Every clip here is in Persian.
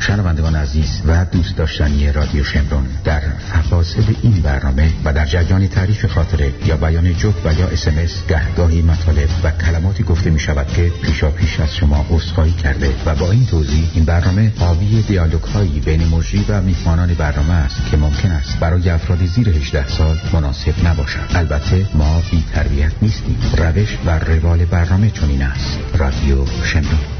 شنوندگان عزیز و دوست داشتنی رادیو شمرون در فواصل این برنامه و در جریان تعریف خاطره یا بیان جد و یا اسمس گهگاهی مطالب و کلماتی گفته می شود که پیشا پیش از شما عذرخواهی کرده و با این توضیح این برنامه حاوی دیالوگ هایی بین مجری و میهمانان برنامه است که ممکن است برای افراد زیر 18 سال مناسب نباشد. البته ما بی تربیت نیستیم. روش و روال برنامه چنین است. رادیو شمرون.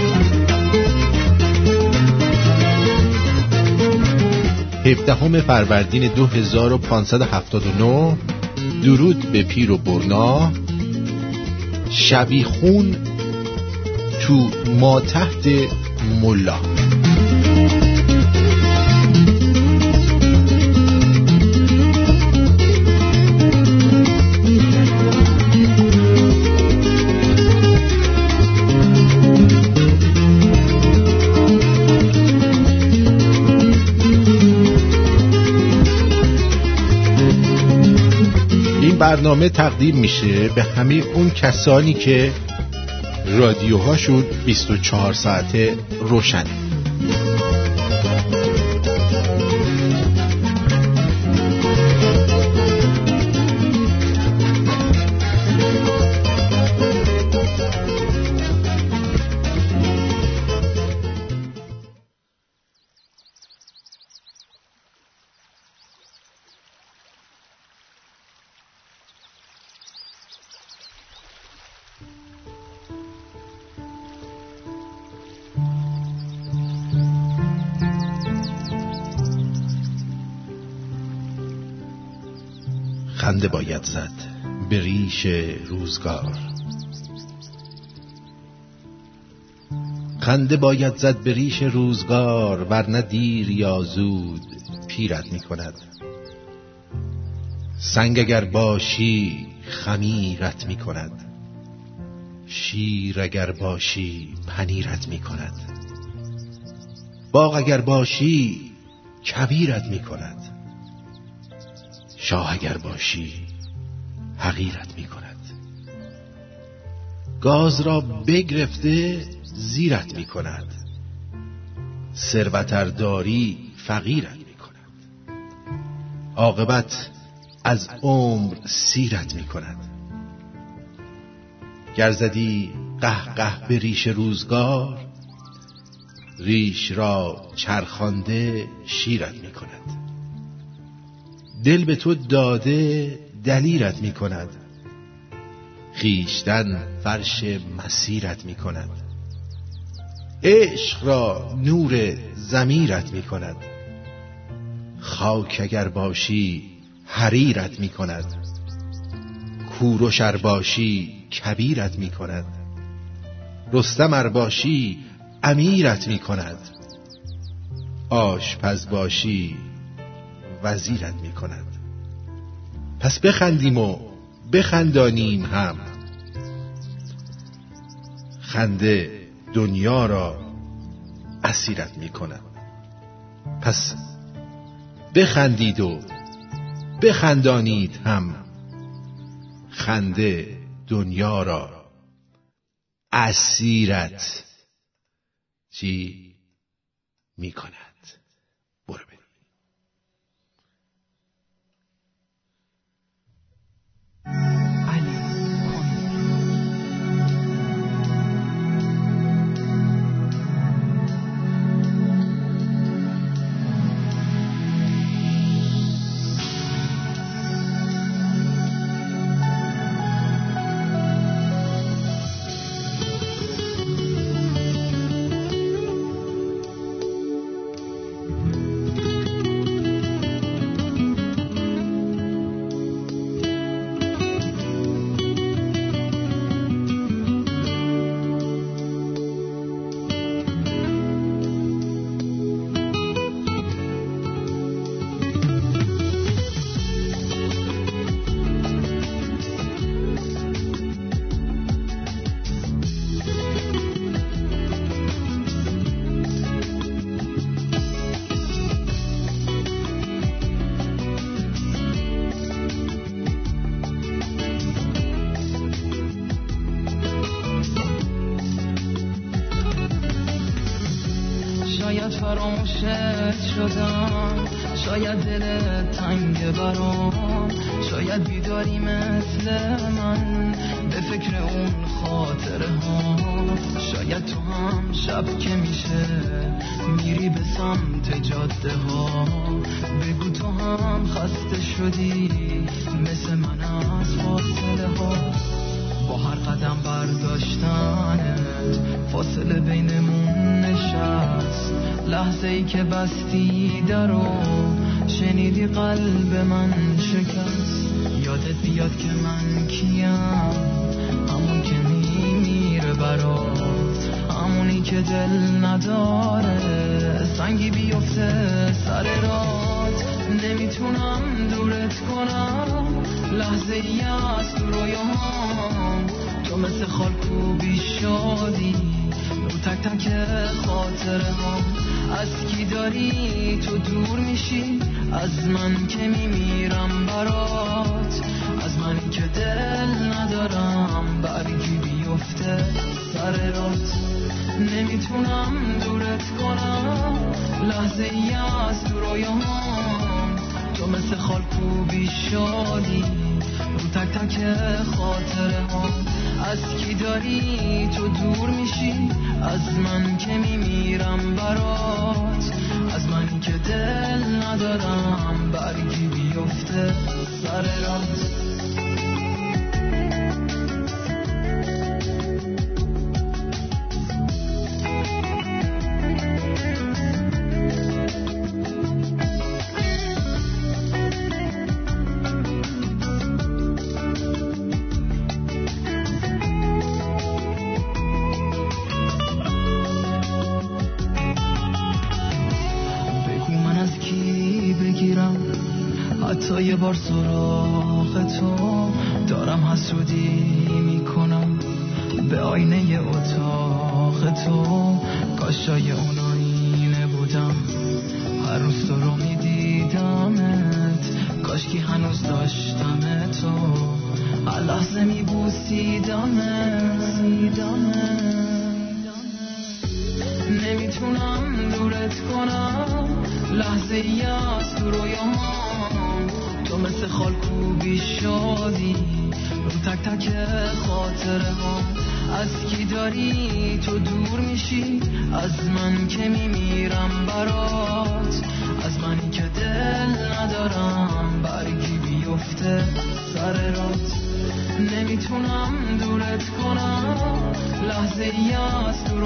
هفدهم فروردین 2579 درود به پیر و برنا. شبیخون تو ما تحت ملا. برنامه تقدیم میشه به همه اون کسانی که رادیوهاشون 24 ساعته روشنه. خنده باید زد. به ریش روزگار. خنده باید زد به ریش روزگار ورنه دیر یا زود پیرت می کند سنگ اگر باشی خمیرت می کند شیر اگر باشی پنیرت می کند باغ اگر باشی کبیرت می کند شاه اگر باشی حقیرت می کند گاز را بگرفته زیرت می کند ثروت ار داری فقیرت می کند عاقبت از عمر سیرت می کند گر زدی قه به ریش روزگار ریش را چرخانده شیرت دل به تو داده دلیرت می کند خیشتن فرش مسیرت می کند عشق را نور زمیرت می کند خاک اگر باشی حریرت می کند کوروش ار باشی کبیرت می کند رستم ار باشی امیرت می کند آشپز باشی وزیرت می کند پس بخندیم و بخندانیم هم. خنده دنیا را اسیرت می کند پس بخندید و بخندانید هم. خنده دنیا را اسیرت چی می کند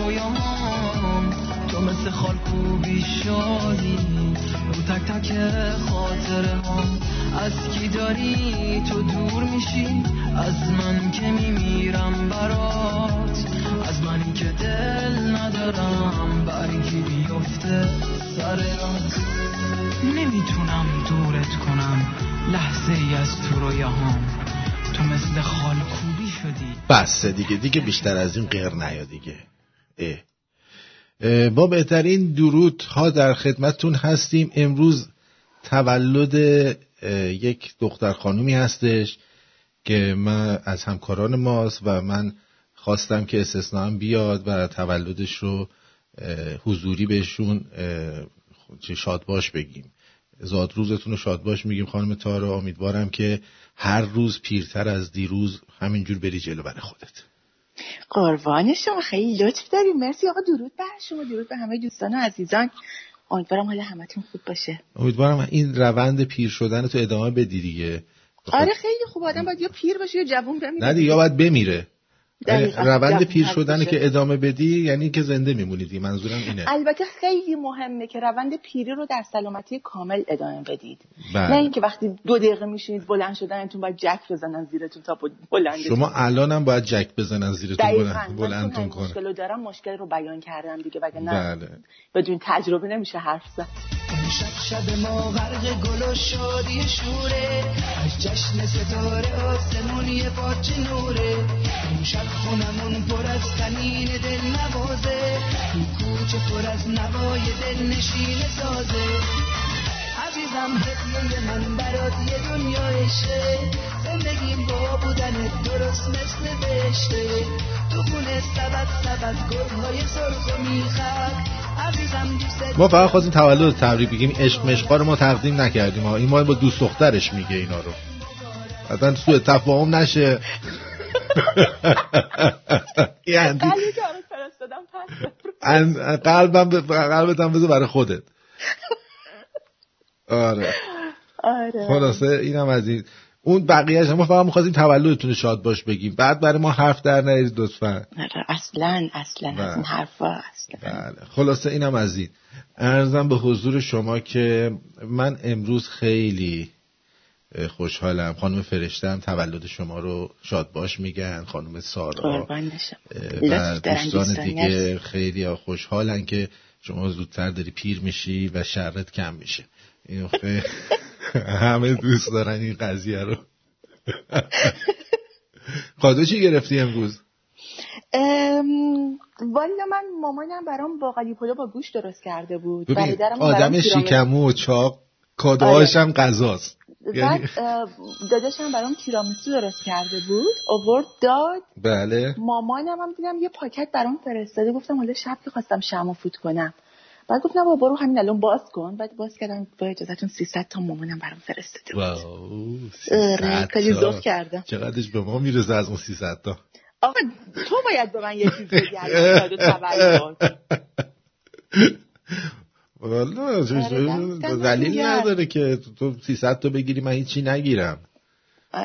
رویام تو مثل خالکو شادی رو تک تک خاطره هم از کی داری؟ تو دور میشی. از من که میمیرم برات. از منی که دل ندارم. برگی بیفته سر نمی‌تونم دورت کنم. لحظه ای از تو رویاهام تو مثل خال کوبی شدی. بسه دیگه دیگه بیشتر از این غیر نیا دیگه. اه. با بهترین درود ها در خدمتتون هستیم. امروز تولد یک دختر خانومی هستش که من از همکاران ماست و من خواستم که استثنا بیاد و تولدش رو حضوری بهشون شاد باش بگیم. زاد روزتون رو شاد باش میگیم خانم تارا. امیدوارم که هر روز پیرتر از دیروز همینجور بری جلو برای خودت. قربان شما خیلی لطف داریم. مرسی آقا درود به شما درود به همه دوستان و عزیزان. امیدوارم حال همتون خوب باشه. امیدوارم این روند پیر شدن تو ادامه بدی دیگه. آره خیلی خوب. آدم باید یا پیر باشه یا جوون بمیره نه دیگه. یا باید بمیره. روند پیر شدن که ادامه بدی یعنی که زنده میمونید منظورم اینه. البته خیلی مهمه که روند پیری رو در سلامتی کامل ادامه بدید. بله. نه اینکه وقتی دو دقیقه میشینید بلند شدنتون باید جک بزنن زیرتون تا بلند شما الانم باید جک بزنن زیرتون بلند بلندتون کنه مشکل رو دارم مشکل رو بیان کردم دیگه وگرنه بله. بدون تجربه نمیشه حرف زد. شب شب ما غرق گل و شادی شوره از جشن ستاره آسمون یه پاچه نوره. خونمون پر از تنین دل نوازه. این کوچه پر از نوای دل نشین سازه. عزیزم هدیه من برات یه دنیا عشقه زندگیم با بودن درست مثل بهشته. تو خونه سبت سبت گلهای سرخ و میخک. ما فقط خواستیم تولد تبریک بگیم. عشق مشقا رو ما تقدیم نکردیم. ها این ما با دوست دخترش میگه اینا رو. بعدا سوء تفاهم نشه. یعنی قلبم قلبتم بذار برای خودت. آره. آره. خلاصه اینم از این. اون بقیهش ما فقط می‌خواستیم تولدتون شاد باش بگیم. بعد برای ما حرف در نیارید لطفا. آره اصلا اصلا. از این بله. حرفا اصلا. بله. خلاصه اینم از این. ارزم به حضور شما که من امروز خیلی خوشحالم. خانم فرشتم تولد شما رو شاد باش میگن خانم سارا. و دوستان دیگه خیلی خوشحالن که شما زودتر داری پیر میشی و شرت کم میشه. این همه دوست دارن این قضیه رو. قادو چی گرفتی امروز؟ والا من مامانم برام باقالی پلو با گوش درست کرده بود. آدم شیکمو و چاق کادوهاش هم غذاست. بعد یعنی- داداشم برام تیرامیسو درست کرده بود. آورد داد. بله. مامانم هم دیدم یه پاکت برام فرستاده. گفتم حالا شب که خواستم شمع فوت کنم. بعد گفتم بابا برو همین الان باز کن. بعد باز کردم با اجازهتون 300 تا مامانم برام فرستاده واو آره خیلی ذوق کردم. چقدرش به ما می‌رسه از اون 300 تا؟ آقا تو باید به من یه چیز بگی آره، دلیل نداره که تو 300 تا بگیری من هیچی نگیرم.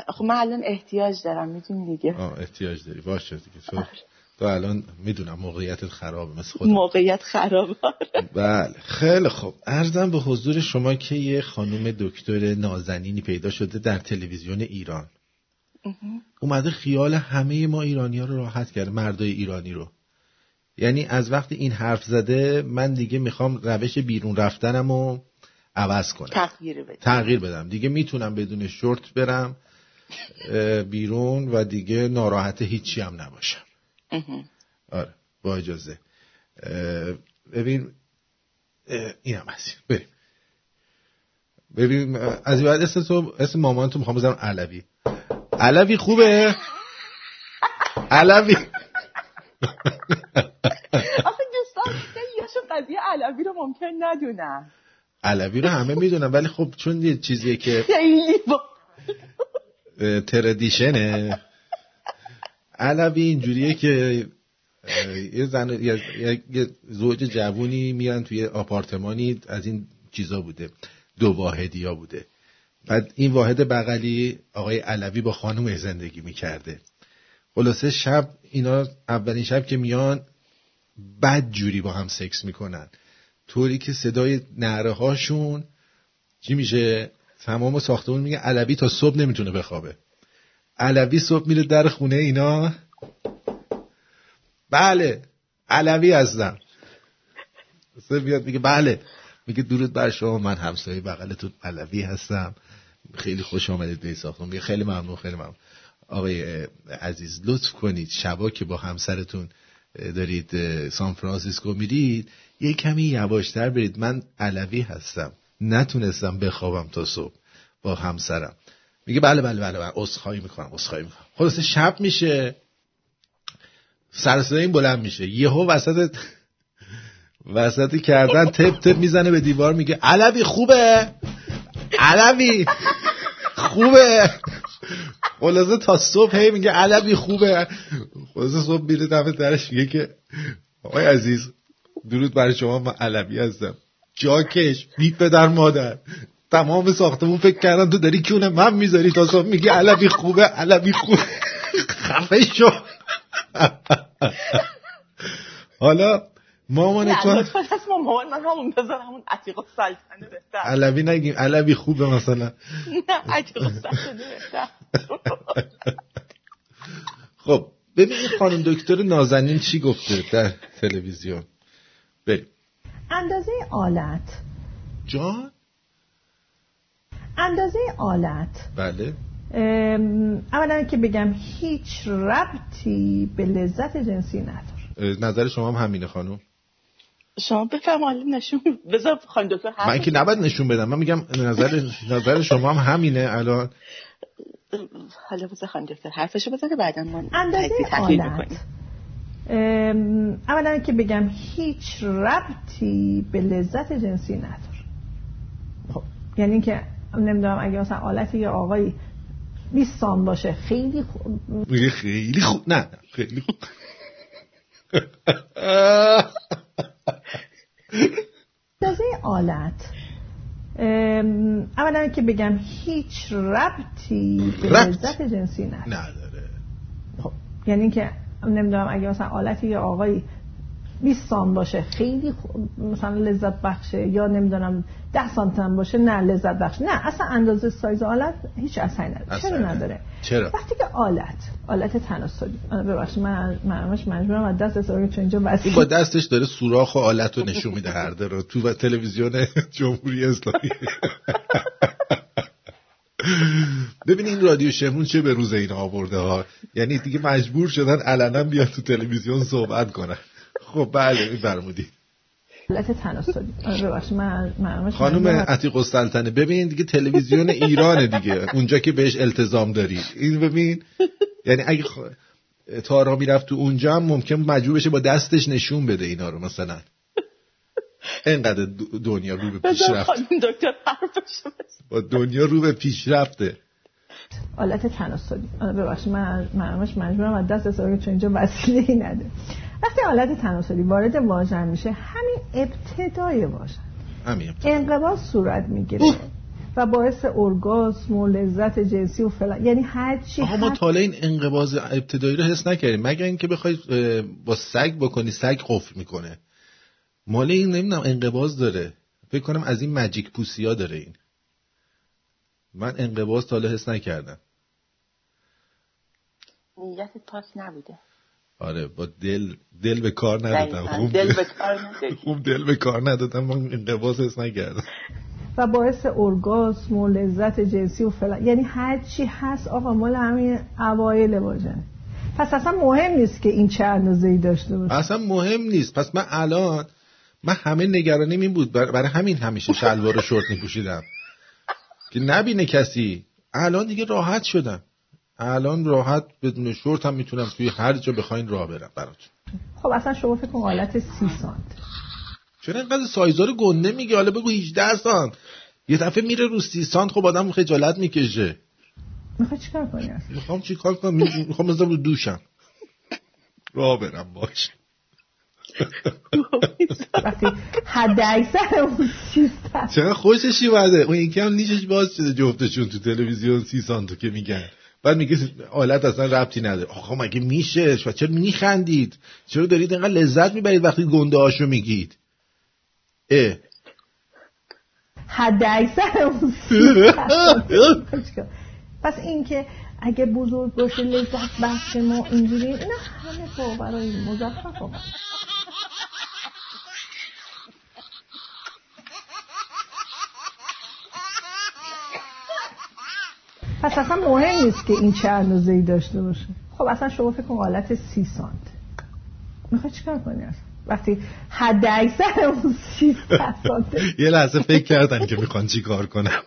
خب من الان احتیاج دارم می‌تونی دیگه. آه احتیاج داری باشه دیگه. تو آره. تو الان می‌دونم موقعیتت خرابه مثل خودم. موقعیت خرابه بله خیلی خوب. ارزم به حضور شما که یه خانم دکتر نازنینی پیدا شده در تلویزیون ایران. اومده خیال همه ما ایرانی ها رو راحت کرده مردای ایرانی رو. یعنی از وقتی این حرف زده من دیگه می‌خوام روش بیرون رفتنم رو عوض کنم. تغییر بدم. تغییر بدم. دیگه می‌تونم بدون شورت برم بیرون و دیگه ناراحت هیچی هم نباشم. آره با اجازه. ببین این هم هستی بریم. ببین از این بعد اسم تو اسم مامان تو می‌خوام بزنم علوی. علوی خوبه؟ علوی. آخه دوستان یاشون قضیه علوی رو ممکن ندونم. علوی رو همه می‌دونم ولی خب چون یه چیزیه که تردیشنه. علوی اینجوریه که یه زن یه زوج جوونی میرن توی آپارتمانی از این چیزا بوده. دو واحدی ها بوده. بعد این واحد بغلی آقای علوی با خانم زندگی می‌کرده. خلاصه شب اینا اولین شب که میان بد جوری با هم سکس می‌کنن. طوری که صدای نعره هاشون چی میشه؟ تمام ساختمون میگه علوی تا صبح نمی‌تونه بخوابه. علوی صبح میره در خونه اینا. بله علوی هستم. بیاد میگه بله. میگه درود بر شما من همسایه بغلتون علوی هستم. خیلی خوش آمدید به ساختمون. میگه خیلی ممنون خیلی ممنون. آقای عزیز لطف کنید شبا که با همسرتون دارید سان فرانسیسکو میرید یه کمی یواشتر برید. من علوی هستم. نتونستم بخوابم تا صبح با همسرم. میگه بله بله بله بله. اسخایی می‌کنم اسخایی می‌کنم. خلاص شب میشه. سر این بلند میشه. یهو وسط وسطی کردن تپ تپ می‌زنه به دیوار میگه علوی خوبه؟ علوی خوبه؟ خلاصه تا صبح هی میگه علوی خوبه. خلاصه صبح میره دم درش میگه که آقای عزیز درود برای شما من علوی هستم. جاکش بیت به در مادر. تمام ساختمون فکر کردن تو داری کیونه؟ من می‌ذاری تا صبح میگه علوی خوبه علوی خوبه. خفه شو. حالا مامان تو مامان من همون بذار همون عتیق سلطنه بهتر. علوی نگیم علوی خوبه مثلا. نه عتیق سلطنه بهتر. خب ببین خانم دکتر نازنین چی گفته در تلویزیون. بریم. اندازه آلت. جان؟ اندازه آلت. بله. اولا که بگم هیچ ربطی به لذت جنسی نداره. نظر شما هم همینه خانم؟ شما بفرمایید نشون بذار خانم دکتر من که نباید نشون بدم. من میگم نظر نظر شما هم همینه الان. حالا بذار خانم دکتر حرفشو بزنه بعدا ما اندازه آلت اولا که بگم هیچ ربطی به لذت جنسی نداره. خب یعنی که نمی‌دونم اگه مثلا آلتی یا آقایی 20 سان باشه خیلی خوب خیلی خوب نه خیلی خوب اندازه آلت اولا که بگم هیچ ربطی به لذت جنسی نداره. نداره. خب یعنی که نمی‌دونم اگه مثلا آلتی یا آقایی 20 سان باشه. خیلی مثلا لذت بخشه یا نمی‌دونم 10 سانتم باشه نه لذت بخش نه اصلا اندازه سایز آلت هیچ اثری نداره. چرا نداره. چرا؟ وقتی که آلت آلت تناسلی. ببخشید من منمش مجبورم از دست سوال چون اینجا این با دستش داره سوراخ و آلت رو نشون میده هر رو. تو تلویزیون جمهوری اسلامی. ببین این رادیو شمرون چه به روز این آورده ها. یعنی دیگه مجبور شدن علنا بیاد تو تلویزیون صحبت کنن. خب بله این برمودی حالت تناسلی من خانم عتیق السلطنه ببین دیگه تلویزیون ایرانه دیگه. اونجا که بهش التزام داری. این ببین یعنی اگه خ... تارا می‌رفت تو اونجا هم ممکن مجبور بشه با دستش نشون بده اینا رو مثلا. اینقدر دنیا رو به پیش رفت. با دنیا رو به پیش رفته. آلت تناسلی ببخشید من مجبورم از دست چون اینجا وسیله ای نده. وقتی آلت تناسلی وارد واژن میشه. همین ابتدای واژن. همین انقباض صورت می‌گیره و باعث ارگاسم و لذت جنسی و فلان. یعنی هر چی آقا ما تاله این انقباض ابتدایی رو حس نکردیم. مگر اینکه بخوای با سگ بکنی سگ قفل می‌کنه. مال این نمی‌دونم انقباض داره. فکر کنم از این مجیک پوسیا داره این. من انقباض تاله حس نکردم. نیتت پاک نبوده. آره با دل دل به کار ندادم. خوب دل به کار خوب دل به کار ندادم. من انقباض حس نکردم. و باعث ارگاسم و لذت جنسی و فلان. یعنی هر چی هست آقا مال همین اوایل واژن پس اصلا مهم نیست که این چه اندازه‌ای داشته باشه. اصلا مهم نیست. پس من الان من همه نگرانیم این بود. برای همین همیشه شلوار و شورت میپوشیدم. که نبینه کسی. الان دیگه راحت شدم. الان راحت بدون شورت هم می‌تونم توی هر جا بخواین راه برم براتون. خب اصلا شما فکر کن حالت سی سانت. چرا اینقدر سایزا رو گنده میگه حالا بگو 18 سانت. یه دفعه میره رو سی سانت خب آدم خجالت می‌کشه. می‌خوای چیکار کنی؟ می‌خوام چیکار کنم؟ می‌خوام بذارم رو دوشم. راه برم باش. وقتی حد اکثر اون چقدر خوششی اومده؟ اون یکی هم نیشش باز شده جفتشون تو تلویزیون سی سانتو که میگن. بعد میگه آلت اصلا ربطی نداره. آقا مگه میشه و چرا میخندید؟ چرا دارید اینقدر لذت می‌برید وقتی گنده هاشو میگید؟ اه. حد اکثر پس این که اگه بزرگ باشه لذت بخش ما اینجوری اینا همه باورای مزخرف پس اصلا مهم نیست که این چه اندازه ای داشته باشه. خب اصلا شما فکر کن حالت سی سانت. می‌خوای چیکار کنی اصلا؟ وقتی حد اکثر اون سی سانت. یه لحظه فکر کردن که می‌خوان چی کار کنم.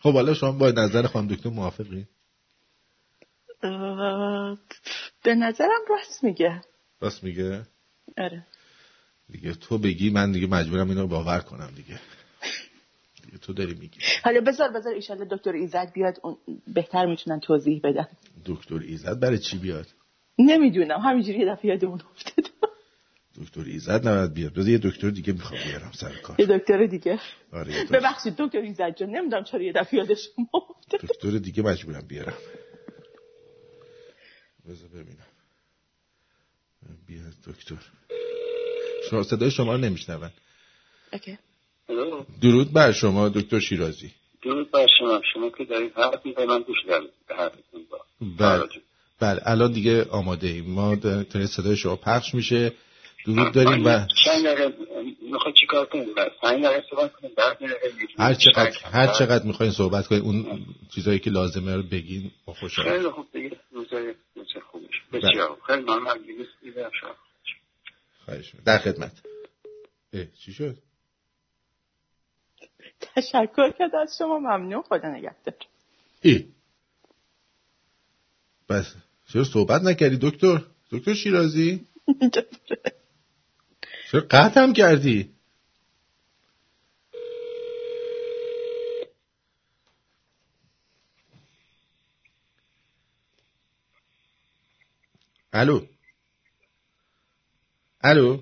خب حالا شما با نظر خانم دکتر موافقی؟ به نظرم راست میگه. راست میگه؟ آره. دیگه تو بگی من دیگه مجبورم اینو باور کنم دیگه. دیگه تو داری میگی. حالا بذار بذار ایشالله دکتر ایزد بیاد اون بهتر می‌تونن توضیح بدن. دکتر ایزد برای چی بیاد؟ نمی‌دونم همینجوری یه دفعه یادمون افتاد دکتر ایزد نباید بیاد. بذار یه دکتر دیگه می‌خوام بیارم سر کار. یه دکتر دیگه. آره ببخشید دکتر ایزد جان نمی‌دونم چرا یه دفعه یاد شما افتاد دکتر دیگه مجبورم بیارم. بذار ببینم. بیاد دکتر. شما صدای شما رو نمیشنون. اوکی. درود بر شما دکتر شیرازی. درود بر شما. شما که دارید حرف می‌زنید من گوش حرفتون بله. بله الان دیگه آماده ایم. ما تا صدای شما پخش میشه. درود داریم و می‌خوای چیکار کنیم؟ صحبت کنیم هر چقدر هر چقدر می‌خواین صحبت کنیم اون چیزایی که لازمه رو بگین با خوشحال خیلی خوب دیگه روزای روز خوبش. بسیار خیلی ممنون. خواهش در خدمت. چی شد؟ تشکر کرد از شما. ممنون. خدا نگهدار. ای. بس. چرا صحبت نکردی دکتر؟ دکتر شیرازی؟ چرا قطع هم کردی؟ الو. الو؟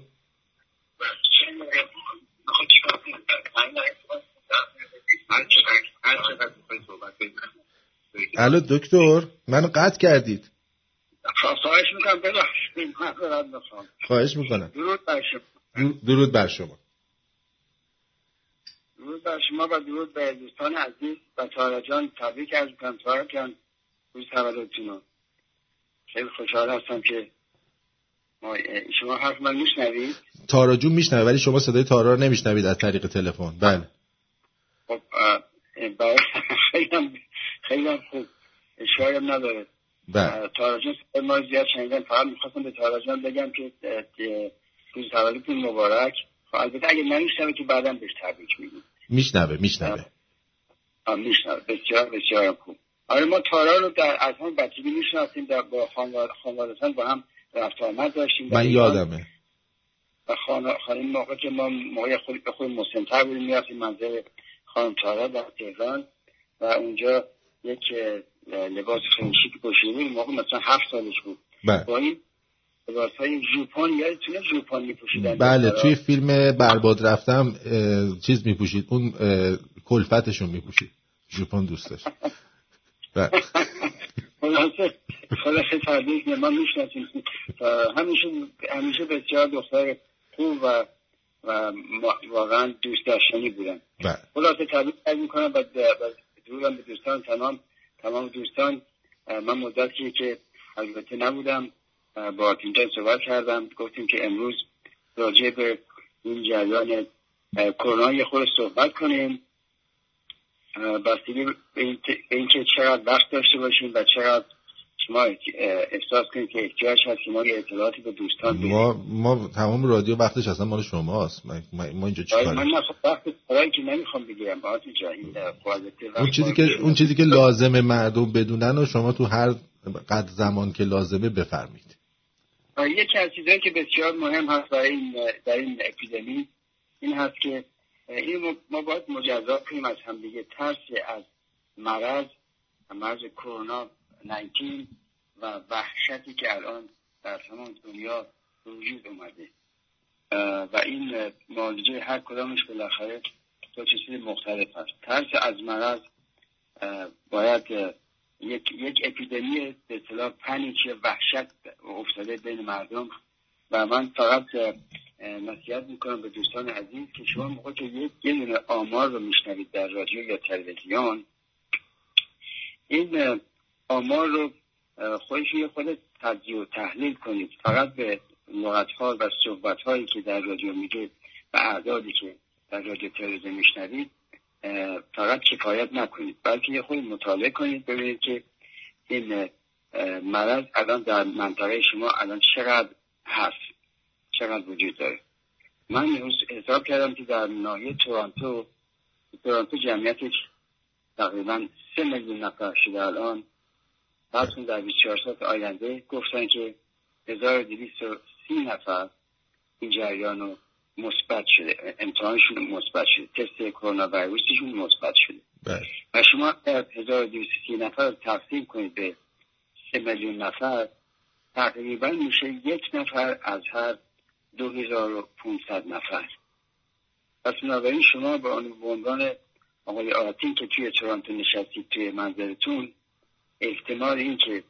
الو دکتر منو قطع کردید. خواهش می‌کنم خواهش می‌کنم. درود بر شما. درود بر شما. درود بر شما و درود به دوستان عزیز و تارا جان. تبریک از می‌کنم. تارا جان روز تولدتون خیلی خوشحال هستم که شما حرف من میشنوید؟ تارا جون میشنوه ولی شما صدای تارا رو نمیشنوید از طریق تلفن. بله. خب خیلی هم خیلی هم خوب. اشکالی نداره. بله. تارا جون ما زیاد شنیدم فقط می‌خواستم به تارا جان بگم که روز تولدتون مبارک. خب البته اگه نمیشنوه که بعدا بهش تبریک میگیم میشنوه میشنوه. میشنوه. بسیار بسیار خوب. آره ما تارا رو در از هم بچگی می‌شناسیم در با خانوادتان با هم رفت آمد داشتیم من یادمه. و خانم موقع که ما موقع خود به خود مسنتر بودیم می‌رفتیم منزل خانم تارا در تهران و اونجا یک لباس خیلی شیک پوشیده موقع مثلا هفت سالش بود. بله. با این لباس های ژوپن یادتونه ژوپن میپوشیدن؟ بله توی فیلم برباد رفتم چیز میپوشید اون کلفتشون میپوشید. ژوپن دوست داشت بله. خلاصه خلاصه تبریک ما می‌شناسیم همیشه همیشه بسیار دختر خوب و و واقعا دوست داشتنی بودن بله. خلاصه تبریک می‌کنم. و دورم به دوستان. تمام تمام دوستان. من مدتی که البته نبودم با تینجان صحبت کردم. گفتیم که امروز راجع به این جریان کرونا یه خود صحبت کنیم. بستگی به اینکه چقدر وقت داشته باشیم و چقدر شما احساس کنید که احتیاج هست که ما یه اطلاعاتی به دوستان ما ما تمام رادیو وقتش اصلا مال شماست. ما اینجا چیکار من خب وقت که نمی‌خوام بگیرم با اینجا این اون چیزی که اون چیزی که لازمه مردم بدونن و شما تو هر قد زمان که لازمه بفرمید یکی از چیزهایی که بسیار مهم هست در این در این اپیدمی این هست که این ما باید مجزا کنیم از همدیگه ترس از مرض مرض کرونا 19 و وحشتی که الان در تمام دنیا وجود اومده. و این معالجه هر کدامش بالاخره دو چیز مختلف هست. ترس از مرض باید یک, یک اپیدمی به اطلاع پنیک وحشت افتاده بین مردم و من فقط نصیحت می‌کنم به دوستان عزیز که شما موقع که یک یه آمار رو میشنوید در رادیو یا تلویزیون. این آمار رو خودش یه خود تجزیه و تحلیل کنید. فقط به لغت ها و صحبت هایی که در رادیو میگه و اعدادی که در رادیو تلویزیون میشنوید فقط کفایت نکنید. بلکه یه خود مطالعه کنید ببینید که این مرض الان در منطقه شما الان چقدر هست چقدر وجود داره؟ من حساب کردم که در ناحیه تورانتو تورانتو جمعیتش تقریبا سه میلیون نفر شده الان. بعدتون در 24 ساعت آینده گفتن که 1230 نفر این جریان رو مثبت شده امتحانشون مثبت شده تست کرونا ویروسشون مثبت شده. بله. و شما 1230 نفر تقسیم کنید به 3 میلیون نفر تقریبا میشه یک نفر از هر 2500 نفر. پس بنابراین شما به عنوان آقای آتین که توی تورانتو نشستید توی منظرتون احتمال اینکه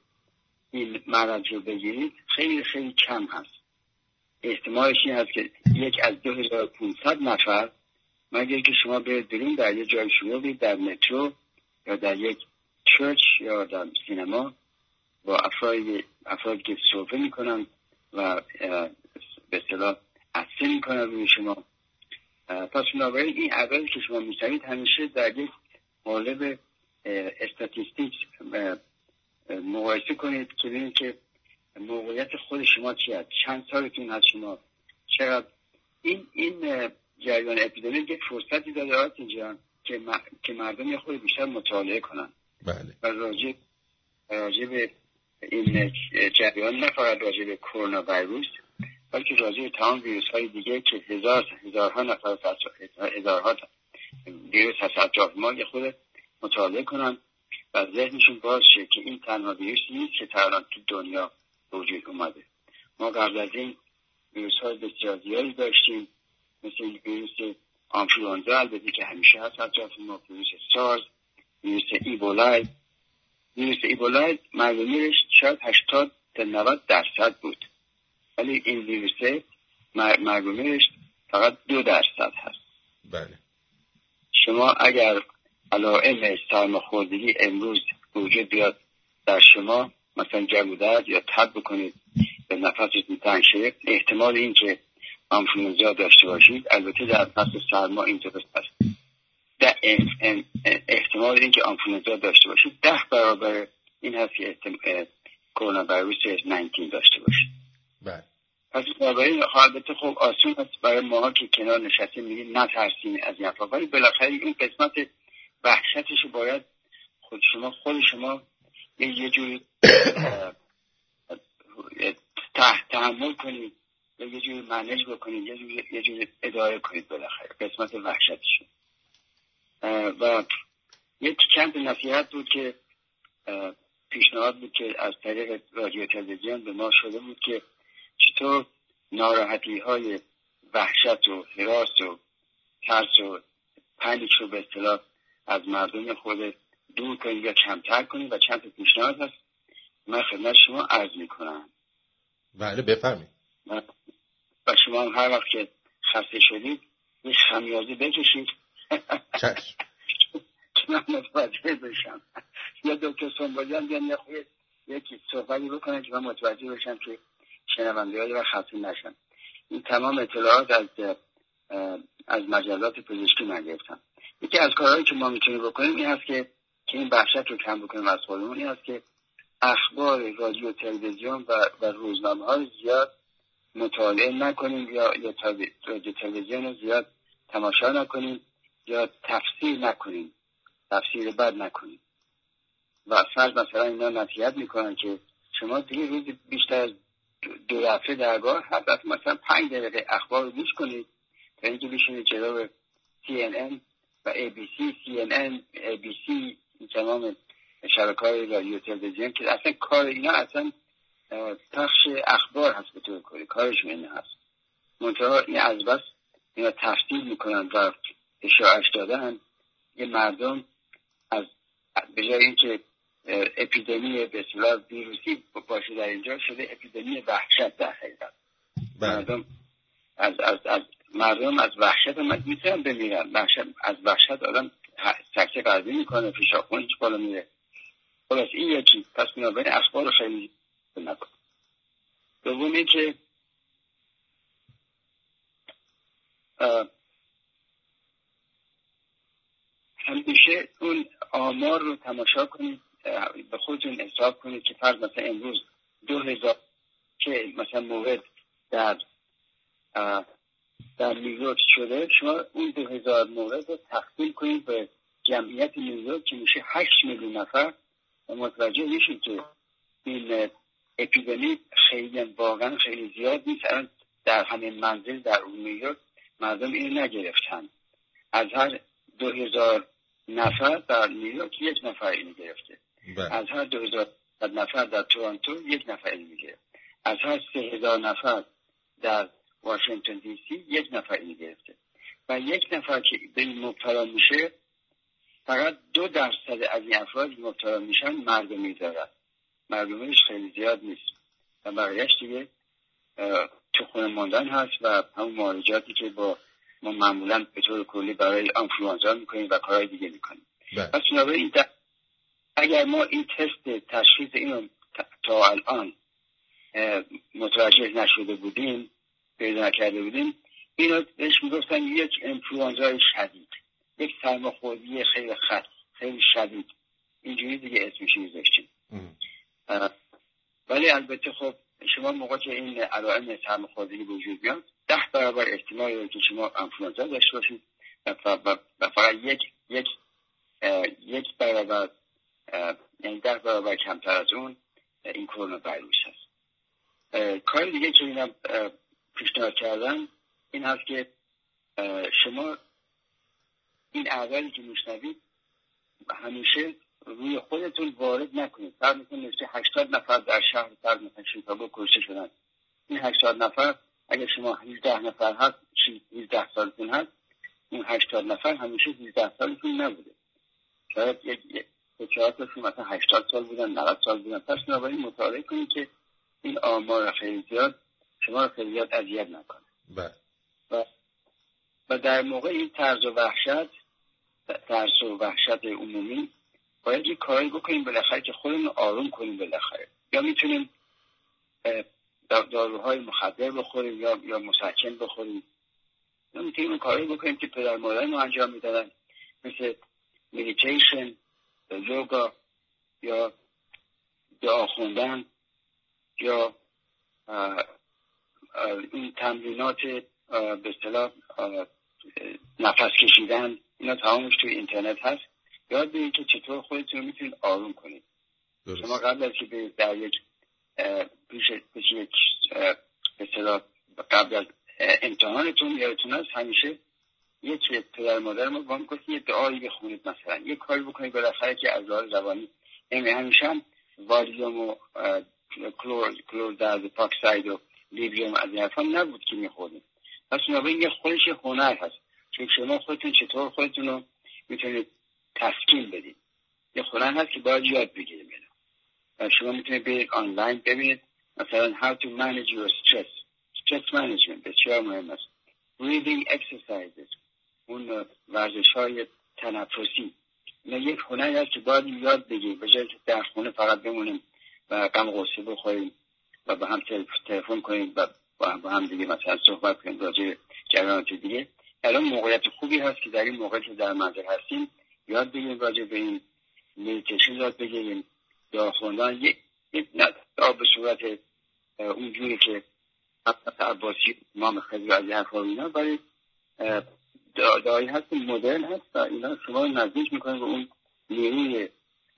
این مرض رو بگیرید خیلی خیلی کم هست. احتمالش این هست که یک از 2500 نفر مگر که شما برید بریم در یه جای شما در مترو یا در یک چرچ یا در سینما با افرادی افرادی که صحبه می‌کنن و به اصطلاح عصه می‌کنن روی شما. پس بنابراین این عددی که شما میشنوید همیشه در یک قالب استاتیستیک مقایسه کنید که ببینید که موقعیت خود شما چی هست چند سالتون هست شما چقدر. این این جریان اپیدمی یک فرصتی داره اینجا که, که مردم یه خود بیشتر مطالعه کنن. بله. و راجع راجع به این جریان نه فقط راجع به کرونا ویروس بلکه راجع به تمام ویروس های دیگه که هزار هزارها نفر هزارها ویروس هست اطراف ما یه خود مطالعه کنن و ذهنشون باز شه که این تنها ویروس نیست که تا تو دنیا وجود اومده. ما قبل از این ویروس های بسیار زیادی داشتیم مثل ویروس آنفلوانزا البته که همیشه هست اطراف ما ویروس سارز ویروس ایبولای ویروس ایبولای مرگومیرش شاید 80 تا 90 درصد بود. ولی این ویروس مرگومیرش فقط دو درصد هست. بله. شما اگر علائم سرماخوردگی امروز وجود بیاد در شما مثلا جمع یا تب بکنید به نفستون تنگ شده احتمال این که آنفلوانزا داشته باشید البته در فصل سرما این هست احتمال اینکه آنفلوانزا داشته باشید. ده برابر این هست که کرونا ویروس 19 داشته باشید. بله. پس این البته خب آسون است. برای ما که کنار نشستیم میگیم نترسیم از این ولی بالاخره این قسمت وحشتش باید خود شما خود شما یه جوری تحمل کنید یه جوری منج بکنید. یه جوری, یه جوری اداره کنید بالاخره. قسمت وحشتشون و یک چند نصیحت بود که پیشنهاد بود که از طریق رادیو تلویزیون به ما شده بود که چطور ناراحتی های وحشت و حراس و ترس و پنیک رو به اصطلاح از مردم خود دور کنید یا کمتر کنید و چند پیشنهاد هست. من خدمت شما عرض می‌کنم. بله بفرمایید. و شما هم هر وقت که خسته شدید یه خمیازه بکشید. من متوجه بشم. یا دکتر سنبالیان بیان یه خوی یکی صحبتی بکنن که من متوجه بشم که شنونده های و خسته نشم این تمام اطلاعات از از مجلات پزشکی من گرفتم. یکی از کارهایی که ما می‌تونیم بکنیم این هست که که این وحشت رو کم بکنیم. از خودمون این هست که اخبار رادیو تلویزیون و, و روزنامه های زیاد مطالعه نکنیم یا یا رادیو تلویزیون رو زیاد تماشا نکنیم. یا تفسیر نکنیم تفسیر بد نکنیم. و فرض مثلا اینا نصیحت می‌کنن که شما دیگه روز بیشتر از دو دفعه درگاه هر مثلا پنج دقیقه اخبار رو گوش کنید. تا اینکه بشینید جلو CNN و ABC, CNN, ABC تمام شبکه های رادیو تلویزیون که اصلا کار اینا اصلا پخش اخبار هست به طور کلی کارشون این هست. منتها این از بس اینا تفصیل می‌کنن و اشاعش دادن یه مردم از به جای اینکه اپیدمی به اصطلاح ویروسی باشه در اینجا شده اپیدمی وحشت در حقیقت. بله. مردم از, از, از مردم از وحشت هم می‌تونن بمیرن. وحشت از وحشت آدم سکته قلبی می‌کنه پیشاخونش بالا میره. خلاص این یکی پس بنابراین اخبار خیلی نکن. دوم که همیشه اون آمار رو تماشا کنید به خودتون حساب کنید که فرض مثلا امروز دو هزار که مثلا مورد در در نیویورک شده شما اون دو هزار مورد رو تقسیم کنید به جمعیت نیویورک که میشه هشت میلیون نفر و متوجه میشید که این اپیدمی خیلی واقعا خیلی زیاد نیست. در همین منزل در اون نیویورک مردم اینو نگرفتن. از هر دو هزار نفر در نیویورک یک نفر اینو گرفته. بله. از هر دو هزار نفر در تورنتو یک نفر اینو گرفته از هر سه هزار نفر در واشنگتن دی سی یک نفر اینو گرفته. و یک نفر که به این مبتلا میشه فقط دو درصد از این افراد مبتلا میشن مردمی دارد مردمیش خیلی زیاد نیست. و بقیهش دیگه تو خونه ماندن هست و همون معالجاتی که با ما معمولا به طور کلی برای آنفلوانزا می‌کنیم و کارهای دیگه می‌کنیم. بله. پس این اگر ما این تست تشخیص اینو تا الان متوجه نشده بودیم پیدا نکرده بودیم اینو بهش می‌گفتن یک انفلوانزای شدید یک سرماخوردی خیلی خط خیلی شدید. اینجوری دیگه اسمش میذاشتیم. ولی البته خب شما موقع که این علائم سرماخوردگی وجود بیاد ده برابر احتمال که شما انفلانزا داشته باشید و فقط یک یک یک برابر یعنی ده برابر کمتر از اون این کرونا ویروس هست. کار دیگه که اینم پیشنهاد کردن این هست که شما این اعدادی که میشنوید همیشه روی خودتون وارد نکنید. فرض مثل نوشته هشتاد نفر در شهر فرض مثلا شیکاگو کشته شدن. این هشتاد نفر اگر شما 18 نفر هست 18 سالتون هست این هشتاد نفر همیشه 18 سالتون نبوده. شاید یک چهار تاشون مثلا 80 سال بودن 90 سال بودن. پس بنابراین مطالعه کنید که این آمار خیلی زیاد شما رو خیلی زیاد اذیت نکنه. بله. و و در موقع این طرز و وحشت ترس و وحشت عمومی باید یه کاری بکنیم بالاخره که خودمون آروم کنیم بالاخره. یا می‌تونیم داروهای مخدر بخوریم یا یا مسکن بخوریم. یا می‌تونیم کاری بکنیم که پدر مادر ما انجام می‌دادن. مثل مدیتیشن یوگا یا دعا خوندن یا این تمرینات به اصطلاح نفس کشیدن اینا تمامش توی اینترنت هست. یاد بگیرید که چطور خودتون رو می‌تونید آروم کنید. شما قبل از که در یک پیش یک به قبل از امتحانتون یادتون هست همیشه یک پدر مادر ما با گفت یه دعایی بخونید مثلا یه کاری بکنید بالاخره که از راه زبانی. یعنی همیشه هم والیوم و کلور کلور درد پاکساید و لیبیوم از این حرفا نبود که می‌خوریم پس بنابراین یه خودش هنر هست. که شما خودتون چطور خودتون رو می‌تونید تسکین بدید. یه هنر هست که باید یاد بگیریم شما می‌تونید برید آنلاین ببینید. مثلا how to manage your stress. Stress management بسیار مهم است. Breathing exercises. اون ورزش های تنفسی. اینا یک هنری هست که باید یاد بگیرید به جای در خونه فقط بمونیم و غم غصه بخوریم و به هم تلفن کنیم و با هم دیگه مثلا صحبت کنیم راجع جریانات دیگه. الان موقعیت خوبی هست که در این موقع که در منزل هستیم. یاد بگیریم راجع به این میتیشن یاد بگیریم. دعا خوندن یک به صورت اونجوری که عباسی امام خیلی از حرفا اینا ولی دعایی هست مدرن هست و اینا شما نزدیک می‌کنه به اون نیروی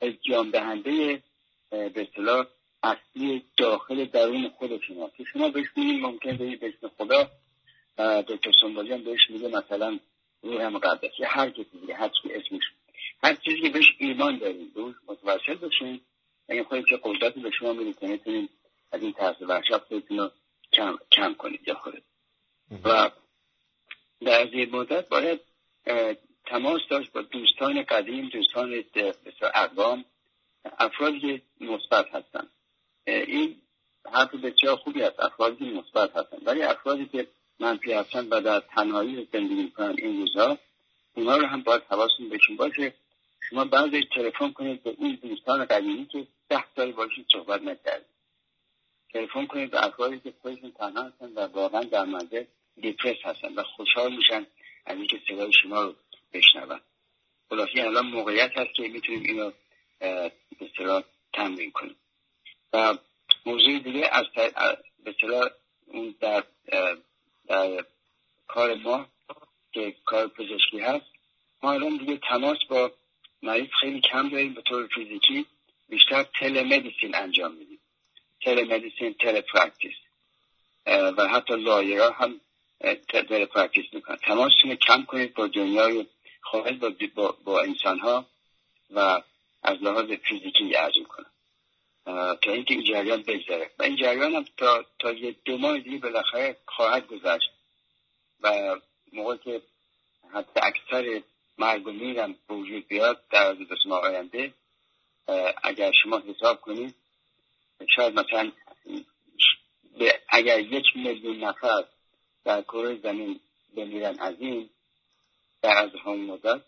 التیام دهنده به اصطلاح اصلی داخل درون خود شما. که شما بهش میگید ممکن به اسم خدا دکتر سنبالی بهش میگه مثلا روح یا هر کسی دیگه هر چی اسمش. هر چیزی که بهش ایمان داریم روش متوسل بشین این خواهید که قدرتی به شما میده که می‌تونید از این ترس وحشت خودتون رو کم, کم کنید یا خودت و در از مدت باید تماس داشت با دوستان قدیم دوستان اقوام افرادی که مثبت هستن. این حرف بسیار خوبی است افرادی که مثبت هستن. ولی افرادی که منفی هستن و در تنهایی زندگی می‌کنن این روزها اونا رو هم باید حواستون بهشون باشه. شما بعضی تلفن کنید به این دوستان قدیمی که ده سال باشید صحبت نکردید. تلفن کنید به افرادی که خودشون تنها هستن و واقعا در منزل دیپرس هستن و خوشحال میشن از اینکه صدای شما رو بشنون. خلاصی الان موقعیت هست که می‌تونیم اینو به تمرین کنیم. و موضوع دیگه از به اون در, در کار ما که کار پزشکی هست ما الان دیگه تماس با مریض خیلی کم داریم به طور فیزیکی بیشتر telemedicine انجام telemedicine telepractice و حتی lawyer ها هم telepractice می‌کنن. تماستون کم کنید با دنیای خارج با, با, با انسان ها و از لحاظ فیزیکی ارزون کنن تا اینکه این جریان بگذره. و این جریان هم تا, تا یه دو ماه دیگه بالاخره خواهد گذشت. و موقع که حتی اکثر مرگ و میرم وجود بیاد در از دو آینده اگر شما حساب کنید شاید مثلا اگر یک میلیون نفر در کره زمین بمیرن از این در از همون مدت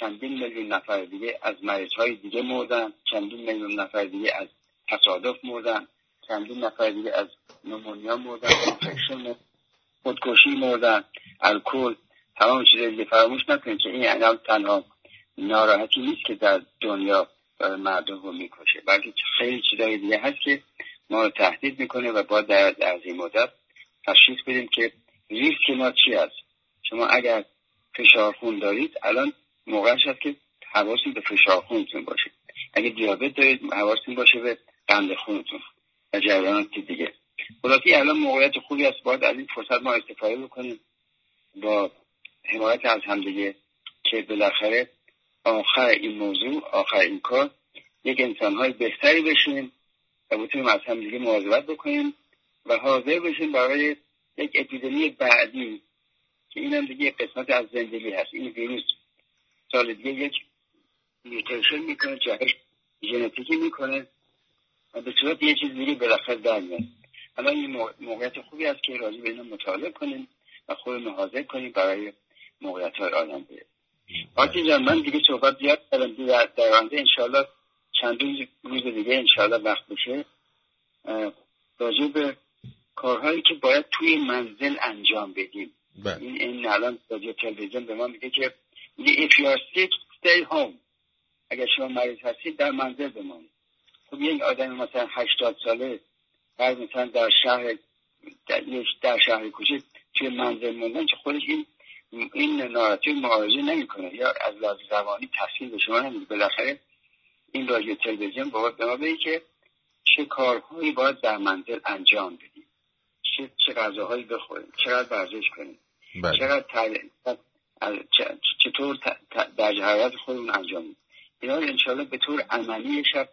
چندین میلیون نفر دیگه از مریض های دیگه مردن چندین میلیون نفر دیگه از تصادف مردن چندین نفر دیگه از نمونیا مردن خودکشی مردن الکل تمام چیزایی دیگه فراموش نکنید که این انام تنها ناراحتی نیست که در دنیا مردم رو می‌کشه بلکه خیلی چیزای دیگه هست که ما رو تهدید می‌کنه و با در, در این مدت تشخیص بدیم که ریسک ما چی است. شما اگر فشار خون دارید الان موقعش هست که حواستون به فشار خونتون باشه. اگه دیابت دارید حواستون باشه به قند خونتون و جریانات دیگه. خلاصی الان موقعیت خوبی است. باید از این فرصت ما استفاده بکنیم. با حمایت از همدیگه که بالاخره آخر این موضوع آخر این کار یک انسانهای بهتری بشیم و بتونیم از همدیگه مواظبت بکنیم و حاضر بشیم برای یک اپیدمی بعدی که این هم دیگه قسمت از زندگی هست. این ویروس سال دیگه یک میوتیشن می‌کنه جهش ژنتیکی می‌کنه و به صورت یه چیز دیگه بالاخره در میاد. الان این موقعیت خوبی است که راضی به اینو مطالعه کنیم و خودمون حاضر کنیم برای موقعیت های آینده آتی جان من دیگه صحبت زیاد کردم در آینده انشالله چند روز دیگه انشالله وقت بشه راجع به کارهایی که باید توی منزل انجام بدیم. بله. این این الان رادیو تلویزیون به ما میگه که میگه if you are sick stay home. اگر شما مریض هستید در منزل بمانید. خب یک آدم مثلا 80 ساله بعد مثلا در شهر در, در شهر کوچه توی منزل موندن که خودش این این ناراحتی معالجه نمی‌کنه. یا از لحاظ زبانی تاثیر به شما نمیده. بالاخره این رادیو تلویزیون باید به ما بگه که چه کارهایی باید در منزل انجام بدیم چه چه غذاهایی بخوریم چقدر ورزش کنیم بله. چقدر چطور در حرارت خودمون انجام بدیم. اینا رو انشاءالله به طور عملی شب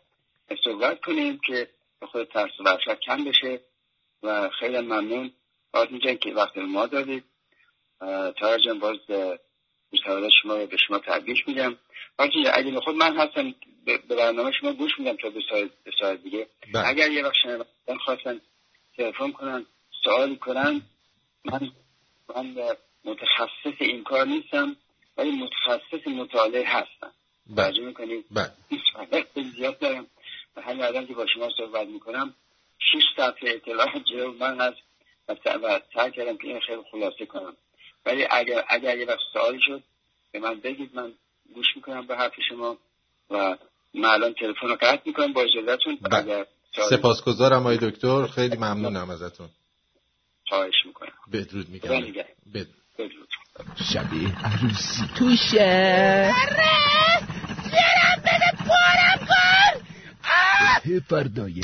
صحبت کنیم که به خود ترس و وحشت کم بشه و خیلی ممنون. آدم جان که وقت ما دادید تارا جان باز مستوادات شما به شما تبریک میگم. حاجی اگه خود من هستم به برنامه شما گوش میدم تا دو ساعت, دیگه. بله. اگر یه وقت شنوندگان خواستن تلفن کنن سوالی کنن من من متخصص این کار نیستم ولی متخصص مطالعه هستم. بله. توجه می‌کنید؟ بله. زیاد دارم. و همین الان که با شما صحبت می‌کنم شش صفحه اطلاع جلو من هست و سعی کردم که این خیلی خلاصه کنم. ولی اگر اگر یه وقت سوالی شد به من بگید من گوش می‌کنم به حرف شما و من الان تلفن رو قطع می‌کنم با اجازهتون بله. سپاسگزارم آقای دکتر. خیلی ممنونم ازتون. خواهش می‌کنم. بدرود میگم. بدرود. شبیه عروسی توشه. جرم بده پارم کن! فردایی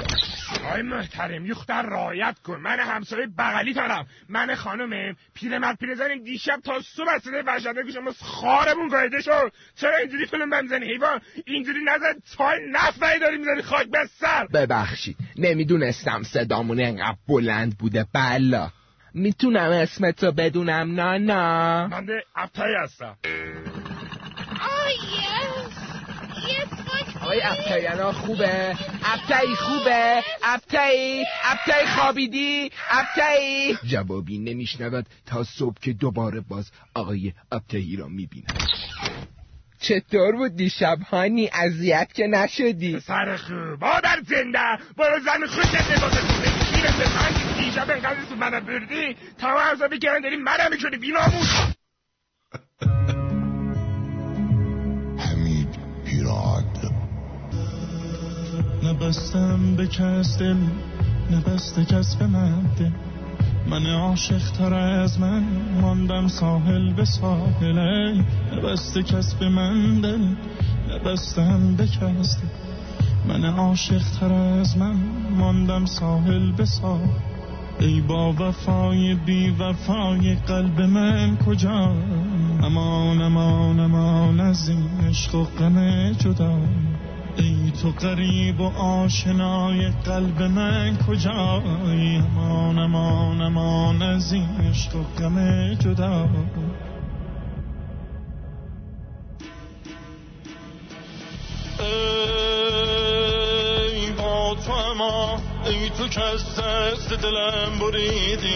آقای محترم یختر رایت کن. من همسایه بغلی تارم من خانمم پیرمرد پیرزن دیشب تا صبح از صدای وحشتناک شما خارمون گایده شد. چرا اینجوری فیلم بمزنی حیوان اینجوری نزد تای نفعی داری می‌زنی. خاک به سر. ببخشید نمی‌دونستم صدامون انقدر بلند بوده. بلا می‌تونم اسمتو بدونم نانا. من ده ابتایی هستم. آقای ابتاینا خوبه؟ ابتایی خوبه؟ ابتایی ابتایی خوابیدی؟ ابتایی جوابی نمیشنود. تا صبح که دوباره باز آقای ابتایی را می‌بیند چطور بود دیشب؟ هانی اذیت که نشدی؟ سر خوب. مادر زنده. برو زن خوش نگاه کنه به دیشب اینقدر تو منم بردی. تا داری منم می‌کنی بینامون حمید پیراد نبستم به کس دل نبسته کس به من دل. من عاشق تر از من ماندم ساحل به ساحل. نبسته کس به من دل نبستم به کس دل. من عاشق تر از من ماندم ساحل به ساحل. ای با وفای بی وفای قلب من کجا؟ امان امان امان از این عشق و غم جدا. ای تو قریب و آشنای قلب من کجایی امان امان امان از این عشق و غم جدا. ای با تو ای تو که از دست دلم بریدی.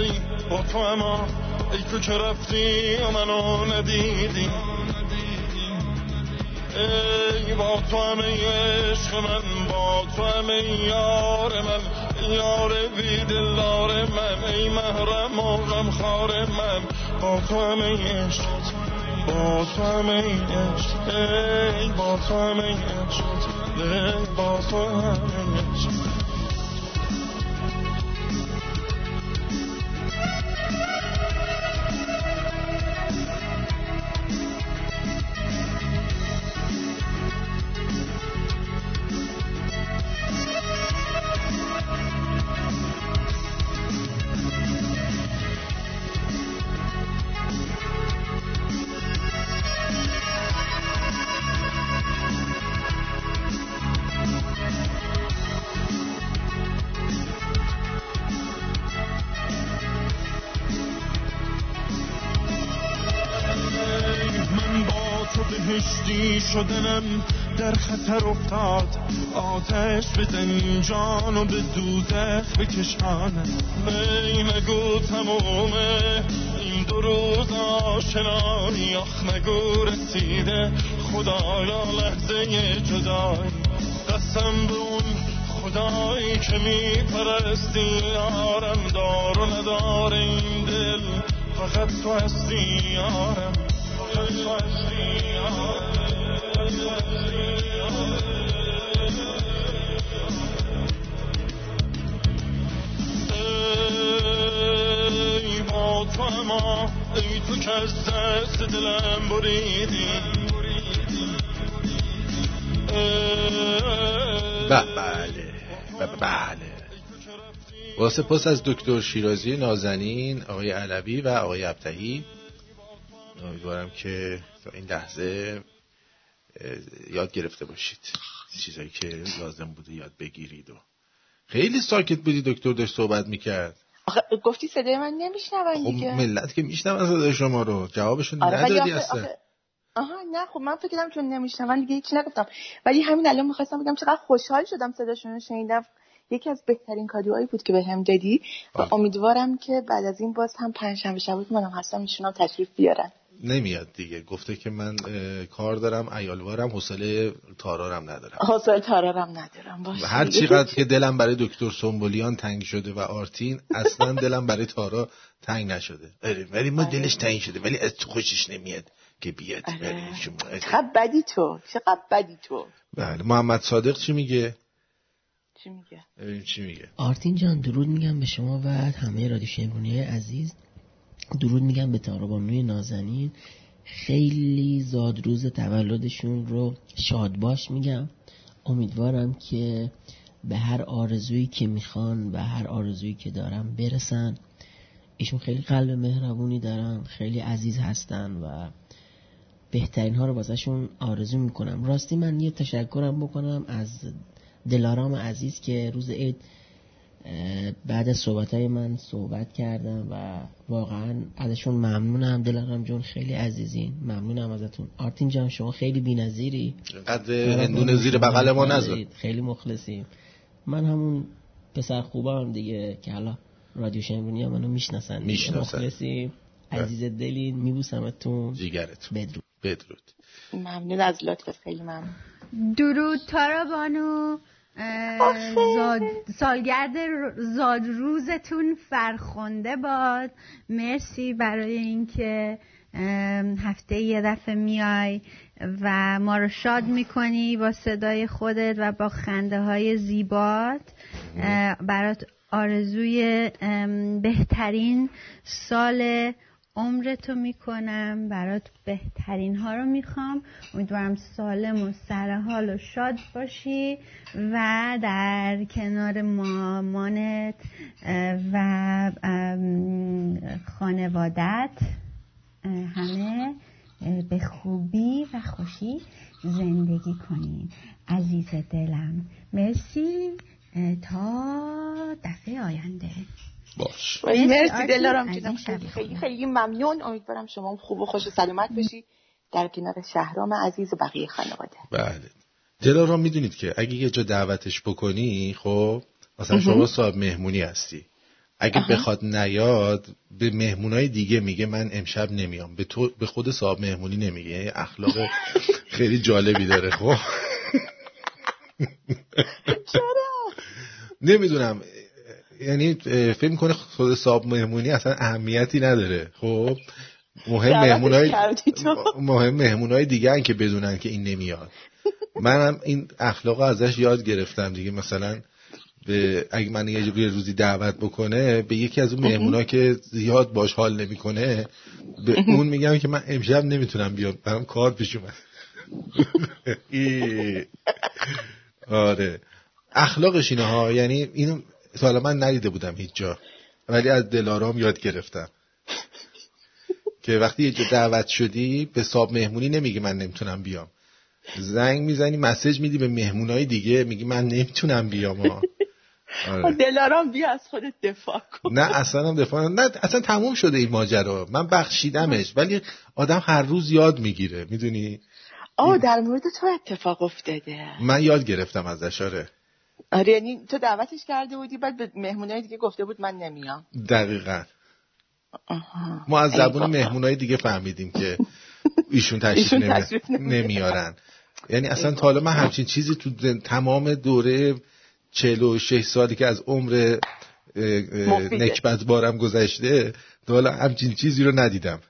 ای با تو اما ای تو که رفتی و منو ندیدی؟ ای با تو همه عشق من با تو همه یار من یار بی دلار من ای محرم و غمخوار من. با تو همه عشق با تو همه عشق ای با تو همه عشق ای با تو همه عشق. خطر افتاد. آتش بزن جان و به دوزخ بکشانم می نگو تمومه. این دو روز آشنایی آخ نگو رسیده. خدایا لحظه جدایی قسم به اون خدایی که می پرستی یارم دار و ندار این دل. فقط تو هستی یارم. فقط تو هستی یارم. ای ای از بله بله پس از دکتر شیرازی نازنین آقای علوی و آقای ابتهی امیدوارم که تا این لحظه یاد گرفته باشید. چیزایی که لازم بوده یاد بگیرید و خیلی ساکت بودی دکتر داشت صحبت می‌کرد. گفتی صدای من نمیشنون خب دیگه. ملت که میشنون صدای شما رو. جوابشون آره ندادی اصلا. آها نه خب من فکر چون نمیشنون دیگه هیچ نگفتم. ولی همین الان می‌خواستم بگم چقدر خوشحال شدم صداشون رو شنیدم. یکی از بهترین کادوهایی بود که به هم دادی. و امیدوارم که بعد از این باز هم پنجشنبه شب منم هستم ایشون هم تشریف بیارن. نمیاد دیگه. گفته که من کار دارم ایالوارم حوصله تارارم ندارم. حوصله تارارم ندارم. باشه هر چقدر که دلم برای دکتر سنبولیان تنگ شده و آرتین اصلا دلم برای تارا تنگ نشده. ولی ما دلش تنگ شده. ولی از تو خوشش نمیاد که بیاد. چقدر بدی تو. چقدر بدی تو. بله. محمد صادق چی میگه؟ چی میگه؟ چی میگه. آرتین جان درود میگم به شما و همه رادیو شمرونی عزیز. درود میگم به تارابانوی نازنین. خیلی زاد روز تولدشون رو شاد باش میگم. امیدوارم که به هر آرزویی که می‌خوان و هر آرزویی که دارم برسن. ایشون خیلی قلب مهربونی دارن خیلی عزیز هستن و بهترین ها رو بازشون آرزو می‌کنم. راستی من یه تشکرم بکنم از دلارام عزیز که روز عید بعد از صحبت های من صحبت کردم و واقعا ازشون ممنونم. دلارام جون خیلی عزیزین. ممنونم ازتون. آرتین جان شما خیلی بی نظیری قد هندون زیر بغل ما نزد. خیلی مخلصیم. من همون پسر خوبم دیگه که حالا رادیو شمرونی منو می‌شناسن مخلصیم. عزیز دلین میبوسمتون. جیگرت بدرود. بدرود. ممنون از لطفت خیلی ممنون. درود تارا بانو. زاد سالگرد زاد روزتون فرخنده باد. مرسی برای اینکه هفته یه دفعه میای و ما رو شاد می‌کنی با صدای خودت و با خنده های زیبات برات آرزوی بهترین سال عمرتو می‌کنم برات بهترین ها رو می‌خوام. امیدوارم سالم و سرحال و شاد باشی و در کنار مامانت و خانوادت همه به خوبی و خوشی زندگی کنین عزیز دلم مرسی تا دفعه آینده. باش. مرسی دلارم جونم. خیلی خیلی خیلی ممنون. امیدوارم شما خوب و خوش و سلامت باشی. در کنار شهرام عزیز و بقیه خانواده. بله. دلارام می‌دونید که اگه یه جا دعوتش بکنی خب مثلا شما صاحب مهمونی هستی. اگه بخواد نیاد به مهمونای دیگه میگه من امشب نمیام. به تو به خود صاحب مهمونی نمیگه. اخلاق خیلی جالبی داره خب. نمی‌دونم. یعنی فکر کنه خود صاحب مهمونی اصلا اهمیتی نداره. خب مهم مهمونای مهم مهمونای دیگه که بدونن که این نمیاد. منم این اخلاق ازش یاد گرفتم دیگه. مثلا به اگه من یه روزی دعوت بکنه به یکی از اون مهمونا که زیاد باش حال نمی‌کنه به اون میگم که من امشب نمی‌تونم بیام. برام کار پیش اومد. آره. اخلاقش اینه ها یعنی اینو حالا من ندیده بودم هیچ جا. ولی از دلارام یاد گرفتم. که وقتی یه جا دعوت شدی به صاحب مهمونی نمیگه من نمی‌تونم بیام. زنگ می‌زنی مسیج میدی به مهمونای دیگه میگی من نمی‌تونم بیام آره. دلارام بیا از خودت دفاع کن. نه اصلا هم دفاع نه اصلا تموم شده این ماجرا. من بخشیدمش ولی آدم هر روز یاد می‌گیره می‌دونی؟ آه در مورد تو اتفاق افتاده. من یاد گرفتم ازش آره. آره یعنی تو دعوتش کرده بودی بعد به مهمونای دیگه گفته بود من نمیام. دقیقا. ما از زبون مهمونای دیگه فهمیدیم که ایشون تشریف, نمیارن. یعنی اصلا تا حالا من همچین چیزی تو تمام دوره 46 سالی که از عمر نکبت بارم گذشته تا حالا همچین چیزی رو ندیدم.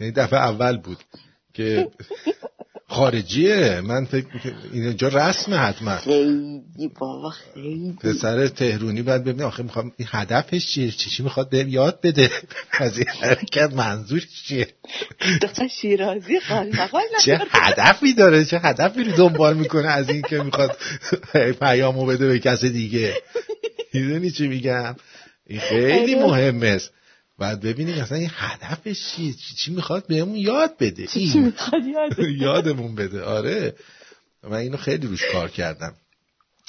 یعنی دفعه اول بود که خارجیه. من فکر اینجا رسمه حتما. خیلی بابا خیلی. پسر تهرونی باید ببینه. آخه می‌خوام این هدفش چیه؟ چی می‌خواد بهم یاد بده؟ از این حرکت منظورش چیه؟ دختر شیرازی چه هدفی داره؟ چه هدفی رو دنبال می‌کنه از این که می‌خواد پیامو بده به کس دیگه؟ می‌دونی چی میگم؟ این خیلی آره. مهمه. است بعد ببینیم اصلا این هدفش چیه چی, می‌خواد بهمون یاد بده؟ چی می‌خواد یاد یادمون بده. آره. من اینو خیلی روش کار کردم.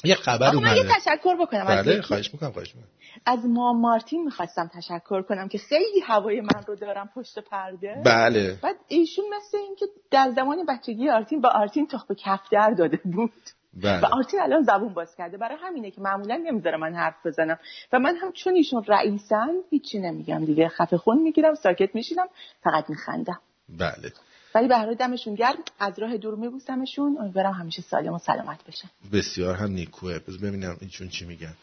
یه خبر اومده من یه تشکر بکنم بله خواهش می‌کنم خواهش می‌کنم. از ما مارتین می‌خواستم تشکر کنم که خیلی هوای من رو دارم پشت پرده. بله. بعد ایشون مثل اینکه در زمان بچگی آرتین با آرتین تخم کفتر داده بود. بله. و آرتین الان زبون باز کرده. برای همینه که معمولا نمی‌ذاره من حرف بزنم. و من هم چون ایشون رئیسن هیچی نمیگم دیگه. خفه خون می‌گیرم ساکت میشینم فقط میخندم. بله. ولی به دمشون گرم. از راه دور میبوسمشون. امیدوارم همیشه سالم و سلامت بشن بسیار هم نیکوه. بذار ببینم ایشون چی میگن.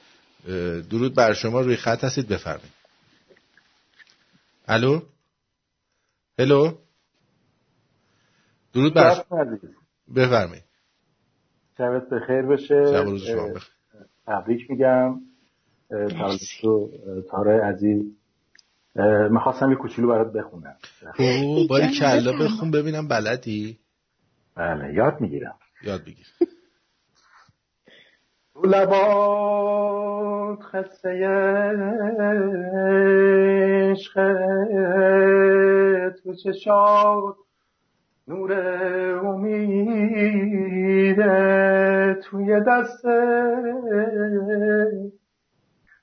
درود بر شما. روی خط هستید؟ بفرمایید. الو؟ هلو؟ درود بر بفرمایید. شبت بشه روز شما بخیر. تبریک میگم. تو تاره عزیز. می‌خواستم یه کوچولو برات بخونم. او باری کلا بخون. ببینم بلدی؟ بله یاد می‌گیرم. یاد بگیر. تو لبات خسته عشق تو چشات نور امید توی دست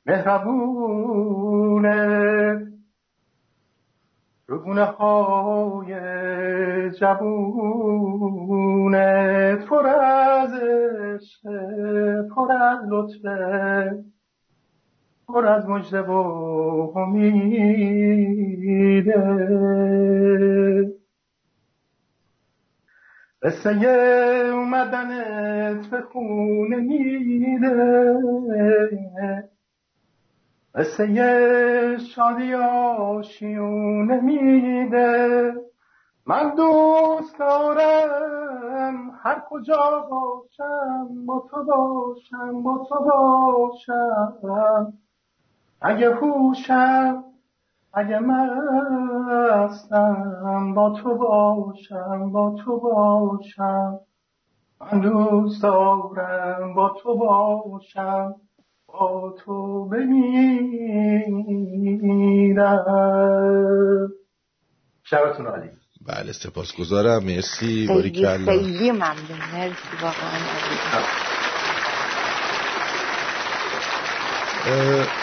مهربونه رگونه های جبونه پر از پر از لطفه پر از مجده و امیده قصه اومدنت به خونه میده قصه شادی آشیونه میده. من دوست دارم هر کجا باشم با تو باشم با تو باشم. اگه هوشم اگه هستم با تو باشم با تو باشم. من دوست دارم با تو باشم. با تو بمیرم. شبتون عالی. بله سپاسگزارم. مرسی. باری خیلی خیلی ممنون. مرسی واقعا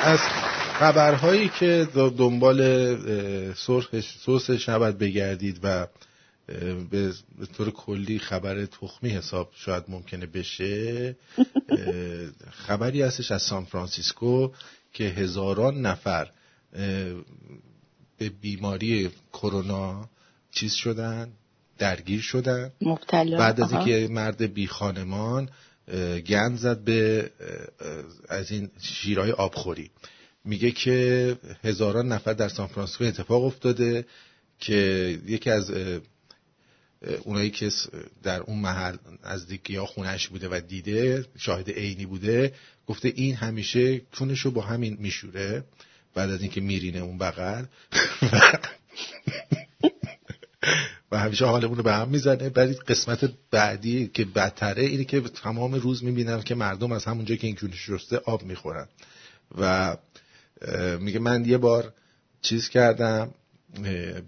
از خبرهایی که دنبال سوسش نباید بگردید و به طور کلی خبر تخمی حساب شاید ممکنه بشه خبری هستش از سان فرانسیسکو که هزاران نفر به بیماری کرونا چیز شدن درگیر شدن. مبتلا. بعد از اینکه مرد بی خانمان گند زد به از این شیرهای آبخوری. میگه که هزاران نفر در سان فرانسیسکو اتفاق افتاده که یکی از اونایی که در اون محل از یا خونش بوده و دیده شاهد عینی بوده گفته این همیشه کونشو با همین میشوره بعد از اینکه میرینه اون بغل. و همیشه حالمون رو به هم می‌زنه. بعد قسمت بعدی که بدتره اینه که تمام روز می‌بینن که مردم از همونجا که این کونش رسته آب می‌خورن. و میگه من یه بار چیز کردم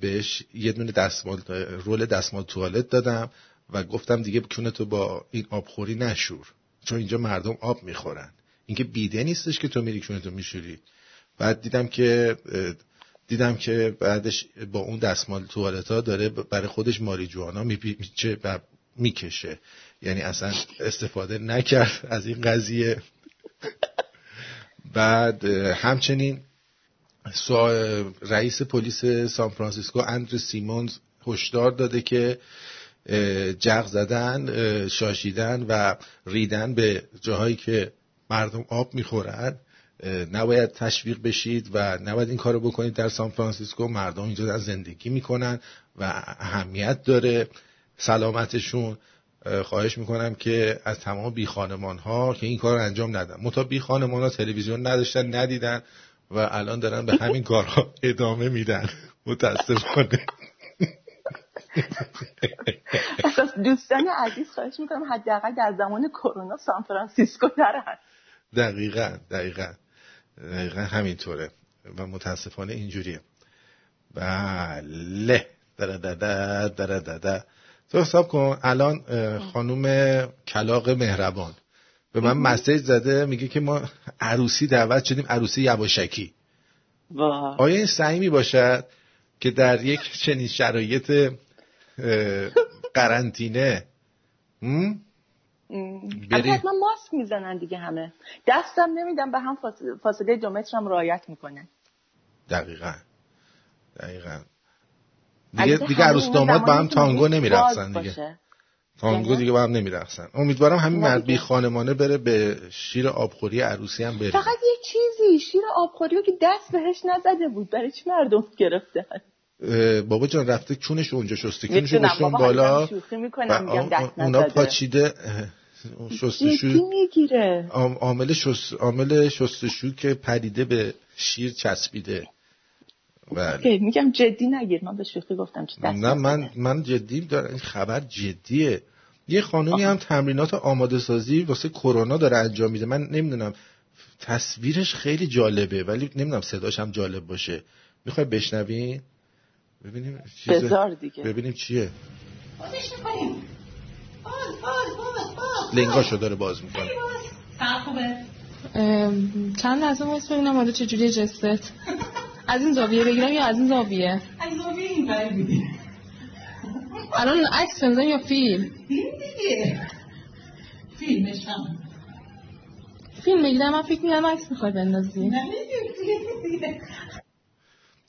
بهش یه دونه دستمال رول دستمال توالت دادم و گفتم دیگه تو با این آبخوری نشور چون اینجا مردم آب می‌خورن. اینکه بیده نیستش که تو میری تو میشوری. بعد دیدم که دیدم که بعدش با اون دستمال توالت ها داره برای خودش ماریجوانا میپیچه و می‌کشه. یعنی اصلا استفاده نکرد از این قضیه. بعد همچنین رئیس پلیس سان فرانسیسکو اندرو سیمونز هشدار داده که جق زدن شاشیدن و ریدن به جاهایی که مردم آب می‌خورن. نباید تشویق بشید و نباید این کارو بکنید در سان فرانسیسکو. مردم اینجا در زندگی می‌کنن و اهمیت داره. سلامتشون. خواهش می‌کنم که از تمام بی خانمان ها که این کار رو انجام ندن. متا بی خانمان ها تلویزیون نداشتن ندیدن و الان دارن به همین کارها ادامه میدن. متاسفانه. دوستان عزیز خواهش می‌کنم حداقل در زمان کرونا سان فرانسیسکو نرن دقیقا دقیقا دقیقا همینطوره و متاسفانه اینجوریه. بله. دره دره دره تو حساب کن الان خانوم کلاق مهربان به من مسیج زده میگه که ما عروسی دعوت شدیم عروسی یواشکی. آیا این سعی باشد که در یک چنین شرایط قرنطینه؟ بری. حتما ماسک می‌زنن دیگه همه. دستم نمیدم به هم فاصله دو متر هم رعایت می‌کنن. دقیقا. دقیقا. دیگه دیگه عروس داماد با هم تانگو نمیرقصن دیگه. تانگو دیگه با هم نمیرقصن. امیدوارم همین مرد بی خانمانه بره به شیر آبخوری عروسی هم بره. فقط یه چیزی شیر آبخوری که دست بهش نزده بود. برای چی مردم گرفتن بابا جان رفته چونش اونجا شسته. کونش گشتون بالا. اونا پاچیده شستشو می‌گیره. عامل شست عامل شستشو که پریده به شیر چسبیده. بله. میگم جدی نگیر من به شوخی گفتم چه نه من من جدی دارم این خبر جدیه. یه خانومی هم تمرینات آماده سازی واسه کرونا داره انجام میده. من نمی‌دونم تصویرش خیلی جالبه ولی نمی‌دونم صداش هم جالب باشه. می‌خوای بشنوین ببینیم چیزه بذار دیگه. ببینیم چیه. لنگاشو داره باز می‌کنه. خوبه. چند لحظه واسه ببینم حالا چجوری جست از این زاویه بگیرم یا از این زاویه؟ از زاویه این بگیر الان عکس بندازم یا فیلم؟ فیلم دیگه. فیلمش هم. فیلم بگیرم من فکر میگم عکس می‌خوای بندازی. نه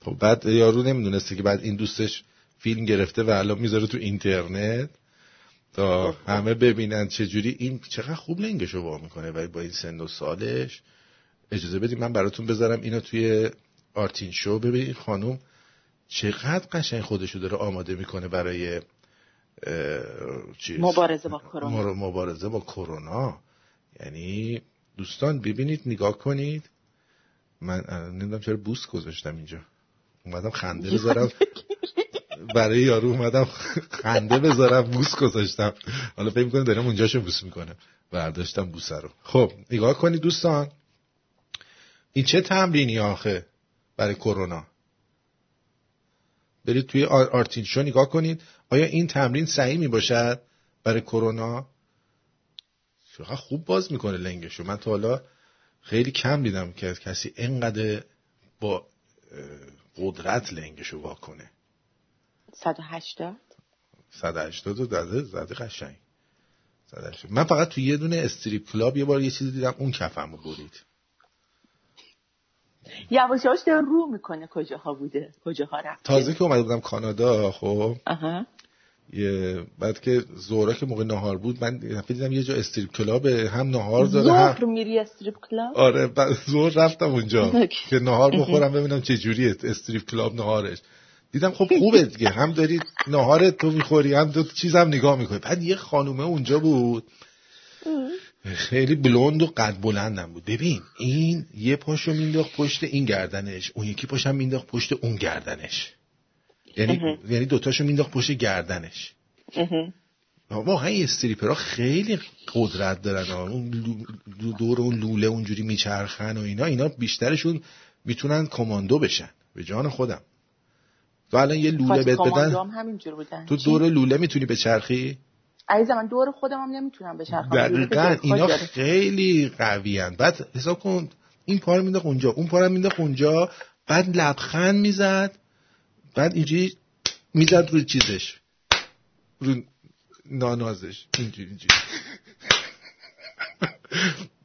خب بعد یارو نمی‌دونسته که بعد این دوستش فیلم گرفته و الان می‌ذاره تو اینترنت. تا همه ببینن چجوری این چقدر خوب لنگشو وا می‌کنه و با این سن و سالش. اجازه بدید من براتون بذارم اینو توی آرتین شو. ببین این خانوم چقدر قشنگ خودشو داره آماده می‌کنه برای چیز؟ مبارزه با کرونا. مبارزه با کرونا. یعنی دوستان ببینید نگاه کنید. من نمی‌دونم چرا بوس گذاشتم اینجا. اومدم خنده بذارم. برای یارو اومدم خنده بذارم بوس گذاشتم. حالا فکر می‌کنم دارم اونجاشو بوس می‌کنم. برداشتم بوسه رو. خب نگاه کنید دوستان. این چه تمرینی آخه؟ برای کرونا. برید توی آرتین شو نگاه کنید. آیا این تمرین صحیح می باشد برای کرونا؟ چقدر خوب باز می‌کنه لنگشو. من تا حالا خیلی کم دیدم که کسی اینقدر با قدرت لنگشو واکنه 180 180 و زده زده قشنگ. من فقط توی یه دونه استریپ کلاب یه بار یه چیزی دیدم اون کفمو برید یواش یواش داره رو می‌کنه کجاها بوده کجاها رفته. تازه که اومده بودم کانادا خب. یه بعد که زورا که موقع نهار بود من دیدم یه جا strip club هم نهار داره زور میری strip club؟ آره بعد زور رفتم اونجا که نهار بخورم ببینم چه جوریه strip club نهارش. دیدم خب خوبه دیگه هم داری نهار تو می‌خوری هم دو چیزم نگاه می‌کنی. بعد یه خانومه اونجا بود خیلی blonde و قد بلندم بود. ببین این یه پاشو مینداخت پشت این گردنش اون یکی پاشم مینداخت پشت اون گردنش. یعنی یعنی دوتاشو مینداخت پشت گردنش. واقعا این استریپرها خیلی قدرت دارن اون دور اون لوله اونجوری میچرخن و اینا. اینا بیشترشون می‌تونن کماندو بشن. به جان خودم. تو الان یه لوله بهت بدن. تو دور لوله می‌تونی به چرخی؟ عزیز من دور خودم هم نمی‌تونم بچرخم دقیقا اینا خیلی قوی هن. بعد حساب کن این پار مینداخت اونجا اون پار مینداخت اونجا بعد لبخند می‌زد بعد اینجوری می‌زد روی چیزش رو نانازش اینجوری اینجوری.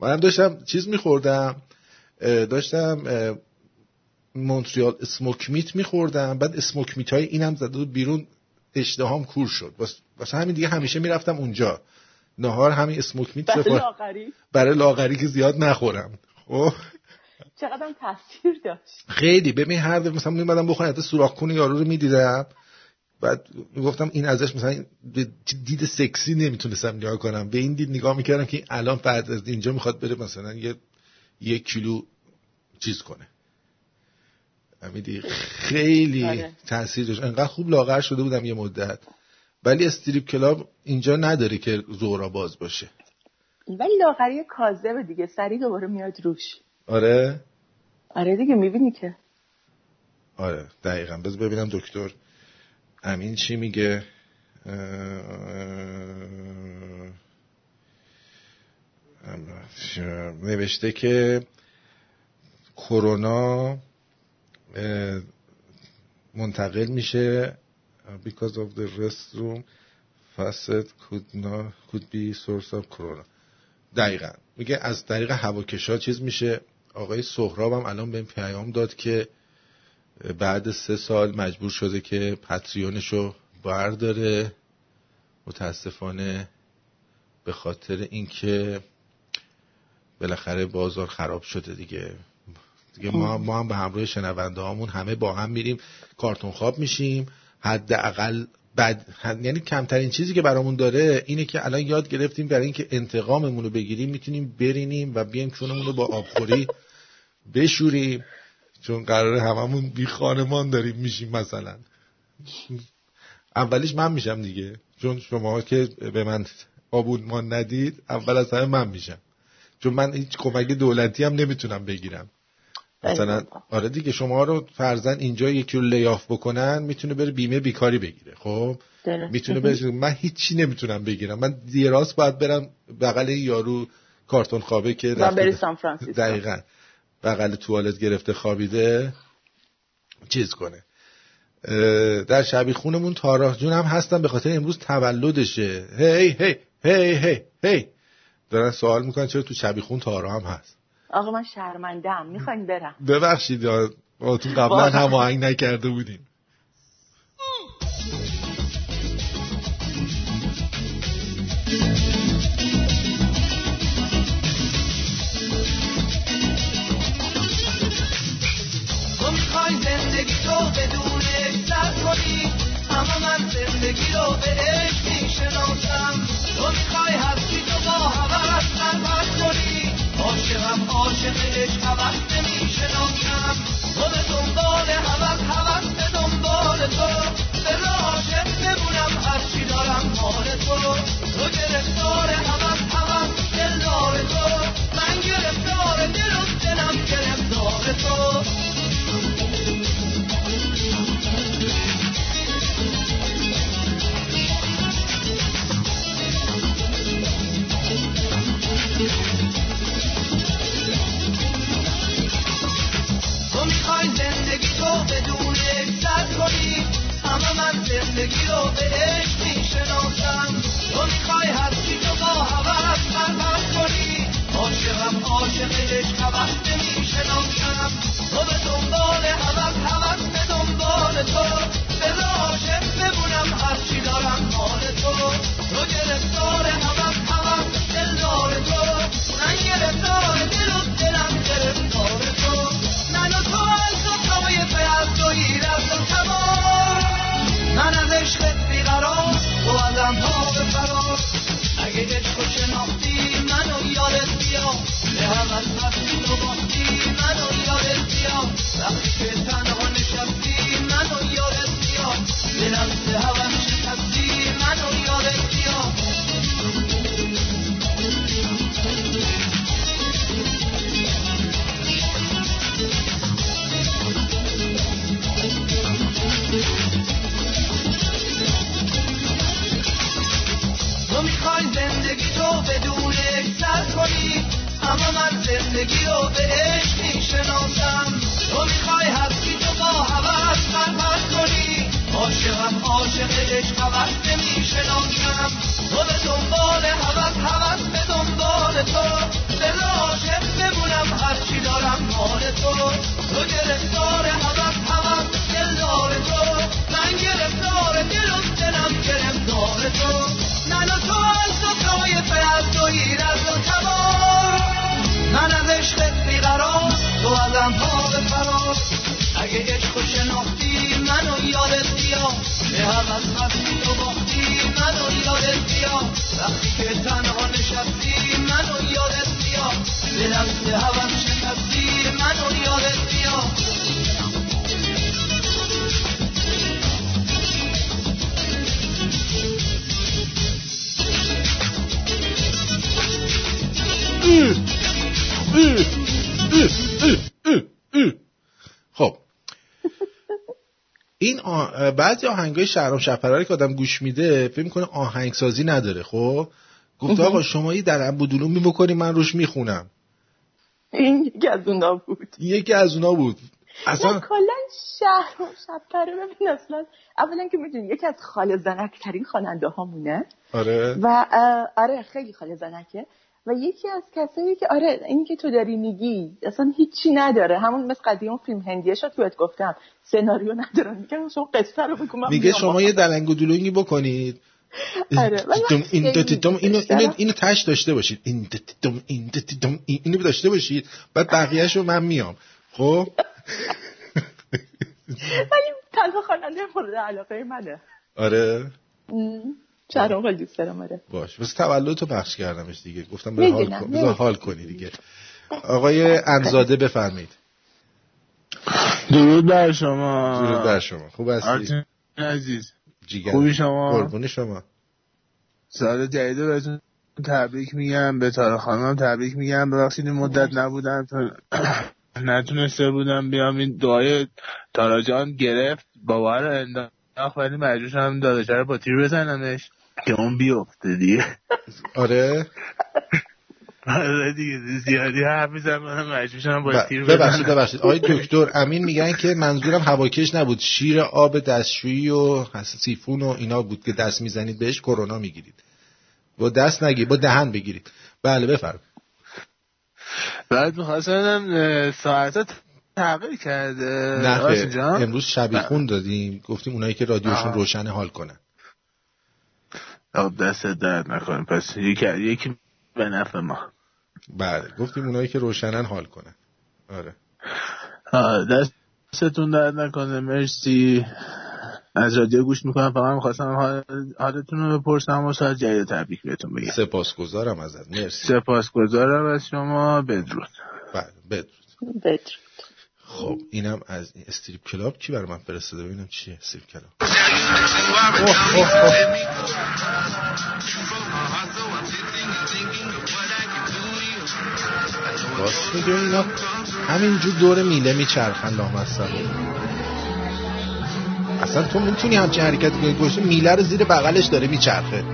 من داشتم چیز میخوردم داشتم مونتریال اسموک میت میخوردم بعد اسموک میت های اینم زده بیرون. اشتهام کور شد. واسه همین دیگه همیشه می‌رفتم اونجا. نهار همین اسموک میت برای لاغری؟ برای لاغری که زیاد نخورم. خب. چقدر تاثیر داشت. خیلی. ببین هر دفعه مثلا میمدم بخورم حتی سوراخ کون یارو رو می‌دیدم. بعد می‌گفتم این ازش مثلا دید سکسی نمی‌تونستم نگاه کنم. به این دید نگاه می‌کردم که الان بعد از اینجا می‌خواد بره مثلا یه یک کیلو چیز کنه. امیدی خیلی آره. تاثیر داشت انقدر خوب لاغر شده بودم یه مدت ولی استریپ کلاب اینجا نداره که زورا باز باشه ولی لاغری کاذبه دیگه سری دوباره میاد روش آره آره دیگه می‌بینی که آره دقیقا بذار ببینم دکتر امین چی میگه نوشته که کرونا منتقل میشه. Because of the restroom facet could, not, could be source of corona. دقیقا. میگه از طریق هواکشا چیز میشه. آقای سهراب هم الان به پیام داد که بعد سه سال مجبور شده که پتریونشو برداره. متاسفانه به خاطر اینکه بالاخره بازار خراب شده دیگه. دیگه ما, ما هم به همراه شنونده هامون همه با هم میریم کارتون خواب میشیم. حداقل بعد یعنی کمترین چیزی که برامون داره اینه که الان یاد گرفتیم برای اینکه انتقاممون رو بگیریم می‌تونیم برینیم و بیایم چونمون رو با آبخوری بشوریم. چون قراره هممون بی خانمان داریم میشیم مثلا. اولیش من میشم دیگه. چون شما که به من آبونمان ندید اول از همه من میشم. چون من هیچ کمک دولتی هم نمی‌تونم بگیرم. مثلا آره دیگه شما رو فرزن اینجا یکی رو لیاف بکنن می‌تونه بره بیمه بیکاری بگیره. خب؟ می‌تونه بره من هیچی نمی‌تونم بگیرم. من دیراس باید برم بغل یارو کارتون خوابه که رفته سان فرانسیسکو. دقیقا. بغل توالت گرفته خوابیده چیز کنه. در شبی خونمون تاراه جون هم هستن به خاطر امروز تولدشه. هی هی هی هی هی. دارن سوال می‌کنن چرا تو شبی خون تارا هم هست. آقا من شرمندم می‌خواین برم. ببخشید تو قبلا هم آهنگ نکرده بودیم تو می‌خوای زندگی تو بدون سر کنی اما من زندگی رو به عشق می‌شناسم. تو می‌خوای عاشقم عاشق عشق هوس نمی‌شناسم تو به دنبال هوس هوس به دنبال تو. به عاشق بمونم هرچی دارم مال تو. تو گرفتار هوس هوس دلدار تو. من گرفتار دل و دلم گرفتار تو. بعضی آهنگای شهرام شفراری که آدم گوش میده فکر می‌کنه آهنگسازی نداره خب؟ گفت آقا شما در می بکنی من روش می‌خونم. این یکی از اونا بود. یکی از اونا بود. اصلا کلا شهر و شبتره ببین اصلا اولا که می‌دونی یکی از خال زنکترین خواننده هامونه آره. و آره خیلی خال زنکه. و یکی از کسایی که آره اینی که تو داری میگی اصلا هیچی نداره. همون مثل قدیم فیلم هندیه شد توت گفتم. سناریو نداره میگم شما قصه رو بگو میگه شما یه دلنگ و دلونگی بکنید. آره این اینو اینو اینو تش داشته باشید. این این اینو داشته باشید. بعد بقیه‌شو من میام. خب؟ ولی تنها خواننده مورد علاقه منه. آره. چرا خیلی دوست دارم آره. باش. بس تولد تو بخش کردمش دیگه. گفتم به حال کن بذار حال کنی دیگه. آقای انزاده بفرمایید. درود بر شما. درود بر شما. خوب هستی؟ عزیز. جیگر. خوبی شما؟ قربون شما. سال جدید بهتون تبریک میگم. به تارا خانم تبریک میگم. ببخشید این مدت نبودم. نتونسته بودم بیام. این دعای تارا جان گرفت. بابا رو انداخت. ولی مجبور شدم داداشه رو با تیر بزنمش. که اون بیفته دیگه. آره. آره دیگه زیادی حرف می‌زنم منم مجبور شدم با تیر ببخشید ببخشید. آقای دکتر امین میگن که منظورم هواکش نبود. شیر آب دستشویی و سیفون و اینا بود که دست می‌زنید بهش کرونا می‌گیرید. با دست نگیرید با دهن بگیرید. بله بفرمایید. بعد می‌خواستم ساعت تغییر کرده نه امروز شبیخون دادیم. گفتیم اونایی که رادیوشون روشن حال کنن. آب دست درد نکنه. پس یکی یکی به نفع ما. بله. گفتیم اونایی که روشنن حال کنن. آره. دستتون درد نکنه. مرسی. از رادیو گوش می‌کنم. فقط می‌خواستم حالتون رو بپرسم و ساعت جدید تبریک بهتون بگم. سپاسگزارم ازت. مرسی. سپاسگزارم از شما. بدرود. بله. بدرود. بدرود. خب اینم از strip club. کی برای من فرستاده؟ ببینم چیه. strip club. راست میگه اینا همینجور دور میله میچرخن لامصب اصلا تو می‌تونی همچین حرکتی کنی گوشه میله رو زیر بغلش داره میچرخه.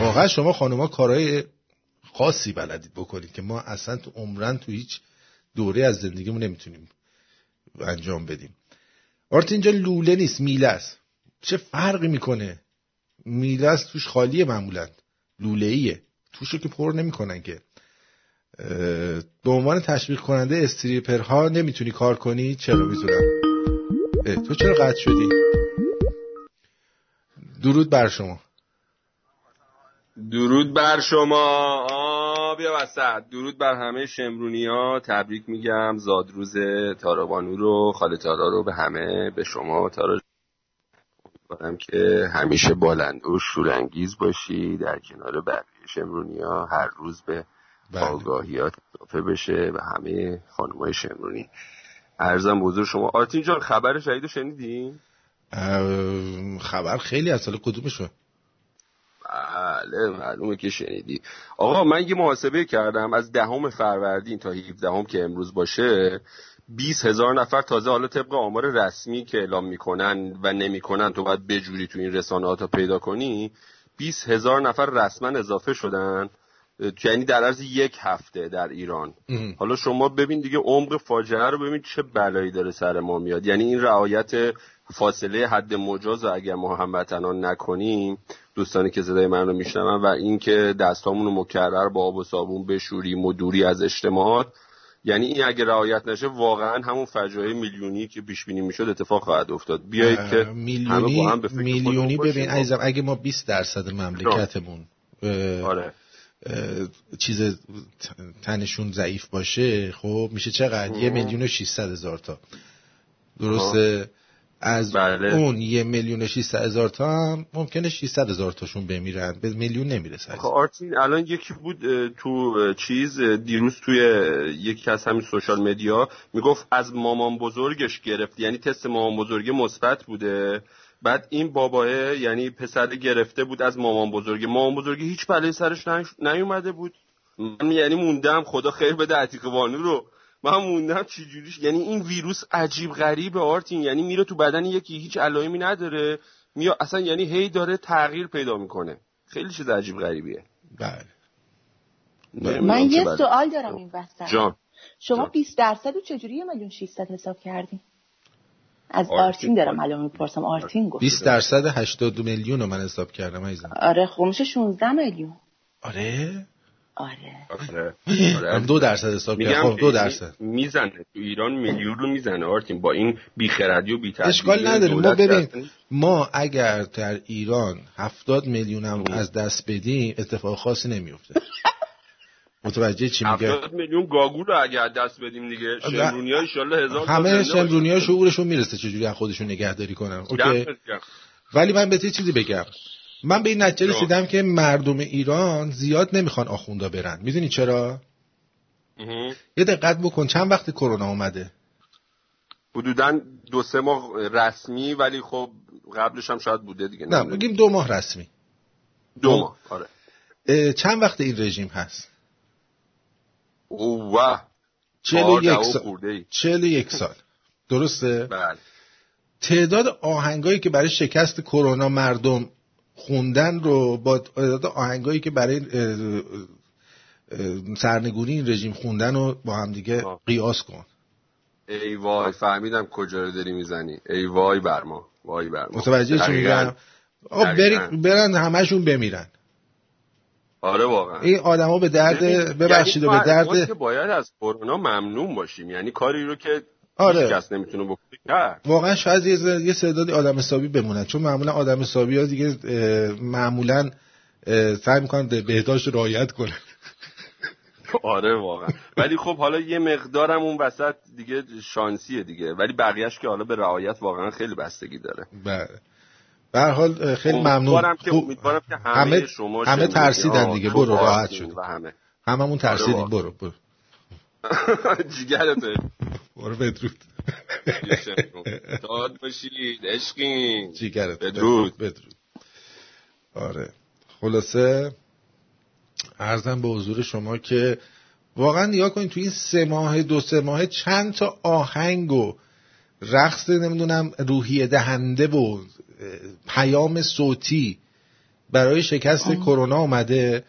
واقعا شما خانوما کارهای خاصی بلدید بکنید که ما اصلا تو عمرن تو هیچ دوره از زندگیمون نمی‌تونیم انجام بدیم. آرتین اینجا لوله نیست میله است. چه فرقی می‌کنه؟ میله است توش خالیه معمولا. لوله ایه توشو که پر نمی‌کنن که. به عنوان تشویق کننده استریپرها نمی‌تونی کار کنی؟ چرا می‌تونم؟ تو چرا قطع شدی؟ درود بر شما. درود بر شما. آه بیا وسط. درود بر همه شمرونی ها تبریک میگم. زادروز تارابانو رو خاله تارا رو به همه به شما تارا امیدوارم که همیشه بالنده و شورانگیز باشی در کنار بقیه شمرونی ها هر روز به آگاهیات اضافه بشه و همه خانمای شمرونی. ارزم بزرگ شما. آرتین جان خبر شهید شنیدین؟ خبر خیلی از سال کدومشون بله معلومه که شنیدی. آقا من یه محاسبه کردم از دهم فروردین تا 17 هم که امروز باشه 20 هزار نفر تازه حالا طبق آمار رسمی که اعلام می‌کنن و نمی‌کنن تو باید بجوری تو این رسانه ها تا پیدا کنی 20 هزار نفر رسما اضافه شدن یعنی در عرض یک هفته در ایران. حالا شما ببین دیگه عمق فاجعه رو ببین چه بلایی داره سر ما میاد. یعنی این رعایت فاصله حد مجاز رو اگر ما هموطنان نکنیم دوستانی که صدای من رو میشنون و اینکه دستامون رو مکرر با آب و صابون بشوریم و دوری از اجتماعات یعنی این اگه رعایت نشه واقعا همون فجایع میلیونی که پیش بینی می‌شد اتفاق خواهد افتاد. بیایید که میلیونی میلیونی ببین عزیزم اگه ما 20 درصد مملکتمون آره. چیز تنشون ضعیف باشه خب میشه چقدر؟ یه میلیون و 600 هزار تا. درسته؟ از بله. اون یه میلیون و 600 هزار تا هم ممکنه 600 هزار تاشون بمیرن. به میلیون نمی‌رسه. خب آرتین الان یکی بود تو چیز دیروز توی یکی از همین سوشال مدیا می‌گفت از مامان بزرگش گرفت. یعنی تست مامان بزرگی مثبت بوده. بعد این باباه یعنی پسر گرفته بود از مامان بزرگی. مامان بزرگی هیچ بلای سرش نیومده بود. من یعنی موندم خدا خیر بده عتیق وانو رو. من موندم چی جوریش یعنی این ویروس عجیب غریب آرتین. یعنی میره تو بدن یکی هیچ علائمی نداره. میا اصلا یعنی هی داره تغییر پیدا می‌کنه. خیلی چیز عجیب غریبیه. بله. من یه سوال دارم این وسط. جان. شما جان. 20 درصد رو چجوری یه میلیون 600 حساب کردین؟ از آرتین, آرتین دارم الان می‌پرسم. آرتین گفت. 20 درصد 80 میلیون رو من حساب کردم عزیزم. آره خب میشه 16 میلیون. آره؟ آره. آره, آره. دو درصد حساب خب دو درصد. می‌زنه. تو ایران میلیون رو می‌زنه آرتین. با این بیخردی و بی‌تربیتی اشکال نداره. ما ببین ما اگر در ایران هفتاد میلیون هم از دست بدیم اتفاق خاصی نمیفته متوجه چی میگه؟ 70 میلیون گاگول رو اگر دست بدیم دیگه شمرونی ها ان هزار همه شمرونی ها شعورشون می‌رسه چجوری از خودشون نگهداری کنن. اوکی. ولی من به چیزی بگم. من به این نتیجه رسیدم که مردم ایران زیاد نمی‌خوان آخوندا برن. می‌دونی چرا؟ یه دقت بکن چند وقت کرونا اومده؟ حدودا دو سه ماه رسمی ولی خب قبلش هم شاید بوده دیگه نه بگیم دو ماه رسمی. دو ماه آره. چند وقت این رژیم هست؟ اوه چهل یک سال چهل یک سال. درسته؟ بله. تعداد آهنگایی که برای شکست کرونا مردم خوندن رو با تعداد آهنگایی که برای سرنگونی این رژیم خوندن رو با هم دیگه قیاس کن. ای وای فهمیدم کجا رو داری می‌زنی. ای وای بر ما وای بر ما. متوجه چی میگم؟ برن همشون بمیرن. آره واقعا. این آدما به درد ببخشید یعنی به درد که باید از کرونا ممنون باشیم. یعنی کاری رو که آره. کس نمی‌تونه بکنه. واقعا شاید یه, یه سعدادی آدم حسابی بمونن. چون معمولا آدم حسابی ها دیگه معمولا سعی می‌کنن بهداشت رعایت کنن. آره واقعا. ولی خب حالا یه مقدارم اون وسط دیگه شانسیه دیگه. ولی بقیهش که حالا به رعایت واقعا خیلی بستگی داره. بله. به حال خیلی ممنون. که امیدوارم که همه, شما همه ترسیدن دیگه. برو راحت شد همه. هممون ترسیدیم. آره برو برو. جیگرته. برو بدرود. داد باشید عشقین جیگرت. بدرود. بدرود آره. خلاصه ارزم به حضور شما که واقعا نگاه کنید تو این سه ماه دو سه ماه چند تا آهنگ و رقص نمی‌دونم روحیه دهنده و پیام صوتی برای شکست کرونا آمده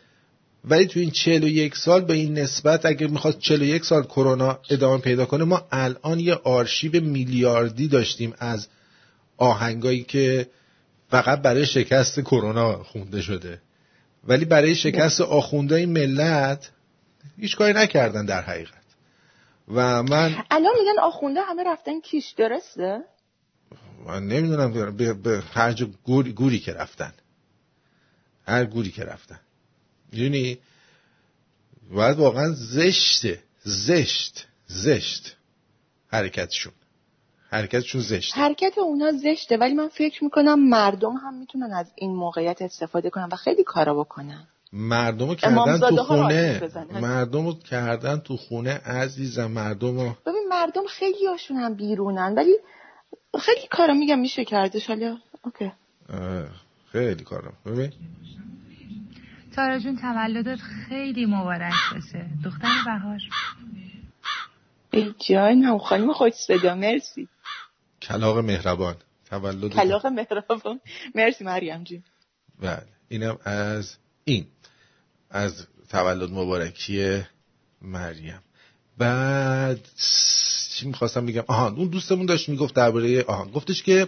ولی تو این 41 سال به این نسبت اگر می‌خواد 41 سال کرونا ادامه پیدا کنه ما الان یه آرشیو میلیاردی داشتیم از آهنگایی که فقط برای شکست کرونا خونده شده. ولی برای شکست آخوندهای ملت هیچ کاری نکردن در حقیقت. و من الان میگن آخونده همه رفتن کیش درسته؟ من نمی‌دونم به هر جا گوری, گوری که رفتن. هر گوری که رفتن. می‌دونی؟ باید واقعا زشته زشت زشت حرکتشون. حرکتشون زشت حرکت اونا زشته ولی من فکر می‌کنم مردم هم می‌تونن از این موقعیت استفاده کنن و خیلی کارا بکنن. مردم رو کردن تو خونه. مردم رو کردن تو خونه عزیزم مردم رو ببین مردم خیلی هاشون هم بیرونن ولی خیلی کارا میگم میشه کردش. حالا اوکی. خیلی کارا. ببین. تارا جون تولدت خیلی مبارک باشه. دختر بهار. ای جانم خانم خوش صدا مرسی. کلاق مهربان. تولد کلاق مهربان. مرسی مریم جون. بله. اینم از این. از تولد مبارکی مریم. بعد چی می‌خواستم بگم؟ آها اون دوستمون داشت می‌گفت درباره آها گفتش که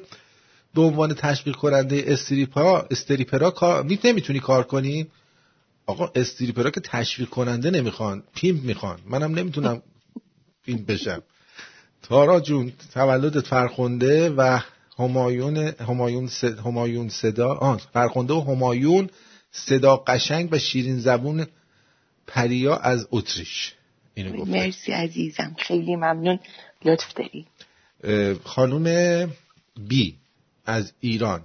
به عنوان تشویق کننده استریپا استریپرا کار نمی‌تونی کار کنی؟ آقا استریپرا که تشویق کننده نمی‌خوان پیمپ می‌خوان. منم نمی‌تونم پیمپ بشم. تارا جون تولدت فرخنده و همایون همایون صدا, همایون صدا آن فرخنده و همایون صدا قشنگ و شیرین زبون پریا از اتریش. اینو مرسی عزیزم. خیلی ممنون. لطف داری. خانوم بی از ایران.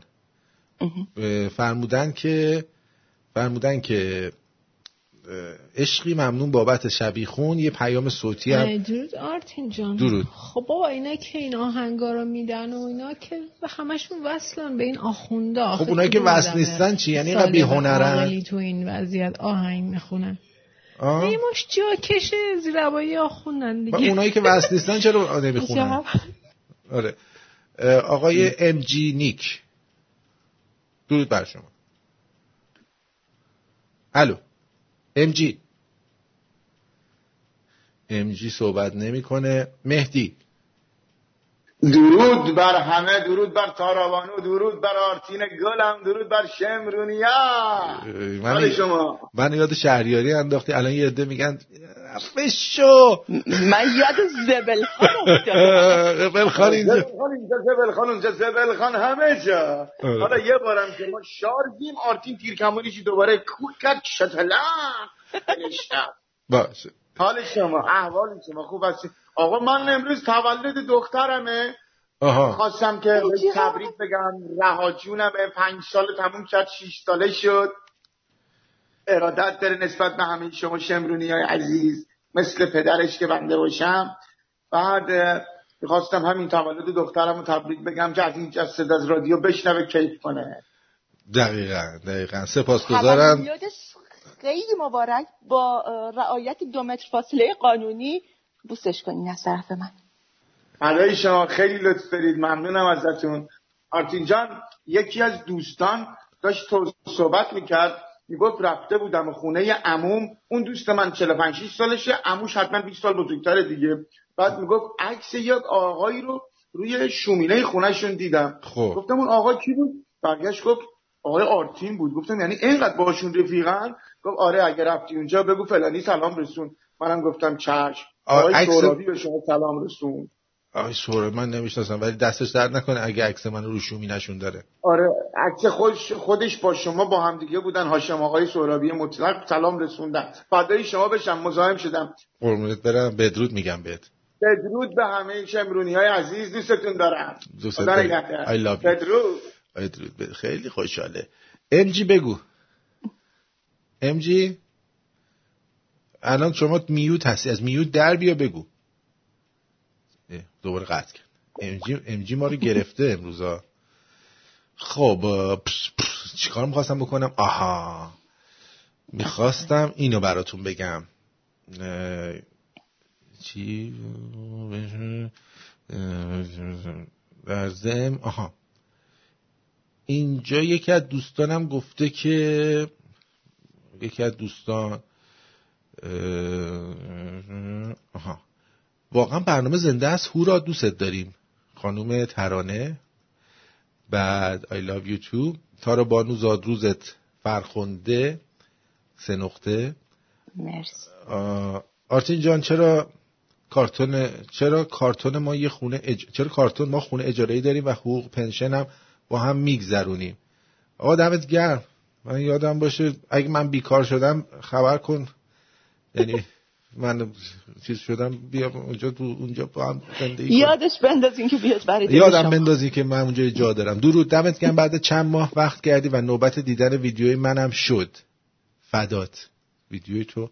فرمودن که فرمودن که عشقی ممنون بابت شبیخون یه پیام صوتی هم. درود آرتین جان. درود. خب بابا اینا که این آهنگا رو میدن و اینا که به همشون وصلن به این آخونده. خب اونا که وصل نیستن چی؟ یعنی اینا بی هنرن تو این وضعیت آهنگ می‌خونن. نیماش جا کشه زیربایی آخوندن دیگه. اونایی که وصل نیستن چرا نمی‌خونن؟ آره. آقای ام جی نیک درود بر شما. الو. ام جی ام جی صحبت نمی‌کنه. مهدی. درود بر همه درود بر تاراوانو درود بر آرتین گلم درود بر شمرونیا. من شما؟ من یاد شهریاری انداختی. الان یه عده میگن فشو من یاد زبل خان زبل خان اینجا. زبل خان اونجا زبل خان همه جا. حالا یه بارم که ما شارگیم آرتین تیرکمونیشی دوباره کوک کرد شتلم باشه. حال شما احوال شما خوب هستی آقا من امروز تولد دخترمه. آها. خواستم که تبریک بگم. رها جونم پنج سال تموم کرد شیش ساله شد. ارادت داره نسبت به همه شما شمرونی های عزیز مثل پدرش که بنده باشم. بعد خواستم همین تولد دخترم رو تبریک بگم که از این جسد از رادیو بشنوه کیف کنه. دقیقا دقیقا. سپاس گذارم خیلی مبارک. با رعایت دو متر فاصله قانونی بوسش کنین از طرف من. برای شما خیلی لطف دارید ممنونم ازتون. آرتین جان یکی از دوستان داشت تو صحبت می‌کرد. می‌گفت رفته بودم خونه عموم. اون دوست من 45 6 سالشه. عموش حتما 20 سال بزرگتره دیگه. بعد می‌گفت عکس یک آقایی رو روی شومینه خونهشون دیدم. خب. گفتم اون آقا کی بود؟ برگشت گفت آقای آرتین بود. گفتم یعنی اینقدر باشون رفیقن؟ گفت آره اگه رفتی اونجا بگو فلانی سلام رسون. منم گفتم چشم. آقای سورابی به شما سلام رسون. آقای سورابی من نمی‌شناسم ولی دستش درد نکنه اگه عکس من رو شومی نشون داره. آره عکس خودش خودش با شما با هم دیگه بودن. هاشم آقای سورابی مطلق سلام رسوندن. فدای شما بشم مزاحم شدم. قربونت برم بدرود میگم بهت. بدرود به همه شمرونی های عزیز دوستتون دارم. دوست دارم. بدرود. بدرود. خیلی خوشحاله. ام جی بگو. ام جی الان شما میوت هستی. از میوت در بیا بگو. دوباره قطع کرد. ام جی, ام جی ما رو گرفته امروزا. خب چیکار می‌خواستم بکنم؟ آها. می‌خواستم اینو براتون بگم. چی؟ در زم آها. اینجا یکی از دوستانم گفته که یکی از دوستان آها. واقعا برنامه زنده است. هورا دوست داریم. خانوم ترانه. بعد I love you too. تارا بانو زادروزت فرخنده. سه نقطه. مرسی. آرتین جان چرا کارتون چرا کارتون ما یه خونه اج... چرا کارتون ما خونه اجاره داریم و حقوق پنشن هم با هم میگذرونیم؟ آقا دمت گرم. من یادم باشه اگه من بیکار شدم خبر کن. یعنی من چیز شدم بیا اونجا تو اونجا با هم زندگی یادش بندازین که بیاد برای یادم بندازین که من اونجا جا دارم. درود دمت گرم. بعد چند ماه وقت کردی و نوبت دیدن ویدیوی منم شد. فدات. ویدیوی تو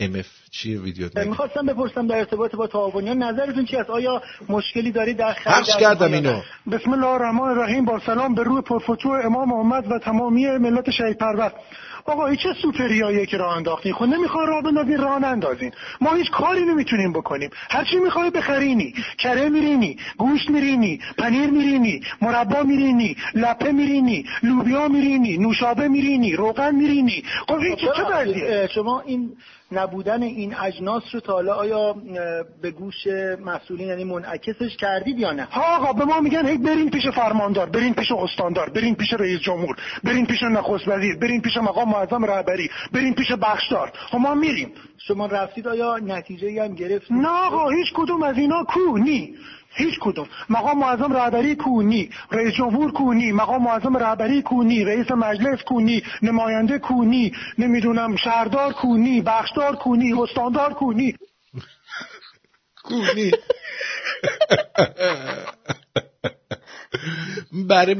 ام اف چیه ویدیو می‌خواستم بپرسم در ارتباط با تعاونیان نظرتون چی است؟ آیا مشکلی داری در خرید کردم اینو. بسم الله الرحمن الرحیم. با سلام به روح پرفتوه امام محمد و تمامی ملت شهید پرور. آقا این چه سوپریاییه که راه انداختین؟ خب نمی‌خوان راه بندازین راه نندازین. ما هیچ کاری نمی‌تونیم بکنیم. هر چی می‌خوای بخرینی. کره میرینی گوشت میرینی پنیر میرینی مربا میرینی لپه میرینی لوبیا میرینی نوشابه میرینی روغن میرینی. خب این چه شما این نبودن این اجناس رو تا حالا آیا به گوش مسئولین یعنی منعکسش کردید یا نه؟ ها آقا به ما میگن هی برین پیش فرماندار برین پیش استاندار برین پیش رئیس جمهور برین پیش نخست وزیر برین پیش مقام معظم رهبری برین پیش بخشدار. خب ما میریم. شما رفتید آیا نتیجه هم گرفت نه آقا هیچ کدوم از اینا کو نی. هیچ کدوم. مقام معظم رهبری کونی رئیس جمهور کونی مقام معظم رهبری کونی رئیس مجلس کونی نماینده کونی نمی‌دونم شهردار کونی بخشدار کونی استاندار کونی. کونی. بره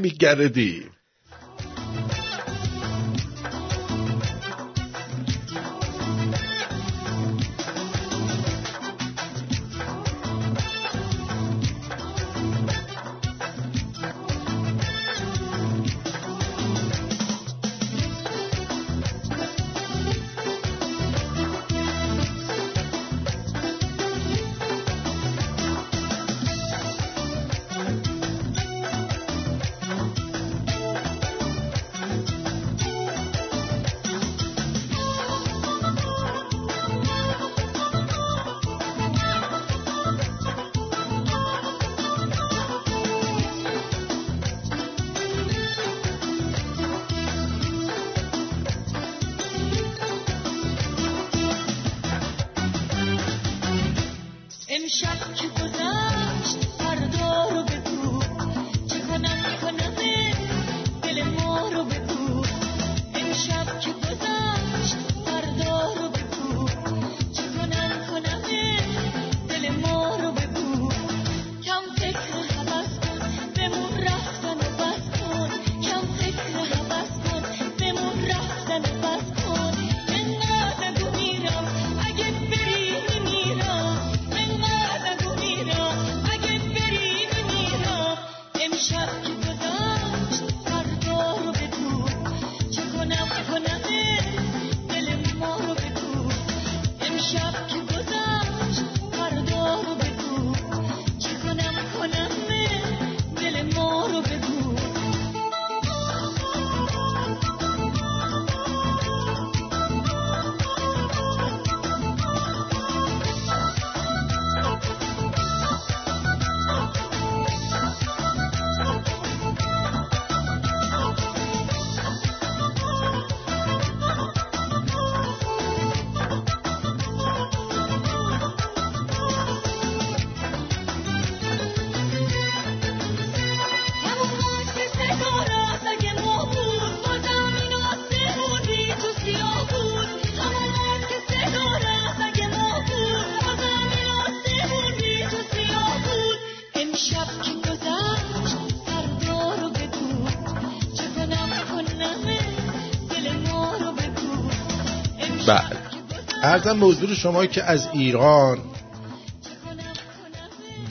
ارزم به حضور شما که از ایران.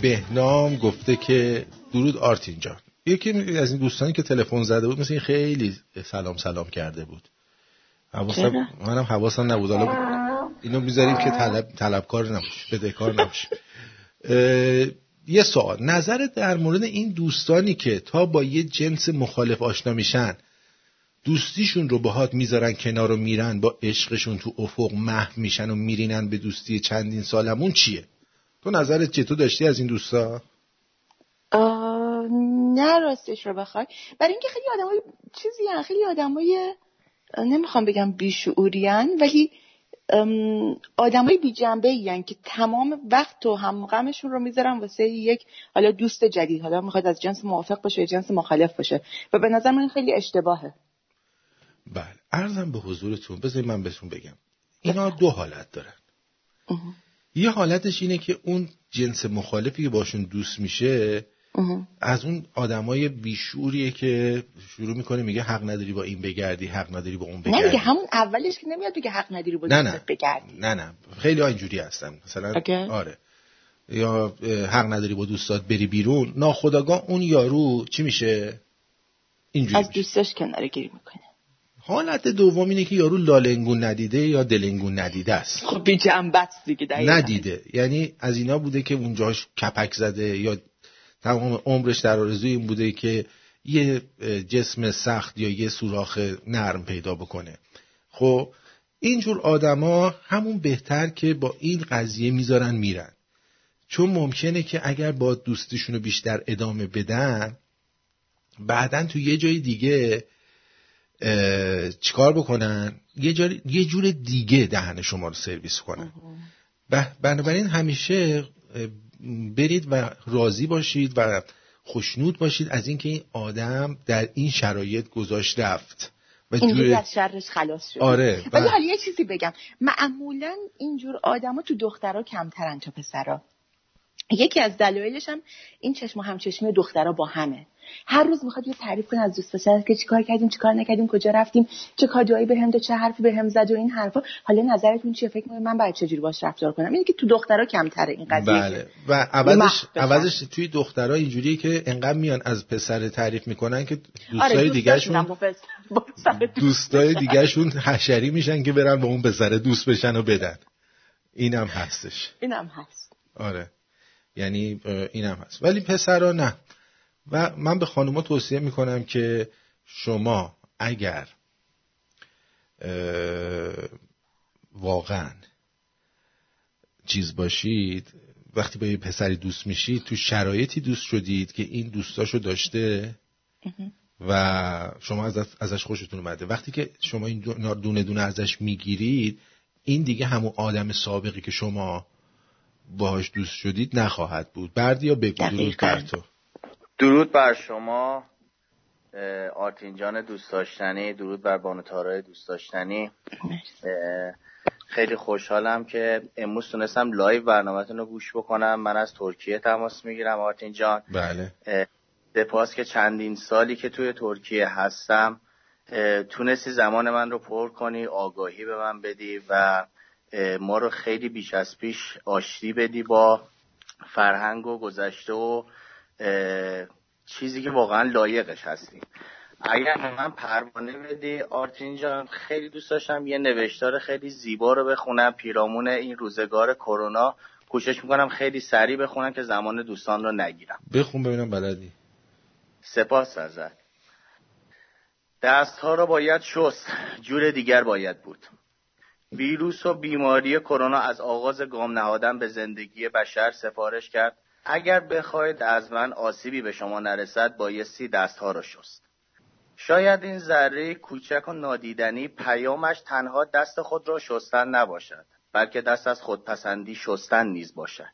بهنام گفته که درود آرتین جان. یکی از این دوستانی که تلفن زده بود مثل خیلی سلام سلام کرده بود. حواسم منم حواسم نبود. حالا اینو می‌ذاریم که طلب طلبکار نباشه بدهکار نباشه. یه سوال. نظر در مورد این دوستانی که تا با یه جنس مخالف آشنا میشن دوستیشون رو باهات می‌ذارن کنار و میرن با عشقشون تو افق محو میشن و میرینن به دوستی چندین سالمون چیه؟ تو نظرت چطور داشتی از این دوستا؟ نه راستش رو بخوای. برای اینکه خیلی آدمای چیزی هن. خیلی آدمای نمی‌خوام بگم بیشعوریان ولی آدمای بی جنبه این که تمام وقت و هم غمشون رو می‌ذارن واسه یک حالا دوست جدید حالا می‌خواد از جنس موافق باشه یا جنس مخالف باشه. و به نظر من خیلی اشتباهه. بله. ارزم به حضورتون بذارید من بهتون بگم. اینا دو حالت دارن. یه حالتش اینه که اون جنس مخالفی که باشون دوست میشه از اون آدمای بیشوریه که شروع می‌کنه میگه حق نداری با این بگردی حق نداری با اون بگردی. نه همون اولش که نمیاد بگه حق نداری با نه نه. بگردی. نه نه. خیلی ها اینجوری هستن. مثلا آره. یا حق نداری با دوستات بری بیرون ناخداگاه اون یارو چی میشه؟ اینجوری از دوستش کناره گیری می‌کنه. حالت دوم اینه که یارو لالنگون ندیده یا دلنگون ندیده است. خب بی جنبت دیگه دقیقا. ندیده. یعنی از اینا بوده که اونجاش کپک زده یا تمام عمرش در آرزوی این بوده که یه جسم سخت یا یه سوراخ نرم پیدا بکنه. خب اینجور آدما همون بهتر که با این قضیه می‌ذارن میرن. چون ممکنه که اگر با دوستشون رو بیشتر ادامه بدن بعدا تو یه جای دیگه چیکار بکنن؟ یه, یه جور دیگه دهن شما رو سرویس کنن. بنابراین همیشه برید و راضی باشید و خوشنود باشید از اینکه این آدم در این شرایط گذاشت رفت. و اینجوری از شرش خلاص شد آره ولی حالا یه چیزی بگم. معمولا اینجور آدما تو دخترها کمترن تا پسرا. یکی از دلایلش هم این چشم و همچشمی دخترها با همه. هر روز می‌خواد یه تعریف کنه از دوست داشتن که چیکار کردیم چیکار نکردیم کجا رفتیم چه کادویی بهم داد چه حرفی بهم زد و این حرفا. حالا نظرتون چیه؟ فکر می‌کنید من باید چجوری باش رفتار کنم؟ اینه که تو دخترها کمتره این قضیه. بله. و عوضش عوضش توی دخترها اینجوریه که انقدر میان از پسر تعریف می‌کنن که دوستای آره دیگهشون دوستای دیگهشون حشری میشن که برن با اون پسر دوست بشن و بدن. اینم هستش. اینم هست. آره. یعنی اینم هست. ولی پسرا نه. و من به خانوما توصیه می‌کنم که شما اگر واقعا چیز باشید وقتی با یه پسری دوست میشید تو شرایطی دوست شدید که این دوستاشو داشته و شما از ازش خوشتون اومده. وقتی که شما این دونه دونه ازش می‌گیرید این دیگه همون آدم سابقی که شما باهاش دوست شدید نخواهد بود. بردی بگو درود بر تو. درود بر شما آرتین دوست داشتنی درود بر بانو دوست داشتنی. خیلی خوشحالم که امروز تونستم live برنامهتون رو گوش بکنم. من از ترکیه تماس می‌گیرم آرتین جان. بله. سپاس که چندین سالی که توی ترکیه هستم. تونستی زمان من رو پر کنی آگاهی به من بدی و ما رو خیلی بیش از پیش آشتی بدی با فرهنگ و گذشته و چیزی که واقعا لایقش هستیم اگر من پروانه بدی آرتین جان خیلی دوست داشتم یه نوشتار خیلی زیبا رو بخونم پیرامون این روزگار کرونا. کوشش می‌کنم خیلی سریع بخونم که زمان دوستان رو نگیرم. بخون ببینم بلدی. سپاس ازت. دست ها رو باید شست. جور دیگر باید بود. ویروس و بیماری کرونا از آغاز گام نهادن به زندگی بشر سفارش کرد. اگر بخواید از من آسیبی به شما نرسد بایستی دستها را شست. شاید این ذره کوچک و نادیدنی پیامش تنها دست خود را شستن نباشد بلکه دست از خودپسندی شستن نیز باشد.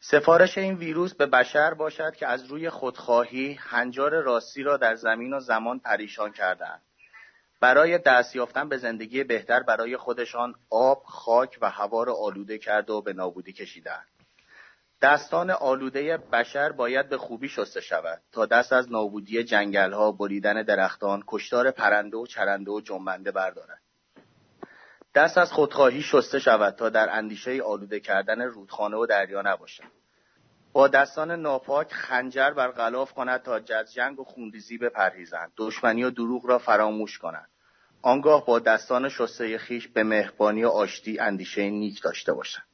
سفارش این ویروس به بشر باشد که از روی خودخواهی هنجار راستی را در زمین و زمان پریشان کردند برای دست یافتن به زندگی بهتر برای خودشان آب، خاک و هوا را آلوده کرده و به نابودی کشیدند. دستان آلوده بشر باید به خوبی شسته شود تا دست از نابودی جنگل ها، بریدن درختان، کشتار پرنده و چرنده و جنبنده بردارد. دست از خودخواهی شسته شود تا در اندیشه آلوده کردن رودخانه و دریا نباشد. با دستان ناپاک خنجر بر غلاف کند تا جز جنگ و خونریزی بپرهیزند دشمنی و دروغ را فراموش کنند آنگاه با دستان شسته خیش به مهربانی و آشتی اندیشه نیک داشته باشند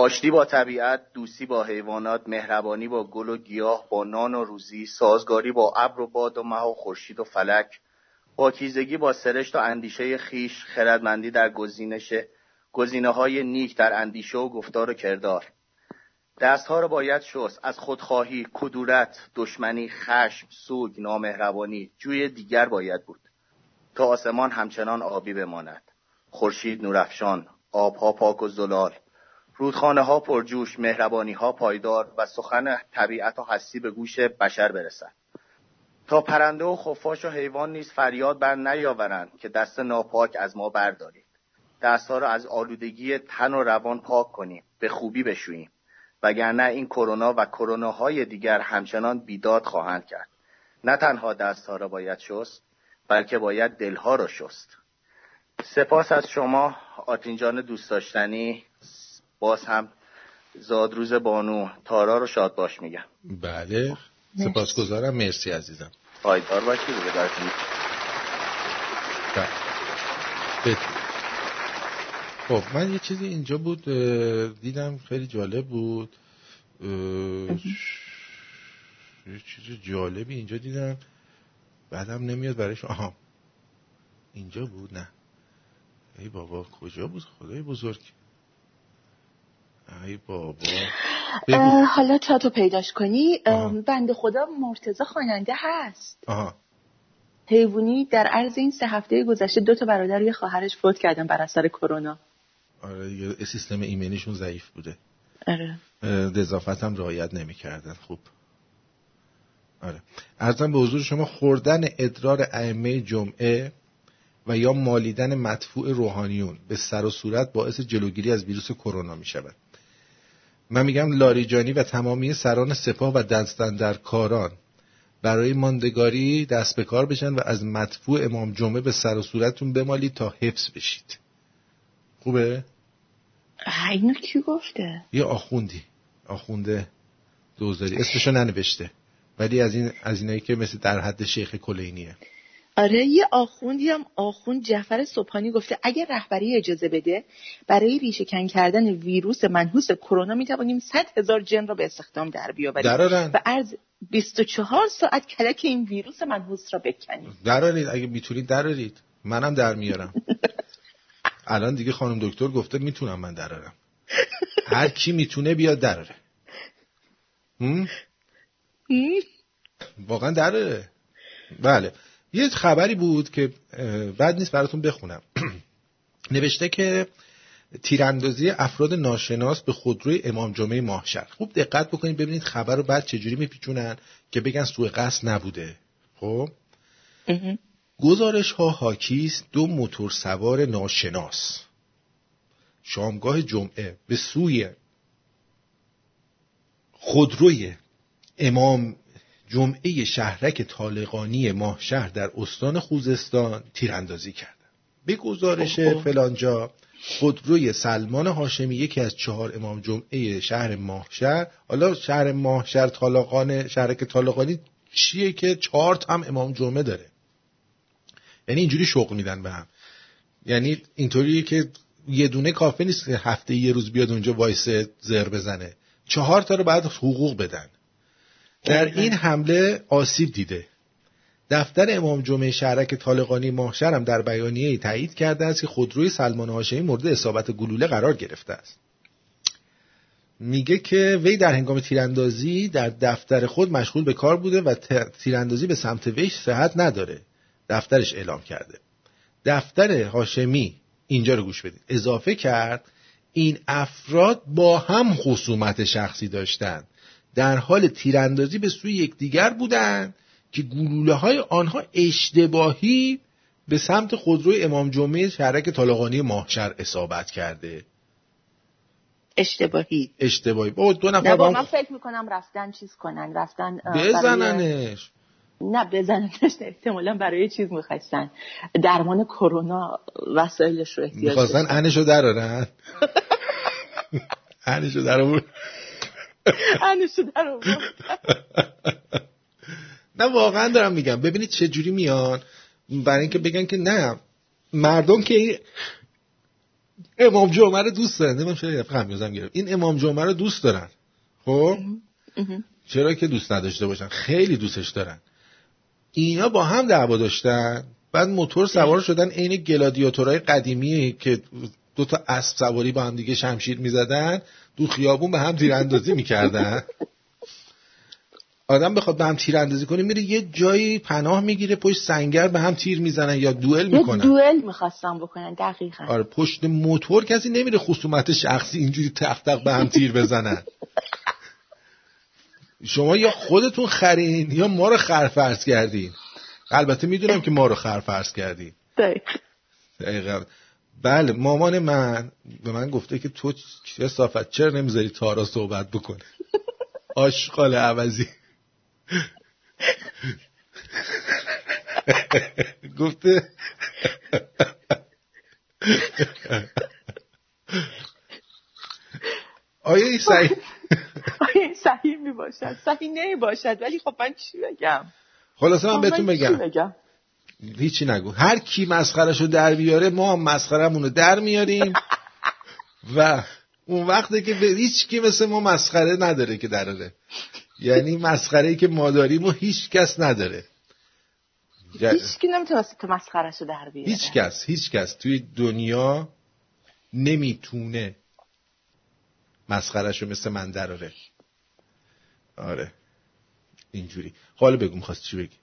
آشتی با طبیعت دوستی با حیوانات مهربانی با گل و گیاه با نان و روزی سازگاری با ابر و باد و مه و خورشید و فلک. پاکیزگی با سرشت و اندیشه خیش خردمندی در گزینش گزینه های نیک در اندیشه و گفتار و کردار. دستها را باید شست. از خودخواهی کدورت دشمنی خشم سوگ نامهربانی جوی دیگر باید بود تا آسمان همچنان آبی بماند. خورشید نورافشان آبها پاک و زلال. رودخانه ها پرجوش مهربانی ها پایدار و سخن طبیعت و هستی به گوش بشر برسد. تا پرنده و خفاش و حیوان نیز فریاد بر نیاورند که دست ناپاک از ما بردارید. دستها را از آلودگی تن و روان پاک کنیم به خوبی بشوییم. وگرنه این کرونا و کروناهای دیگر همچنان بیداد خواهند کرد. نه تنها دستها را باید شست بلکه باید دلها را شست. سپاس از شما آتینجان دوست داشتنی. باز هم زادروز بانو تارا رو شاد باش میگم. بله. سپاسگزارم. مرسی عزیزم. پایدار باشید خب من یه چیزی اینجا بود دیدم خیلی جالب بود. یه چیز جالبی اینجا دیدم. بعدم نمیاد برایش آها. اینجا بود؟ نه. ای بابا کجا بود؟ خدای بزرگ. ای بابا. حالا تا تو پیداش کنی. بند خدا مرتزا خواننده هست. آها. حیوانی در عرض این سه هفته گذشته دو تا برادر یه خواهرش فوت کردن بر اثر کرونا. آره دیگه سیستم ایمنیشون ضعیف بوده. آره. دزافت هم رعایت نمی‌کردن. خوب. آره. ارزم به حضور شما خوردن ادرار ائمه جمعه و یا مالیدن مدفوع روحانیون به سر و صورت باعث جلوگیری از ویروس کرونا می شود من میگم لاریجانی و تمامی سران سپاه و دستن در کاران برای ماندگاری دست به کار بشن و از مدفوع امام جمعه به سر و صورتتون بمالید تا حفظ بشید. خوبه؟ اینو کی گفته؟ یه آخوندی. آخونده دوزاری. اسمشو ننوشته. ولی از این از اینایی که مثل در حد شیخ کلینیه. آره یه آخوندی هم آخوند جعفر صبحانی گفته اگر رهبری اجازه بده برای ریشه کن کردن ویروس منحوس کرونا می توانیم 100 هزار جن را به استخدام در بیاوریم. و عرض 24 ساعت کلک این ویروس منحوس را بکنیم. درارید. اگه می‌تونید درارید. منم در میارم. الان دیگه خانم دکتر گفته می‌تونم من درارم. هر کی می‌تونه بیاد دراره. واقعا داره بله. یه خبری بود که بد نیست براتون بخونم. نوشته که تیراندازی افراد ناشناس به خودروی امام جمعه ماهشر خوب دقت بکنید ببینید خبر رو بعد چجوری میپیچونن که بگن سوء قصد نبوده. خب؟ گزارش ها حاکیست دو موتور سوار ناشناس. شامگاه جمعه به سوی خودروی امام جمعه شهرک طالقانی ماهشهر در استان خوزستان تیراندازی کردن به گزارش فلانجا خودروی سلمان هاشمی یکی از چهار امام جمعه شهر ماهشهر حالا شهر ماهشهر طالقان شهرک طالقانی چیه که چهار هم امام جمعه داره؟ یعنی اینجوری شوق میدن به هم. یعنی اینطوریه که یه دونه کافه نیست که هفته یه روز بیاد اونجا وایسه زر بزنه. چهار تا رو بعد حقوق بدن. در این حمله آسیب دیده. دفتر امام جمعه شهرک طالقانی ماهشر هم در بیانیه تایید کرده است که خودروی سلمان هاشمی مورد اصابت گلوله قرار گرفته است. میگه که وی در هنگام تیراندازی در دفتر خود مشغول به کار بوده و تیراندازی به سمت ویش صحت نداره. دفترش اعلام کرده. دفتر هاشمی اینجا رو گوش بدید. اضافه کرد این افراد با هم خصومت شخصی داشتند در حال تیراندازی به سوی یکدیگر بودند که گلوله های آنها اشتباهی به سمت خودروی امام جمعه شهرک طالقانی ماهشر اصابت کرده. اشتباهی. اشتباهی. با دو نفر با من فکر می‌کنم رفتن چیز کنن رفتن بزننش. نه بزننش احتمالا برای چیز می‌خواستن. درمان کرونا وسایلش رو احتیاج می‌خواستن انشو درارن. انشو در انشو در نه واقعا دارم میگم. ببینید چه جوری میان. برای اینکه بگن که نه مردم که امام جمعه رو دوست دارن. نمیم چرا غم گرفت. این امام جمعه رو دوست دارن. خب؟ چرا که دوست نداشته باشن؟ خیلی دوستش دارن. اینا با هم دعوا داشتن. بعد موتور سوار شدن عین گلادیاتورای قدیمی که دو تا اسب سواری با هم دیگه شمشیر می‌زدن دو خیابون به هم تیراندازی می‌کردن. آدم بخواد به هم تیر اندازی کنه میره یه جایی پناه می‌گیره پشت سنگر به هم تیر می‌زنن یا دوئل می‌کنن. دوئل می‌خواستم بکنن دقیقا. آره پشت موتور کسی نمیره خصومت شخصی اینجوری تق تق به هم تیر بزنن. شما یا خودتون خرین یا ما رو خرفرز کردین. البته می‌دونم که ما رو خرفرز کردین. دقیقا. بله مامان من به من گفته که تو چه صافت چرا نمی‌ذاری تارا صحبت بکنه؟ آشقال عوضی. گفته. آیا این صحیح؟ آیا این صحیح می باشد صحیح نمی باشد ولی خب من چی بگم؟ خلاصه من بهتون بگم. هیچی نگو. هر کی مسخرشو در بیاره ما مسخرمون رو در میاریم. و اون وقتی که هیچ کی مثل ما مسخره نداره که دراره. یعنی مسخره ای که ما داریم و هیچ کس نداره. هیچ کی نمی‌تونه تو مسخرشو در بیاره. هیچ کس هیچ کس. توی دنیا نمی‌تونه مسخرشو مثل من دراره. آره. اینجوری. حالا بگو می‌خواست چی بگی؟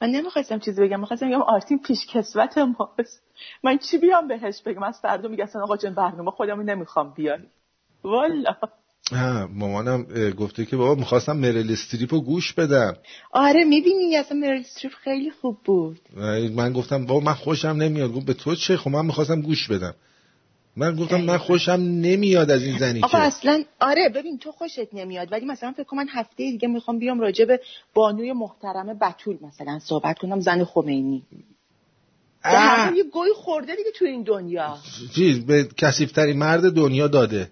من نمی‌خواستم چیزی بگم می‌خواستم بگم آرتین پیش کسوت ماست. من چی بیام بهش بگم؟ از فردا میگه اصلا آقا جان برنامه خودم نمی‌خوام بیاری. والا. ها مامانم گفته که بابا می‌خواستم مرل استریپ رو گوش بدم. آره می‌بینی اصلا مرل استریپ خیلی خوب بود. من گفتم بابا من خوشم نمیاد. گفت به تو چه؟ خب من می‌خواستم گوش بدم. من گفتم من خوشم نمیاد از این زنی آقا اصلا آره ببین تو خوشت نمیاد ولی مثلا فکر کنم من هفته دیگه می‌خوام بیام راجع به بانوی محترم بتول مثلا صحبت کنم زن خمینی. یه گوی خورده دیگه تو این دنیا. چیز به کسیفترین مرد دنیا داده.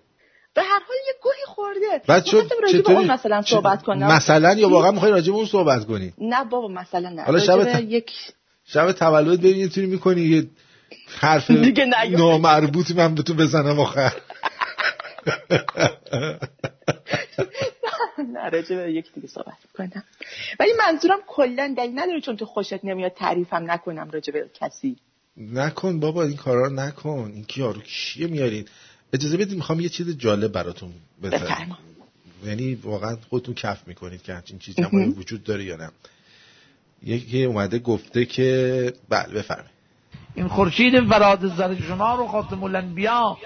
به هر حال یه گوی خورده. بعد شد چطوری؟ مثلا صحبت کنم. مثلا یا واقعا می‌خوای راجع به اون صحبت کنی؟ نه بابا مثلا نه. حالا شب. یک شب تولد ببین می‌تونی می‌کنی حرف نامربوط من به تو بزنم آخر نه راجع به یک دیگه صحبت کنم. ولی منظورم کلا دلیل نداره چون تو خوشت نمیاد تعریفم نکنم راجع به کسی. نکن بابا این کارا رو نکن. این یارو کیه میارین؟ اجازه بدید می‌خوام یه چیز جالب براتون بفرمایید یعنی واقعا خودتون کف می‌کنید که همچین چیزی هم وجود داره یا نه. یکی اومده گفته که بله بفرمایید. این خورشید فراد زر شما رو خاتم الانبیا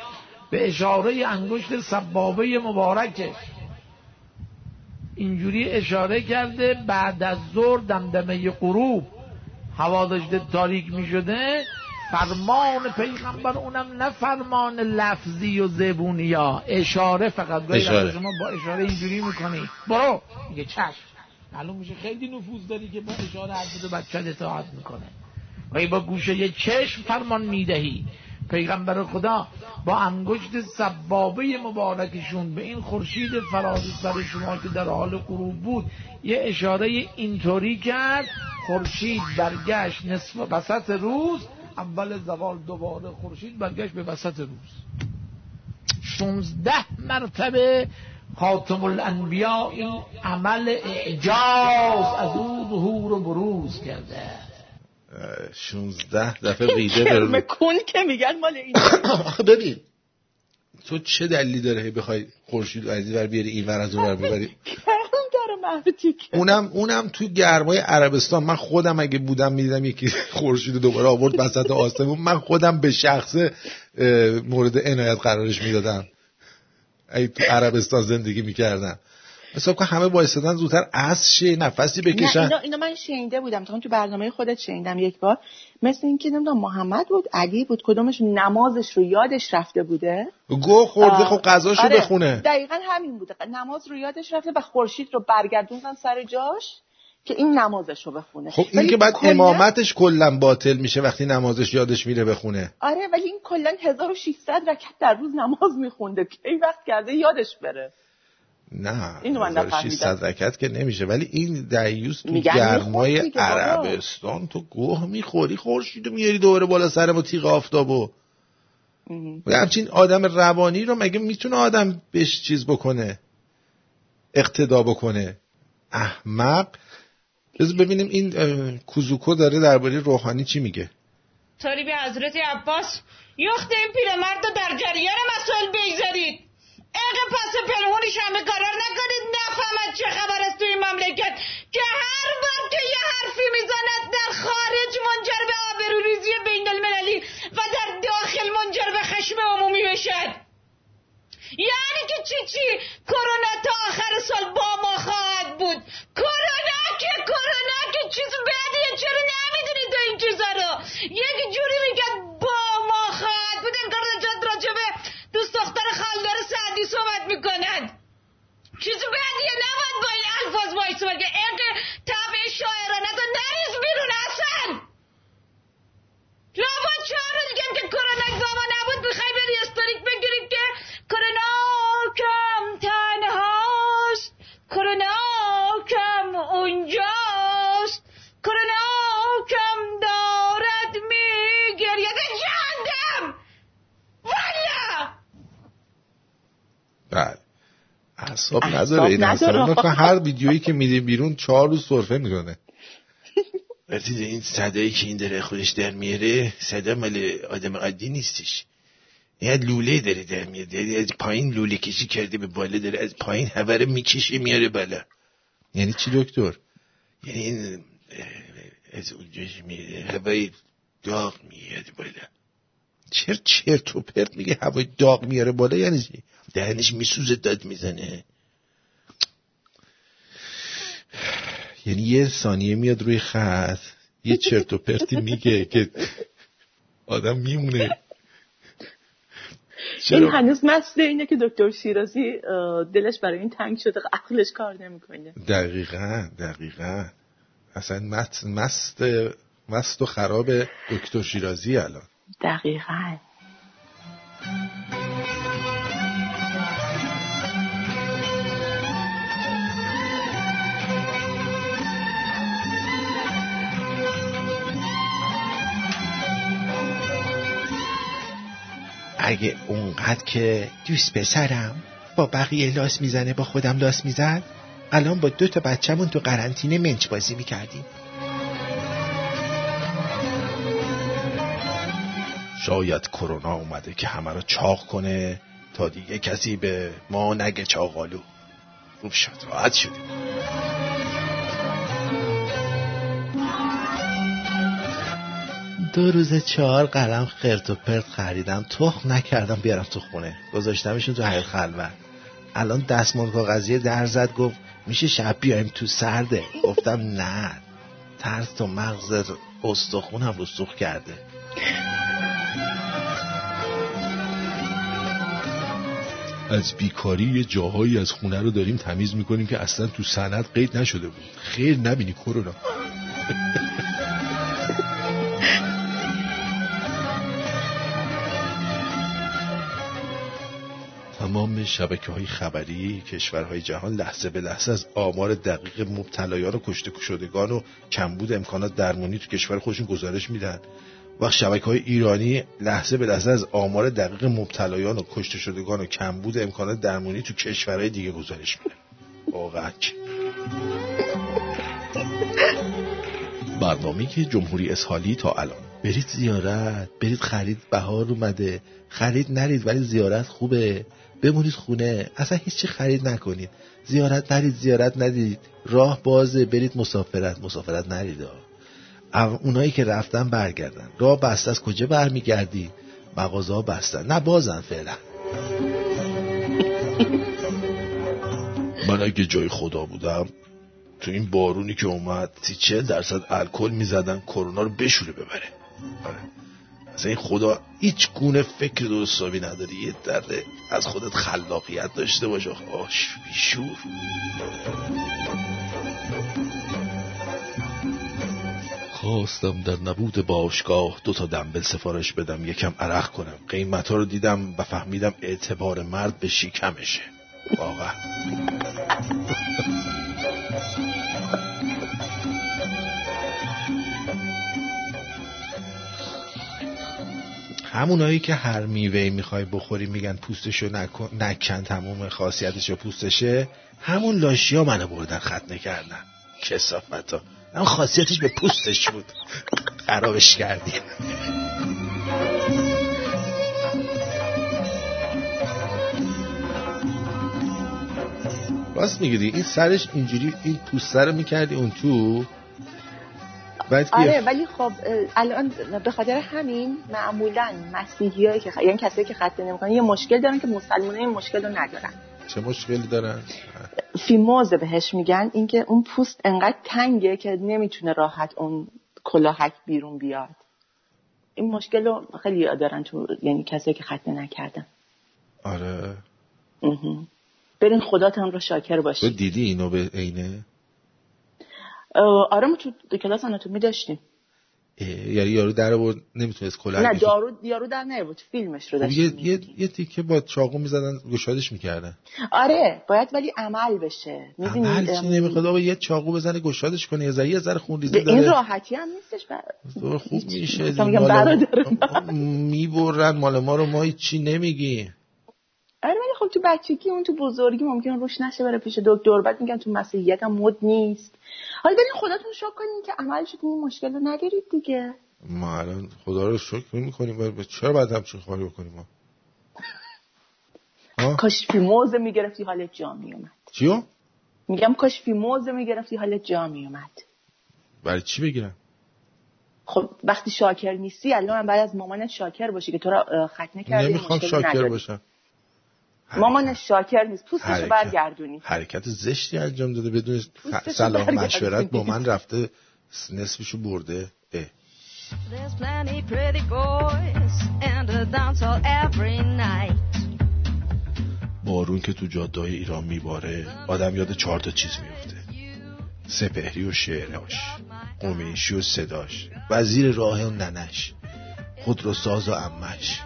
به اشاره انگشت سبابه مبارکه. اینجوری اشاره کرده بعد از ظهر دمدمه غروب هوا داشته تاریک می شده. فرمان پیغمبر اونم نه فرمان لفظی و زبونی یا اشاره فقط. اشاره. شما با اشاره اینجوری می‌کنی برو. میگه چشم. معلوم میشه خیلی نفوذ داری که با اشاره حرف بچه اطاعت می‌کنه. و با گوشه چشم فرمان می‌دهی پیغمبر خدا با انگشت سبابه مبارکشون به این خورشید فراز سر شما که در حال غروب بود یه اشاره اینطوری کرد خورشید برگشت نصف وسط روز اول زوال دوباره خورشید برگشت به وسط روز. 16 مرتبه خاتم الانبیا این عمل اعجاز از او ظهور و بروز کرده. 16 دفعه ریده بر کن که میگن مال این. ببین تو چه دلیلی داره بخوای خورشید از این ور بیاری این ور از اون ور ببری اونم اونم تو گرمای عربستان. من خودم اگه بودم می‌دیدم یکی خورشید دوباره آورد وسط آسمون. من خودم به شخص مورد عنایت قرارش می‌دادم. اگه تو عربستان زندگی می‌کردم. حساب کن همه وایسادن زودتر از شه نفسی بکشن. نه اینا, من شنیده بودم. تا تو برنامه خودت شنیدم یک بار. مثل اینکه نمی‌دونم محمد بود علی بود کدومش نمازش رو یادش رفته بوده؟ گو خورده خب قضاشو آره. بخونه. دقیقا همین بوده. نماز رو یادش رفته و خورشید رو برگردوندن سر جاش که این نمازش رو بخونه. خب این که بعد کلن... امامتش کلا باطل میشه وقتی نمازش یادش میره بخونه. آره ولی این کلا 1600 رکعت در روز نماز میخونده. که این وقت کرده یادش بره؟ نه اینو من 600 رکت که نمیشه. ولی این دیوس تو گرمای عربستان تو گوه می‌خوری خورشیدو میاری دوباره بالا سر ما تیغ آفتابو. همچین آدم روانی رو مگه می‌تونه آدم بهش چیز بکنه اقتدا بکنه؟ احمق. بذار ببینیم این کوزوکو داره درباره روحانی چی میگه. به حضرت عباس یخت این پیرمرد در جریان مسائل بگذارید. اگه پس پنهونش همه قرار نکنید نفهمد چه خبر است توی مملکت. که هر بار که یه حرفی می‌زند در خارج منجر به آبروریزی بین المللی و در داخل منجر به خشم عمومی بشد. یعنی که چی چی؟ کرونا تا آخر سال با ما خواهد بود. کرونا که کرونا که چیز بدیه چرا نمی‌دونید این چیزا رو؟ یک جوری میگه با ما خواهد بود. انگار سعدی صحبت می‌کنند چیز بدیه نباید با این الفاظ بایی صحبت که ارق طبع شاعرانه تو نریز بیرون اصلا لابا چهار روز که کرونا دامن اعصاب نداره. این نداره. هر ویدیویی که میده بیرون چهار روز سرفه می‌کنه. وقتی این صدایی که این داره خودش در میاره صدا مال آدم عادی نیستش. یه لوله داره در میاد. یعنی از پایین لوله کشی کرده به بالا داره از پایین هوره می‌کشه میاره بالا. یعنی چی دکتر؟ یعنی این از اونجاش میره؟ هوای داغ میاد بالا. چرا چرت و پرت میگه هوای داغ میاره بالا؟ یعنی چی؟ دهنش میسوزه داد می‌زنه. یعنی یه ثانیه میاد روی خط یه چرت و پرتی میگه که آدم میمونه. این هنوز مسئله اینه که دکتر شیرازی دلش برای این تنگ شده عقلش کار نمی‌کنه. دقیقا دقیقا. اصلا مست مست مست و خراب دکتر شیرازی الان. دقیقا. اگه اونقدر که دوست پسرم با بقیه لاس می‌زنه با خودم لاس می‌زد الان با دو تا بچهمون تو قرنطینه منچ بازی می‌کردیم. شاید کرونا اومده که همه رو چاق کنه تا دیگه کسی به ما نگه چاقالو. خوب شد راحت شدیم. دو روز چهار قلم خرت و پرت خریدم. تخ نکردم بیارم تو خونه. گذاشتمشون تو حیل خلوت. الان دستمال کاغذی در زد گفت میشه شب بیایم تو سرده. گفتم نه. ترس تو مغز استخونم رو سوخ کرده. از بیکاری یه جاهایی از خونه رو داریم تمیز می‌کنیم که اصلا تو سند قید نشده بود. خیر نبینی کرونا. تمام شبکه های خبری کشورهای جهان لحظه به لحظه از آمار دقیق مبتلایان و کشته شدگان و کمبود امکانات درمانی تو کشور خودشون گزارش میدن. وقت شبکه های ایرانی لحظه به لحظه از آمار دقیق مبتلایان و کشته شدگان و کمبود امکانات درمانی تو کشورهای دیگه گزارش میدن. واقعا برنامه که جمهوری اسحالی تا الان. برید زیارت برید خرید بهار اومده. خرید نرید ولی زیارت خوبه. بمونید خونه. اصلا هیچی خرید نکنید. زیارت نرید زیارت ندید. راه بازه برید مسافرت. مسافرت نرید اونایی که رفتن برگردن. راه بسته از کجا برمیگردی؟ مغازه ها بستن. نه بازن فعلا. من اگه جای خدا بودم تو این بارونی که اومد سی درصد الکل می‌زدن کرونا رو بشوره ببره. آره. اصلا این خدا هیچ گونه فکر درستابی نداری. یه درده از خودت خلاقیت داشته باش. آش بیشور. خواستم در نبود باشگاه دو تا دنبل سفارش بدم. یکم عرق کنم. قیمت ها رو دیدم و فهمیدم اعتبار مرد به شیکمشه واقعا. همونایی که هر میوه می‌خوای بخوری میگن پوستشو نکن نکن تموم خاصیتش پوستشه. همون لاشیا منو بردن ختنه کردن. کسافت ها هم خاصیتش به پوستش بود. خرابش کردی. راست میگیدی این سرش اینجوری این پوسته رو می‌کردی اون تو آره ولی خب الان به خاطر همین معمولا مسیحی هایی که خ... یعنی کسایی که ختنه نمی‌کنن یه مشکل دارن که مسلمان این مشکل رو ندارن. چه مشکلی دارن؟ فیموز بهش میگن اینکه اون پوست انقدر تنگه که نمی‌تونه راحت اون کلاهک بیرون بیاد. این مشکل رو خیلی دارن تو یعنی کسایی که ختنه نکردن. آره. برین خداتون رو شاکر باشید تو دیدی اینو به عینه؟ آره ما تو کلاس آناتومی داشتیم. یعنی یارو در آورد نمی‌تونست کلاه نه دارو یارو در نیورد فیلمش رو خب داشتیم یه یه تیکه با چاقو می‌زدن گشادش می‌کردن. آره باید ولی عمل بشه. می‌دونی عمل چی نمی‌خواد؟ آقا یه چاقو بزنه گشادش کنه یه ذره یه ذره خون ریزی داره. این راحتی هم نیستش بر... خوب میشه. می‌برن مال ما رو ما چی نمیگی آره ولی خب تو بچگی اون تو بزرگی ممکنه روش نشه بره پیش دکتر. بعد میگن تو مسیحیت هم مد نیست. حالا برین خداتون شکر کنین که عمل شد این مشکل رو نگیرید دیگه. ما الان خدا رو شکر می‌کنیم چرا بعد همچین خواهی بکنیم؟ ما کاش فی موزه می‌گرفتی حالت جا میومد چیو؟ میگم کاش فی موزه می‌گرفتی حالت جا میومد برای چی بگیرم؟ خب وقتی شاکر نیستی الان بعد از مامانت شاکر باشی که تو را ختنه کردی نمی‌خوام شاکر باشم. مامان شاکر نیست. پوستشو برگردونی. حرکت زشتی انجام داده. بدون سلام مشورت با من رفته نصفشو برده. اه. There's plenty pretty boys and a dance all every night. بارون که تو جاده ایران میباره آدم یاد چهار تا چیز میفته سپهری و شعرهاش قمیشی و صداش وزیر راه و ننش ساز و امش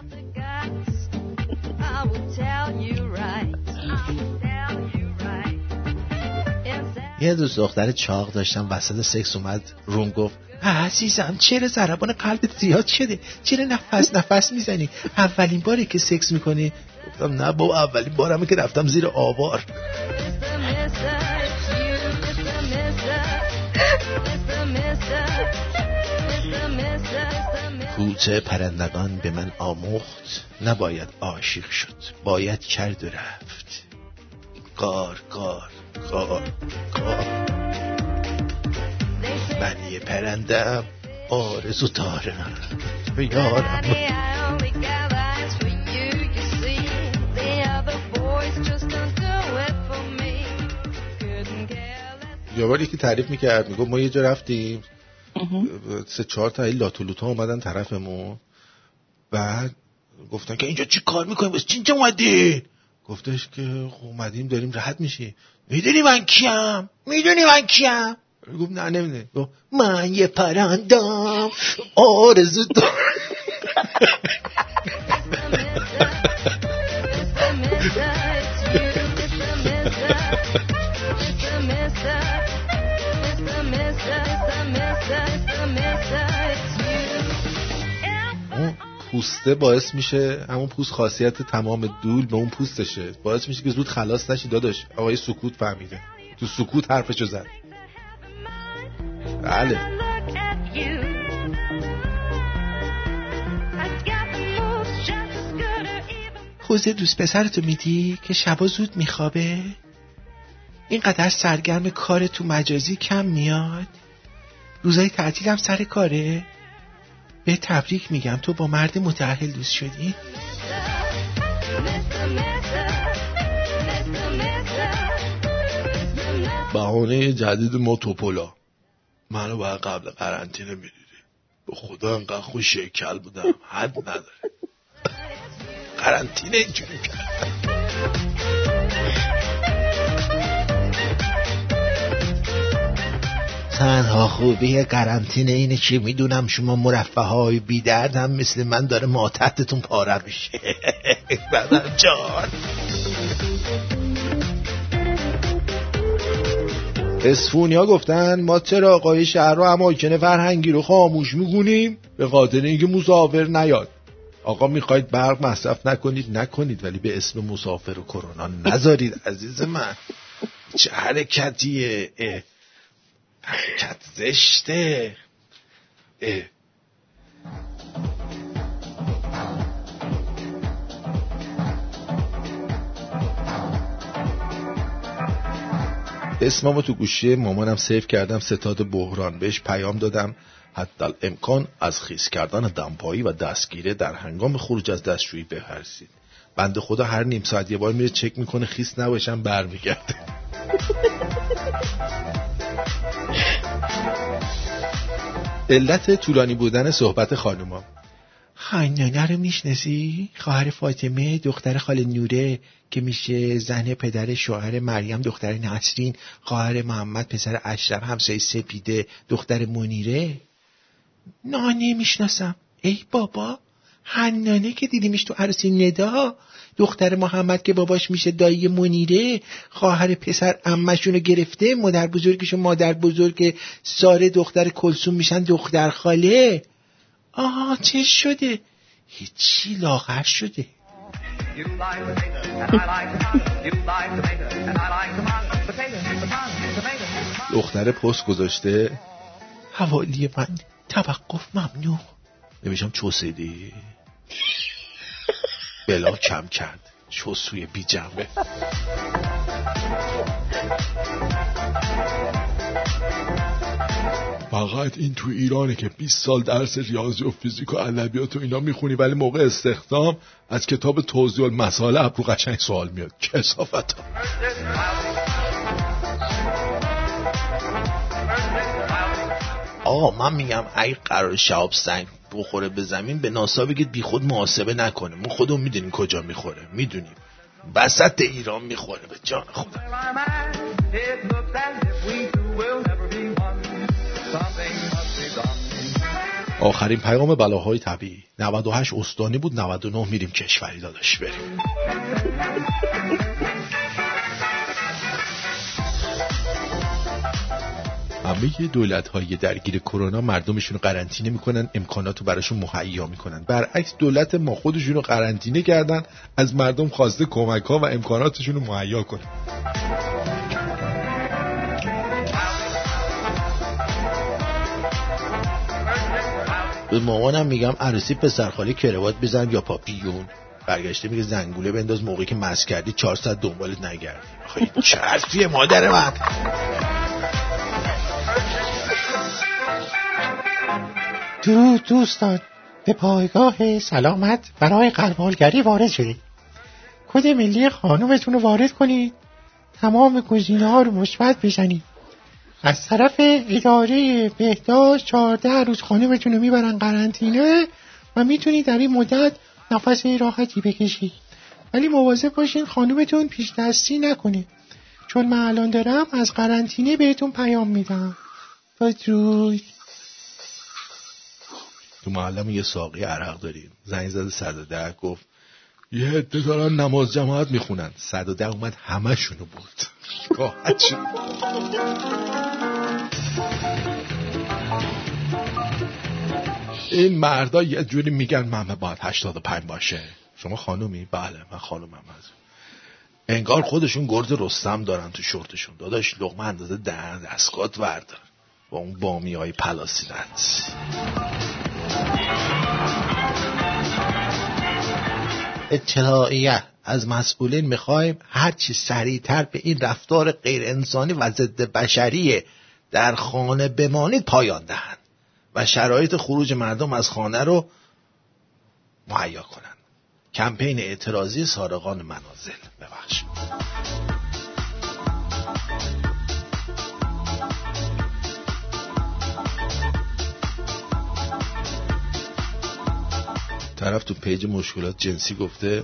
یه دوست دختر چاق داشتم وسط سکس اومد روم گفت عزیزم چرا ضربان قلبت زیاد شده؟ چرا نفس نفس می‌زنی؟ اولین باری که سکس می‌کنی؟ گفتم نه با اولین بارمه که رفتم زیر آوار. کوچه پرندگان به من آموخت نباید عاشق شد. باید کرد و رفت. کار کار کار کار. من یه پرندم آرزو دارم. یارم. یه که تعریف می‌کرد میگو ما یه جا رفتیم. سه چهار تا لاتولوتا اومدن طرفمون. بعد گفتن که اینجا چی کار می‌کنیم؟ بس چینجا اومدی؟ گفتش که خب اومدیم داریم راحت میشی می‌دونی من کیم؟ می‌دونی من کیم؟ گفت نه نمی‌دونی. من یه پرندم. آرزو دارم. پوسته باعث میشه همون پوست خاصیت تمام دول به اون پوستشه باعث میشه که زود خلاص نشی داداش. آقای سکوت فهمیده. تو سکوت حرفشو زد. بله. خوزه دوست پسرتو میدی که شبا زود میخوابه؟ اینقدر سرگرم کار تو مجازی کم میاد. روزای تعطیل هم سر کاره. به تبریک میگم. تو با مرد متعهل دوست شدی؟ بهانه جدید موتوپولا منو باید قبل قرنطینه می‌دیدی. به خدا انقدر خوش شکل بودم. حد نداره. قرنطینه اینجوری کرد. تنها خوبی قرنطینه اینه که می‌دونم شما مرفه های بیدرد هم مثل من داره ماتحتتون پاره میشه. بدر جان. اسفونیا گفتن ما آقای شهر و اماکن فرهنگی رو خاموش میگونیم؟ به خاطر اینکه مسافر نیاد. آقا می‌خواید برق مصرف نکنید نکنید ولی به اسم مسافر و کرونا نذارید عزیز من. چه حرکتیه؟ حرکت زشته. اه. اسممو تو گوشی مامانم سیف کردم ستاد بحران بهش پیام دادم. حتی امکان از خیس کردن دمپایی و دستگیره در هنگام خروج از دستشویی بهرسید. بنده خدا هر نیم ساعت یه بار میره چک می‌کنه خیس نباشم برمیگرده. علت طولانی بودن صحبت خانوما. خاننانه رو می‌شناسی؟ خواهر فاطمه دختر خال نوره که میشه زن پدر شوهر مریم دختر نسرین خواهر محمد پسر اشرف همسایه سپیده دختر منیره؟ نه می‌شناسم ای بابا حنانه که دیدیمش تو عروسی ندا دختر محمد که باباش میشه دایی منیره خواهر پسر امشونو گرفته مادر بزرگش و مادر بزرگ ساره دختر کلسوم میشن دختر خاله. آه چه شده؟ هیچی لاغر شده. دختر پست گذاشته. حوالی من توقف ممنوع. نمیشم چوسیدی. بلا کم کرد. چوسوی بی جنبه. فقط این تو ایرانه که 20 سال درس ریاضی و فیزیک و ادبیات و اینا می‌خونی ولی موقع استخدام از کتاب توضیح المسائل ابرو قشنگ سوال میاد. کسافت آقا من میگم اگه قرار شاب سنگ بخوره به زمین به ناسا بگید بی خود محاسبه نکنه. ما خودمون می‌دونیم کجا می‌خوره. می‌دونیم. وسط ایران می‌خوره به جان خدا. آخرین پیام بلاهای طبیعی. 98 استانی بود 99 میریم کشوری داداش. بریم. همه دولت های درگیر کرونا مردمشون قرنطینه می‌کنن امکانات رو براشون مهیا می‌کنن. برعکس دولت ما خودشون رو قرنطینه کردن از مردم خواسته کمک ها و امکاناتشون رو مهیا کنن. به مامانم میگم عروسی پسرخالی کروات بزن یا پاپیون. برگشته میگه زنگوله بنداز موقعی که مس کردی 400 دنبالت نگردی آخه چه مادر من؟ درود دوستان. به پایگاه سلامت برای قربالگری وارد شدید کد ملی خانومتون رو وارد کنید. تمام گزینه ها رو مثبت بزنید. از طرف اداره بهداشت چهارده روز خانومتون رو می‌برن قرنطینه و می‌تونید در این مدت نفس راحتی بکشید. ولی مواظب باشین خانومتون پیش دستی نکنه. چون من الان دارم از قرنطینه بهتون پیام میدم. بدرود تو معلم یه ساقی عرق داریم. زنگ زده صد ده گفت یه عده دارن نماز جماعت می‌خونن. صد ده اومد همشونو بود این مردا یه جوری میگن من باید 85 باشه. شما خانومی؟ بله من خانومم از انگار خودشون گرد رستم دارن تو شورتشون. داداش لغمه اندازه ده دستگات وردار با اون بامی های پلاسیدت اطلاعیه. از مسئولین می‌خوایم هرچی سریعتر به این رفتار غیر انسانی و ضد بشری در خانه بمانید پایان دهند و شرایط خروج مردم از خانه رو مهیا کنند. کمپین اعتراضی سارقان منازل. ببخشید. طرف تو پیج مشکلات جنسی گفته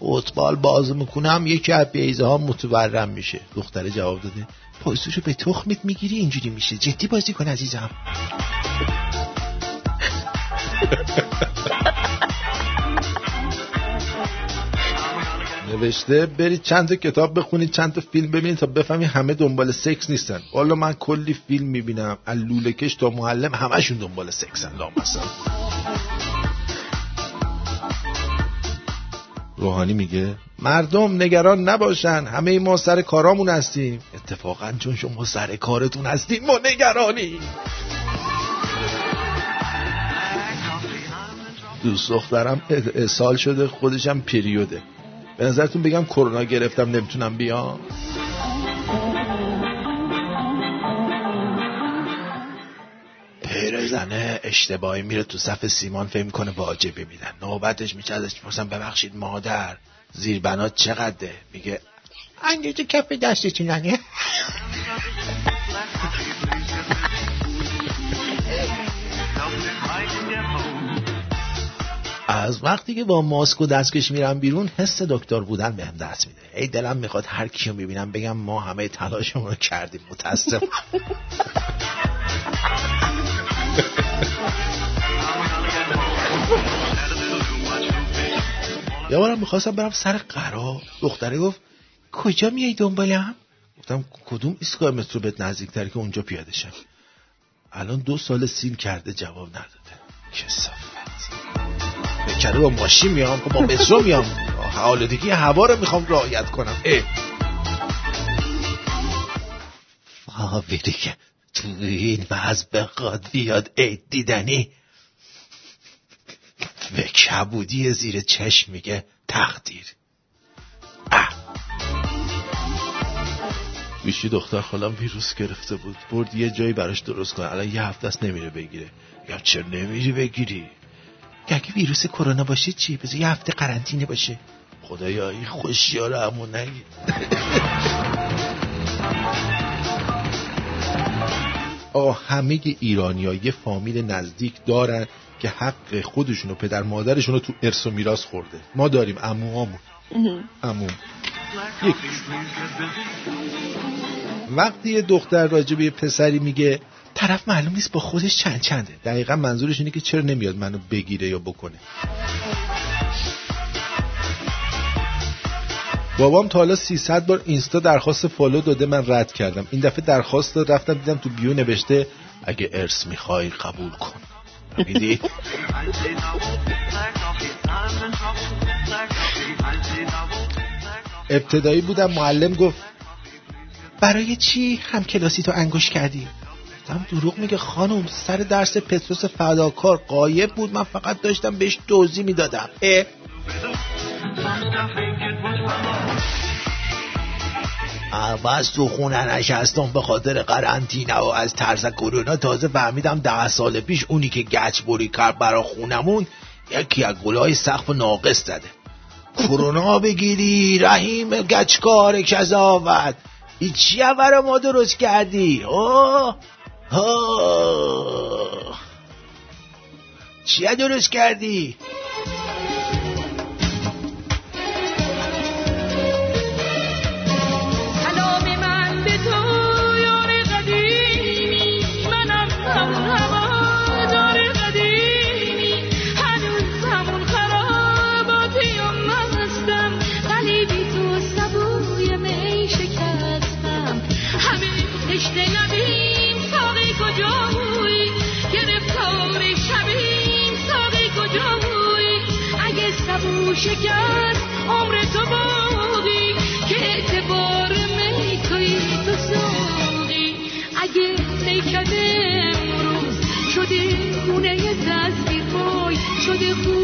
فوتبال باز می‌کنم یکی از بیزه ها متورم میشه. دختره جواب داده پایسوشو به تخمت می‌گیری اینجوری میشه. جدی بازی کن عزیزم. نوشته برید چند تا کتاب بخونید چند تا فیلم ببینید تا بفهمید همه دنبال سکس نیستن. والا من کلی فیلم می‌بینم از لولکش تا معلم همشون دنبال سکسن لامصب. روحانی میگه مردم نگران نباشن. همه ما سر کارامون هستیم. اتفاقا چون شما سر کارتون هستیم ما نگرانی دوست دخترم سال شده خودشم پریوده. به نظرتون بگم کرونا گرفتم نمی‌تونم بیام؟ زنه اشتباهی میره تو صف سیمان فهم کنه واجبی میدن. نوبتش میشه ازش می‌پرسن ببخشید مادر زیر بنات چقدره؟ میگه اندازه کف دستتونانه از وقتی که با ماسک و دستکش میرم بیرون حس دکتر بودن بهم دست میده. ای دلم می‌خواد هر کیو می‌بینم بگم ما همه تلاشمون رو کردیم متاسف یه بارم می‌خواستم برم سر قرار. دختره گفت کجا میای دنبالم؟ گفتم کدوم ایستگاه مترو بهت نزدیکتر که اونجا پیاده شم؟ الان دو سال سیل کرده جواب نداده. کسافت. بکره با ماشین میام با مترو میام. آلودگی هوا رو می‌خوام رعایت کنم. اه. که تو این وز بخواد بیاد. عید دیدنی. به کبودی زیر چشم میگه تقدیر. بیشی دختر خالم ویروس گرفته بود. برد یه جایی براش درست کنه. الان یه هفته است نمیره بگیره. یا چرا نمیری بگیری؟ اگه ویروس کرونا باشه چی؟ بذار یه هفته قرنطینه باشه. خدایا این خوشیار همون نگی آه همه ایرانی ها یه فامیل نزدیک دارن که حق خودشون و پدر مادرشون رو تو ارث و میراث خورده. ما داریم اموامون اموم یک. وقتی یه دختر راجع به پسری میگه طرف معلوم نیست با خودش چند چنده. دقیقا منظورش اینه که چرا نمیاد منو بگیره یا بکنه. بابام تا حالا 300 بار اینستا درخواست فالو داده من رد کردم. این دفعه درخواست داد رفتم دیدم تو بیو نوشته اگه ارث می‌خوای قبول کن. دیدی ابتدایی بودم معلم گفت برای چی هم کلاسی تو انگوش کردی؟ هم دروغ میگه خانم سر درس پتروس فداکار قایب بود. من فقط داشتم بهش دوزی می‌دادم. عوض تو خونه نشستم به خاطر قرنطینه و از ترس کرونا تازه فهمیدم ده سال پیش اونی که گچ بری کرد برا خونمون یکی از گلای سقف ناقص زده. کرونا بگیری رحیم گچکار کذاوت ای چی برا ما درست کردی. اوه چیه درست کردی؟ شکست عمر تو باقی که اعتبار می توی تو ساقی. اگه نیکد امروز شده خونه دست پای شده خونه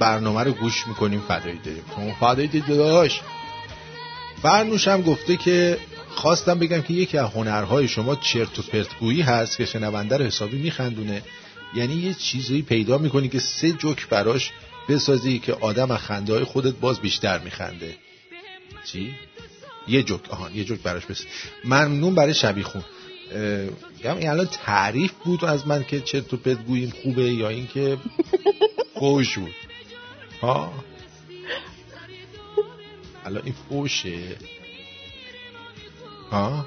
برنامه رو گوش می‌کنیم فدایی داریم تو فدایی داداش. فرنوش هم گفته که خواستم بگم که یکی از هنرهای شما چرت و پرتگویی هست که شنونده رو حسابی میخندونه. یعنی یه چیزی پیدا می‌کنی که سه جوک براش بسازی که آدم از خنده های خودت باز بیشتر میخنده. چی؟ یه جوک آهان یه جوک براش بس. ممنون برای شبیه خون. این الان تعریف بود از من که چه تو پت گوییم خوبه یا اینکه فوش بود. ها. الان این فوشه. ها.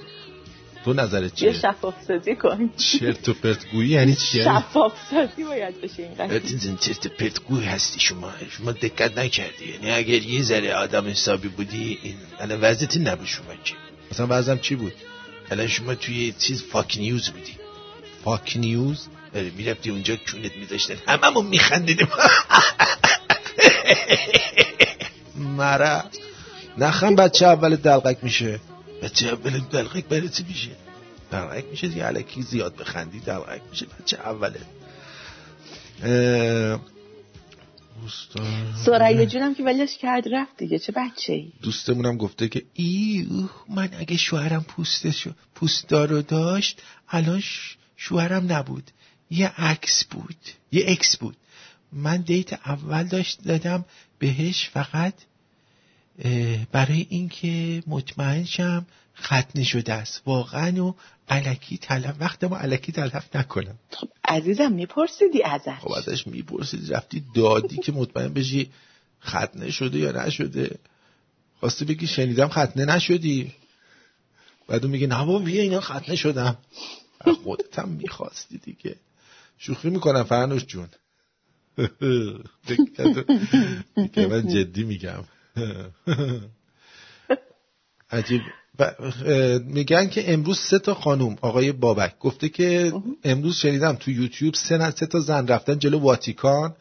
تو نظرت چیه؟ یه شفاف سازی کن چرت و پرت گویی یعنی چیه شفاف سازی باید بشه این قضیه. چرت و پرت گویی هستی شما. شما دقت نکردی. یعنی اگر یه ذره آدم حسابی بودی این الان وضعیت نبود شما که. مثلا وضعم چی بود؟ الان شما توی چیز فاک نیوز بودی. فاک نیوز؟ می‌رفتی اونجا کونت میذاشتن. هممون میخندیدیم. مره نخم بچه اول دلقک میشه. بچه اول دلقک برای چی میشه؟ دلقک میشه دیگه علکی زیاد بخندی دلقک میشه بچه اوله. سرعیه جونم که ولش کرد رفت دیگه. چه بچه ای دوستمونم گفته که ای من اگه شوهرم پوستشو پوستدارو داشت الان شوهرم نبود. یه عکس بود. یه اکس بود. من دیت اول داشت دادم بهش فقط برای اینکه مطمئن شم ختنه شده است. واقعا و علکی تلف وقت ما علکی تلف نکنم. خب عزیزم میپرسیدی ازش. خب ازش میپرسیدی. رفتی دادی که مطمئن بشی ختنه شده یا نشده. خواستی بگی شنیدم ختنه نشدی. بعدو میگه نه بابا بیا اینا ختنه شدم خودت هم می‌خواستی دیگه. شوخی می‌کنم فرنوش جون. دیگه من جدی میگم. عجیب. میگن که امروز سه تا خانوم آقای بابک گفته که امروز شنیدم تو یوتیوب سه, سه تا زن رفتن جلو واتیکان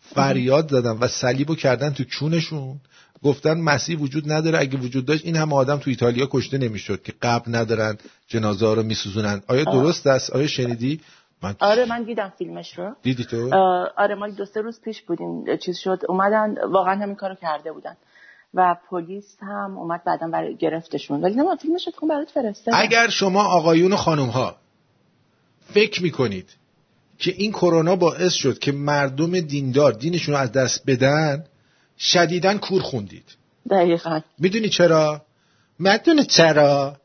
فریاد زدن و صلیبو کردن تو چونشون گفتن مسیح وجود نداره اگه وجود داشت این هم آدم تو ایتالیا کشته نمی‌شد که قبل ندارن جنازه ها رو میسوزونن. آیا درست است؟ آیا شنیدی؟ من... آره من دیدم فیلمش رو. دیدی تو؟ آره ما دو سه روز پیش بودیم چیز شد اومدن واقعا همین کارو کرده بودن. و پلیس هم اومد بعدا برای گرفتشون. ولی نه فیلمش رو برات فرسته اگر شما آقایون و خانم ها فکر می‌کنید که این کرونا باعث شد که مردم دیندار دینشون رو از دست بدن شدیدن کور خوندید. دقیقا. می‌دونی چرا؟ مدونه چرا؟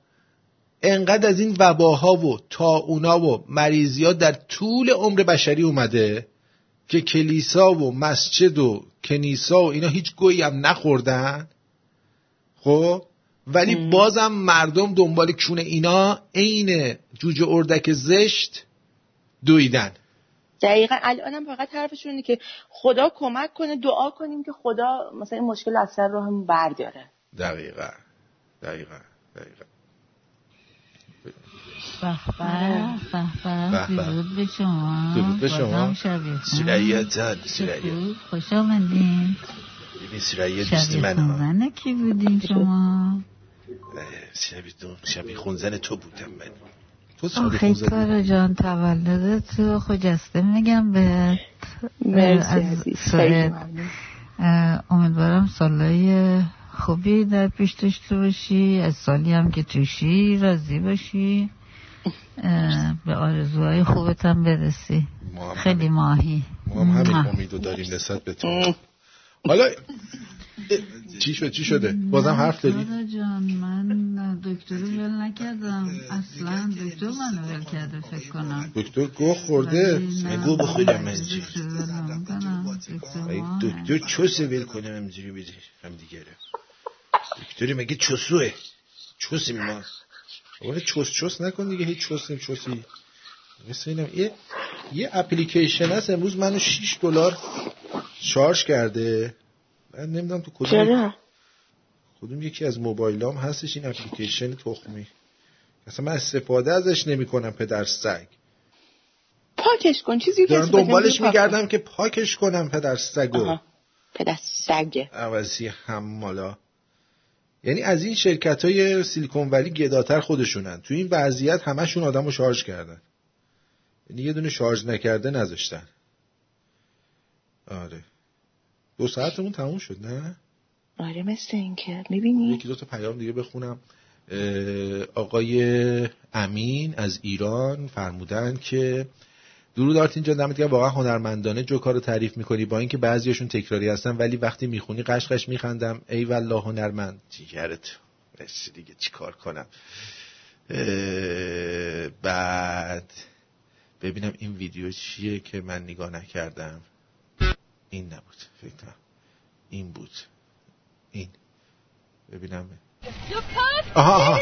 انقدر از این وباها و تا اونا و مریضی ها در طول عمر بشری اومده که کلیسا و مسجد و کنیسا و اینا هیچ گویی هم نخوردن؟ خب؟ ولی بازم مردم دنبال کونه اینا عین جوجه اردک زشت دویدن. دقیقا. الانم فقط حرفشون اینه که خدا کمک کنه دعا کنیم که خدا مثلا این مشکل از سر هم برداره. دقیقا. دقیقا. دقیقا. درود به شما درود به شما سرعیه جان سرعیه خوش آمدین ببین سرعیه دوست من خونزن کی بودین شما شبیه خونزن تو بودم من آخه تارا جان تولدت خجسته میگم به از امیدوارم سالای خوبی در پیش داشته باشی از سالی هم که توشی راضی باشی به آرزوهای خوبت هم برسی خیلی ماهی. ما هم همین امیدو داریم نسبت به تو. حالا چی شد؟ چی شده؟ بازم حرف داری؟ جان من دکتر ول نکردم. اصلا دکتر من ول کرده فکر کنم. دکتر گوه خورده. گو بخورم من دکتر چوسه ول کنم همجوری بیدی هم دیگره دکتری مگه چوسوه؟ چوسی ما. ولی چوس چوس نکن دیگه هیچ چوسی چوسی. مثل اینم. یه یه اپلیکیشن هست امروز منو 6 دلار شارژ کرده. من نمی‌دونم تو کدوم کدوم یکی از موبایلام هستش این اپلیکیشن تخمی. اصلا من استفاده ازش نمی کنم پدر سگ. پاکش کن چیزی دارم دنبالش میگردم که پاکش کنم پدر سگو. پدر سگ عوضی حمالا. یعنی از این شرکت های سیلیکون ولی گداتر خودشونن. تو این وضعیت همشون آدم رو شارژ کردن. یعنی یه دونه شارژ نکرده نذاشتن. آره. دو ساعتمون تموم شد نه؟ آره مثل این که می‌بینی؟ یکی دو تا پیام دیگه بخونم. آقای امین از ایران فرمودن که درود آرتین جان دمت واقعا هنرمندانه جوکا رو تعریف می‌کنی با اینکه بعضیاشون تکراری هستن ولی وقتی می‌خونی قشقش میخندم. ای والله هنرمند. جیگرت دیگه چیکار کنم؟ بعد ببینم این ویدیو چیه که من نگاه نکردم. این نبود فکر کنم. این بود. این. ببینم. آها آها.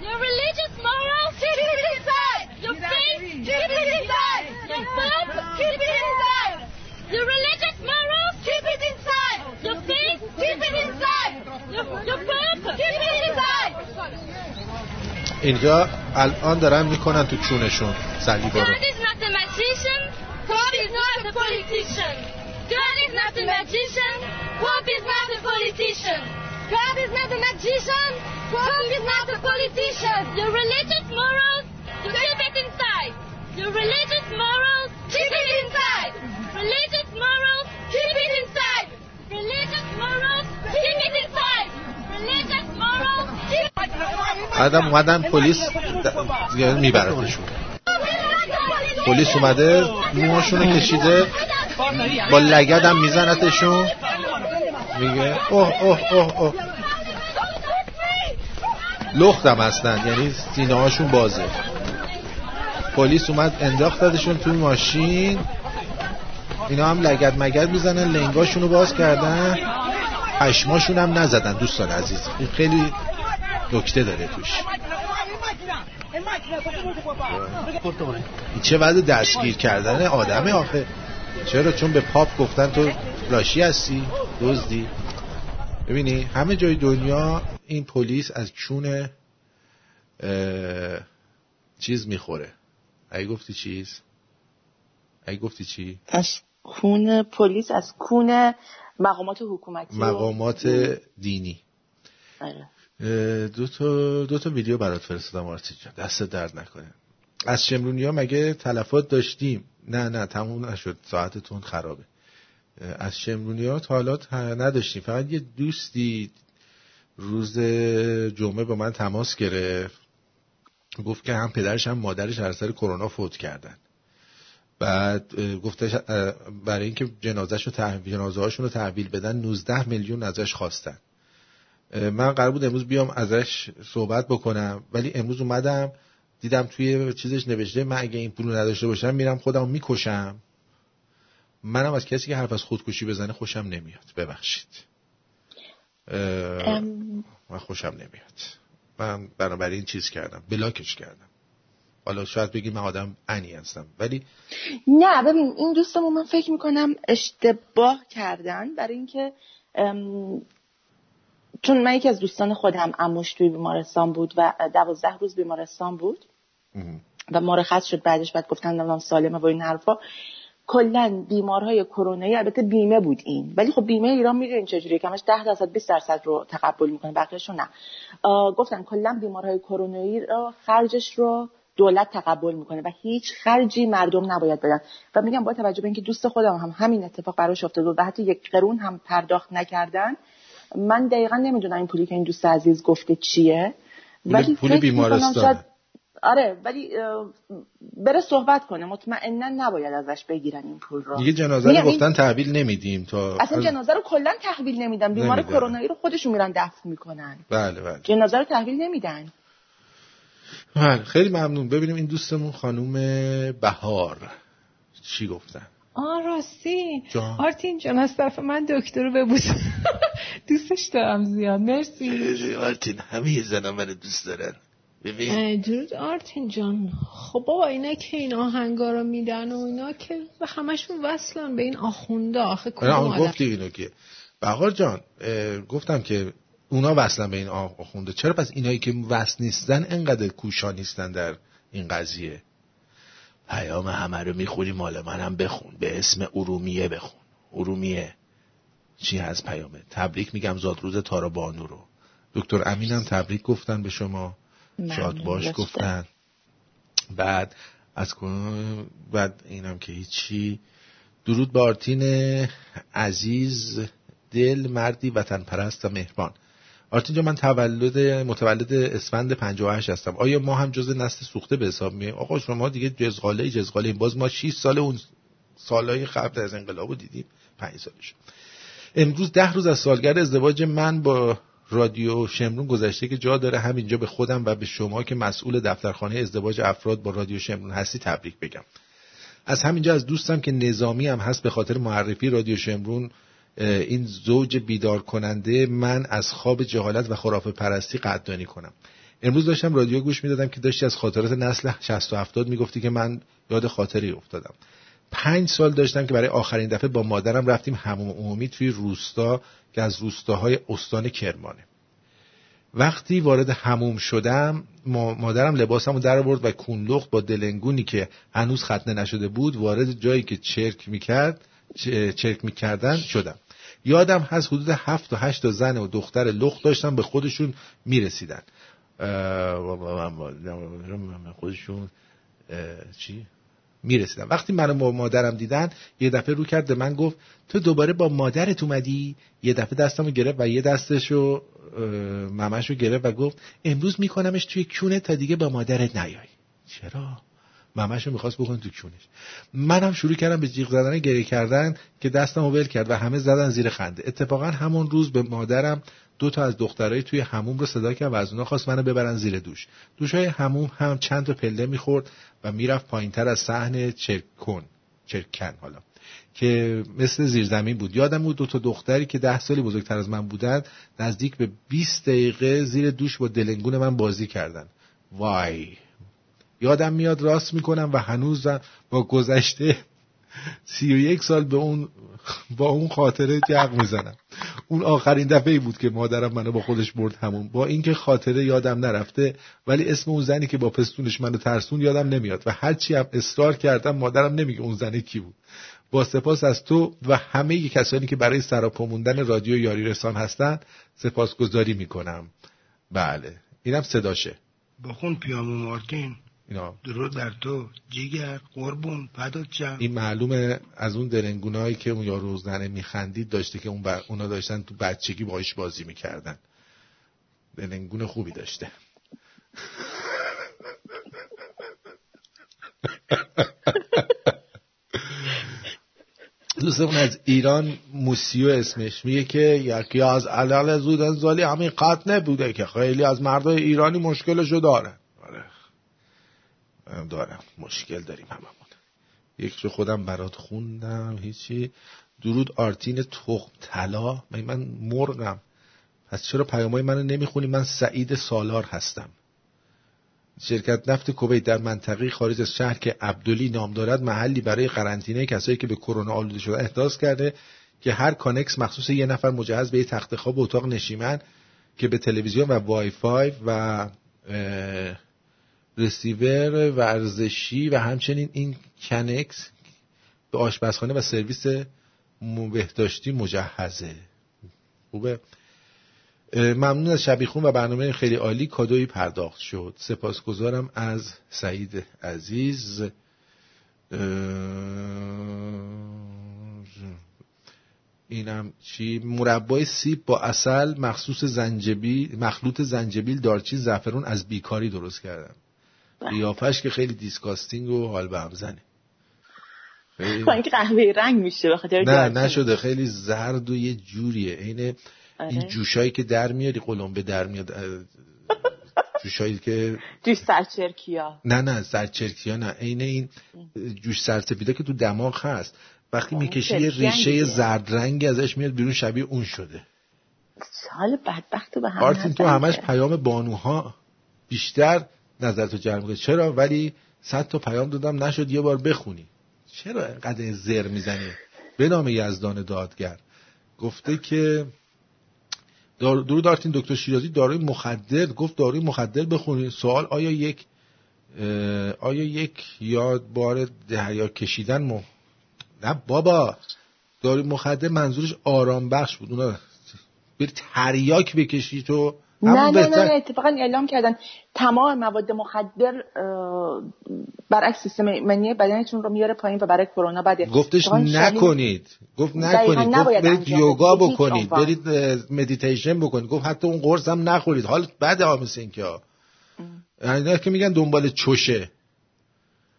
Your religious morals, keep it inside. Your faith, keep it inside. Your religious morals, keep it inside. Your faith, keep it inside. Your, your bump, keep it inside. اینجا الان دارن میکنن تو چونشون صلیبا رو God is not a magician. God is not a politician. God is not a magician. Pope is not a politician. God is not a magician. Pope is not a politician. Your religious morals, you keep it inside. Your religious morals, keep it inside. Religious morals, keep it inside. Religious morals, keep it inside. Religious morals, keep it inside. بعدم اومدن پلیس میبردشون پلیس اومده موهاشونو کشیده با لگدم میزنتشون میگه اوه اوه اوه اوه لختم هستن یعنی سینه هاشون بازه پلیس اومد انداختدشون توی ماشین. اینا هم لگد مگد می‌زنن لنگاشونو باز کردن. پشماشون هم نزدن دوستان عزیز. این خیلی نکته داره توش. این چه وضع دستگیر کردن آدمه آخه. چرا؟ چون به پاپ گفتن تو راشی هستی؟ دزدی. ببینی همه جای دنیا این پلیس از چون چیز می‌خوره. اگه گفتی چیز؟ اگه گفتی چی؟ از کون پلیس از کون مقامات حکومتی مقامات دینی. آره. دو تا دو تا ویدیو برات فرستادم آرتین جان. دست درد نکنه. از شمرونی ها مگه تلفات داشتیم؟ نه نه تموم نشد. ساعتتون خرابه. از شمرونی ها تا حالا نداشتیم. فقط یه دوستی روز جمعه با من تماس گرفت. گفت که هم پدرش هم مادرش هر سر کرونا فوت کردن. بعد گفتش برای اینکه جنازهش رو تحویل جنازه رو تحویل بدن 19 میلیون ازش خواستن. من قرار بود امروز بیام ازش صحبت بکنم ولی امروز اومدم دیدم توی چیزش نوشته من اگه این پولو نداشته باشم میرم خودم می‌کشم. منم از کسی که حرف از خودکشی بزنه خوشم نمیاد. ببخشید. من خوشم نمیاد. من بنابراین چیز کردم بلاکش کردم. حالا شاید بگی من آدم انی هستم ولی نه ببین این دوستمون من فکر می‌کنم اشتباه کردن برای اینکه چون من یکی از دوستان خودم اموش توی بیمارستان بود و دوازده روز بیمارستان بود و مرخص شد بعدش بعد گفتن نمی‌دونم سالمه و این حرفا. کلا بیمارهای کرونایی البته بیمه بود این. ولی خب بیمه ایران می‌دونین چجوریه که همش 10 درصد 20 درصد رو تقبل می‌کنه بقیه‌شو نه. گفتن کلا بیمارهای کرونایی رو خرجش رو دولت تقبل می‌کنه و هیچ خرجی مردم نباید بدن. و میگم با توجه به اینکه دوست خودم هم همین اتفاق براش افتاد و حتی یک قرون هم پرداخت نکردن من دقیقا نمی‌دونم این پولی که این دوست عزیز گفته چیه. ولی پول بیمارستان. آره ولی بره صحبت کنه. مطمئنا نباید ازش بگیرن این پول رو. دیگه جنازه رو گفتن تحویل نمیدیم تا اصلا از... جنازه رو کلا تحویل نمیدن. بیمار کرونایی رو خودشون میرن دفن می‌کنن. بله بله. جنازه رو تحویل نمیدن. بله خیلی ممنون. ببینیم این دوستمون خانوم بهار چی گفتن. آه راستی. جان. آرتین جان از طرف من دکتر رو ببوس. دوستش دارم زیاد. مرسی. آرتین همه زنان من دوست دارن. ببین. درود آرتین جان. خب بابا اینا که این آهنگا رو میدن و اینا که همشون وصلن به این آخونده. آخه کدوم گفتی اینو که. بهار جان گفتم که اونا وصلن به این آخونده. چرا پس اینایی که وصل نیستن انقدر کوشا نیستن در این قضیه؟ پیام همه رو می‌خونی مال منم بخون. به اسم ارومیه بخون. ارومیه. چی هست پیامه؟ تبریک میگم زادروز تارا بانو رو. دکتر امینم تبریک گفتن به شما. شاد باش گفتن. بعد از بعد اینم که هیچی. درود به آرتین عزیز دل مردی وطن پرست و مهربان. آرتین جا من تولد متولد اسفند 58 هستم. آیا ما هم جز نسل سوخته به حساب می آقا شما دیگه جزغاله جزغاله باز ما 6 سال اون سالهای قبل از انقلاب دیدیم. 5 سالش. امروز ده روز از سالگرد ازدواج من با رادیو شمرون گذشته که جا داره همینجا به خودم و به شما که مسئول دفترخانه ازدواج افراد با رادیو شمرون هستی تبریک بگم. از همینجا از دوستم که نظامی هم هست به خاطر معرفی رادیو شمرون این زوج بیدار کننده من از خواب جهالت و خرافه پرستی قدردانی کنم. امروز داشتم رادیو گوش می‌دادم که داشتی از خاطرات نسل 60 و 70 می‌گفتی که من یاد خاطری افتادم. پنج سال داشتم که برای آخرین دفعه با مادرم رفتیم هموم عمومی توی روستا که از روستاهای استان کرمانه. وقتی وارد هموم شدم مادرم لباسم رو در آورد و کونلخت با دلنگونی که هنوز ختنه نشده بود وارد جایی که چرک می‌کرد چرک می‌کردن شدم. یادم هست حدود هفت و هشت زن و دختر لخت داشتن به خودشون می‌رسیدن. خودشون چی؟ می‌رسیدم. وقتی منو با مادرم دیدن یه دفعه رو کرد به من گفت تو دوباره با مادرت اومدی؟ یه دفعه دستمو گرفت و یه دستشو ممشو گرفت و گفت امروز میکنمش توی کونه تا دیگه با مادرت نیای. چرا؟ ممشو می‌خواست بکن تو کونش. منم شروع کردم به جیغ زدن گریه کردن که دستم ول کرد و همه زدن زیر خنده. اتفاقا همون روز به مادرم دو تا از دخترای توی هموم رو صدا کرد و از اونا خواست منو ببرن زیر دوش. دوشای هموم هم چند تا پله می‌خورد و می‌رفت پایینتر از صحن چرکن چرکن حالا که مثل زیرزمین بود. یادم بود دو تا دختری که ده سالی بزرگتر از من بودن نزدیک به 20 دقیقه زیر دوش با دلنگون من بازی کردن. وای. یادم میاد راست می‌کنم و هنوز با گذشته سی و یک سال به اون با اون خاطره جغ می‌زنم. اون آخرین دفعه بود که مادرم منو با خودش برد همون. با اینکه خاطره یادم نرفته ولی اسم اون زنی که با پستونش منو ترسون یادم نمیاد. و هرچی هم اصرار کردم مادرم نمیگه اون زنه کی بود. با سپاس از تو و همه کسانی که برای سراپا موندن رادیو یاری رسان هستن سپاسگزاری می‌کنم. بله. اینم صداشه. بخون پیامو مارتین اینا. درود بر تو جیگر قربون فدات این معلومه از اون درنگونایی که اون یارو زنه میخندید داشته که اون اونا داشتن تو بچگی باهاش بازی می‌کردن. درنگون خوبی داشته. دوستمون از ایران موسیو اسمش میگه که یکی از علل زودن زالی همین قط نبوده که خیلی از مردای ایرانی مشکلشو دارن. دارم. مشکل داریم هممون. یک رو خودم برات خوندم هیچی. درود آرتین تخم طلا من من مرغم. پس چرا پیامای منو نمی‌خونی؟ من سعید سالار هستم. شرکت نفت کویت در منطقه خارج از شهر که عبدلی نام دارد محلی برای قرنطینه کسایی که به کرونا آلوده شده احداث کرده که هر کانکس مخصوص یه نفر مجهز به یه تخت خواب و اتاق نشیمن که به تلویزیون و وای فای و رسیور ورزشی و همچنین این کانکس به آشپزخانه و سرویس بهداشتی مجهزه. خوبه. ممنون از شبیخون و برنامه خیلی عالی کادوی پرداخت شد. سپاسگزارم از سعید عزیز. اینم چی؟ مربای سیب با عسل مخصوص زنجبیل مخلوط زنجبیل دارچین زعفرون از بیکاری درست کردم. قیافش که خیلی disgusting و حال به هم زنه. خیلی... اینکه قهوه رنگ میشه بخاطر نه نشده. خیلی زرد و یه جوریه. عین این آره. جوشایی که در میاری به در میاد جوشایی که جوش سرچرکیا نه نه سرچرکیا نه. عین این جوش سرسپیده که تو دماغ هست. وقتی می‌کشی یه ریشه زرد رنگی ازش میاد بیرون شبیه اون شده. سال بدبخت به هم آرتین تو همش پیام بانوها بیشتر نظرتو جمع کنی چرا؟ ولی صد تا پیام دادم نشد یه بار بخونی. چرا اینقدر زر می‌زنی؟ به نام یزدان دادگر. گفته که. درو دارتین دکتر شیرازی داروی مخدر. گفت داروی مخدر بخونی. سوال آیا یک آیا یک یاد بار دریا کشیدن م... نه بابا. داروی مخدر منظورش آرام بخش بود. اونا بری تریاک بکشی تو. نه نه نه اتفاقا اعلام کردن. تمام مواد مخدر برعکس سیستم ایمنی بدنتون رو میاره پایین و برای کرونا بده گفتش نکنید. گفت نکنید. گفت برید یوگا بکنید برید مدیتیشن بکنید. گفت حتی اون قرص هم نخورید. حال بده ها مثل این که یعنی که میگن دنبال چوشه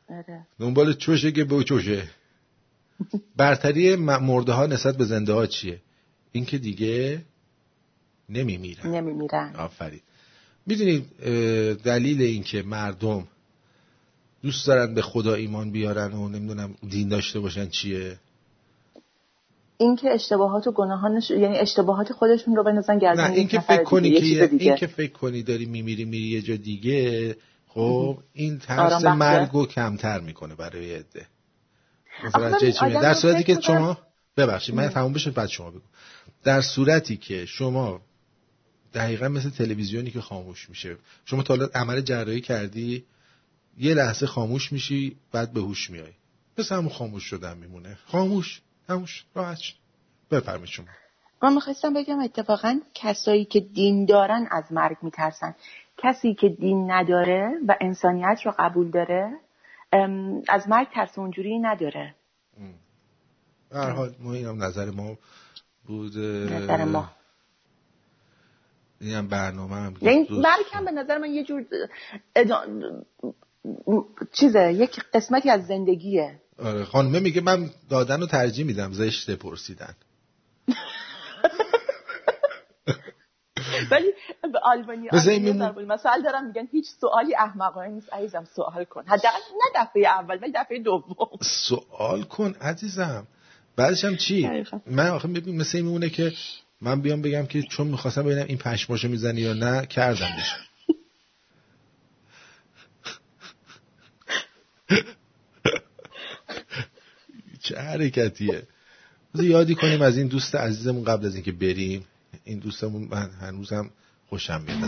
آره. دنبال چوشه که به چوشه برتری مرده ها نسبت به زنده ها چیه؟ این که دیگه نمیمیرن. نمیمیرن. آفرین. می‌دونید دلیل اینکه مردم دوست دارن به خدا ایمان بیارن و نمی‌دونم دین داشته باشن چیه؟ اینکه اشتباهات و گناهانش یعنی اشتباهات خودشون رو بندازن گردن نه اینکه فکر کنی که این که فکر کنی داری میمیری میری یه جا دیگه خب این ترس مرگو کمتر می‌کنه برای عده. در صورتی که شما ببخشید من تموم بشه بعد شما بگو. در صورتی که شما دقیقا مثل تلویزیونی که خاموش میشه. شما تا عمل جراحی کردی یه لحظه خاموش میشی بعد به هوش میای. مثل همون خاموش شدن میمونه. خاموش تموش راحت بفرمایید شما. من می‌خواستم بگم اتفاقا کسایی که دین دارن از مرگ میترسن. کسی که دین نداره و انسانیت رو قبول داره از مرگ ترس اونجوری نداره. هر حال ما اینم نظر ما بود. نظر ما. این هم برنامه هم یعنی مرگ هم به نظر من یه جور ادا... چیزه یک قسمتی از زندگیه. آره خانمه میگه من دادن رو ترجیح میدم زشت پرسیدن. ولی به آلبانی مثال دارم میگن هیچ سوالی احمقانه نیست. عزیزم سوال کن. حداقل نه دفعه اول ولی دفعه دوم. سوال کن عزیزم. بعدش هم چی؟ من آخه ببین مثل میمونه که من بیام بگم که چون می‌خواستم ببینم این پشماشو می‌زنی یا نه کردمش چه حرکتیه؟ یادی کنیم از این دوست عزیزمون قبل از اینکه بریم. این دوستمون من هنوزم خوشم میاد.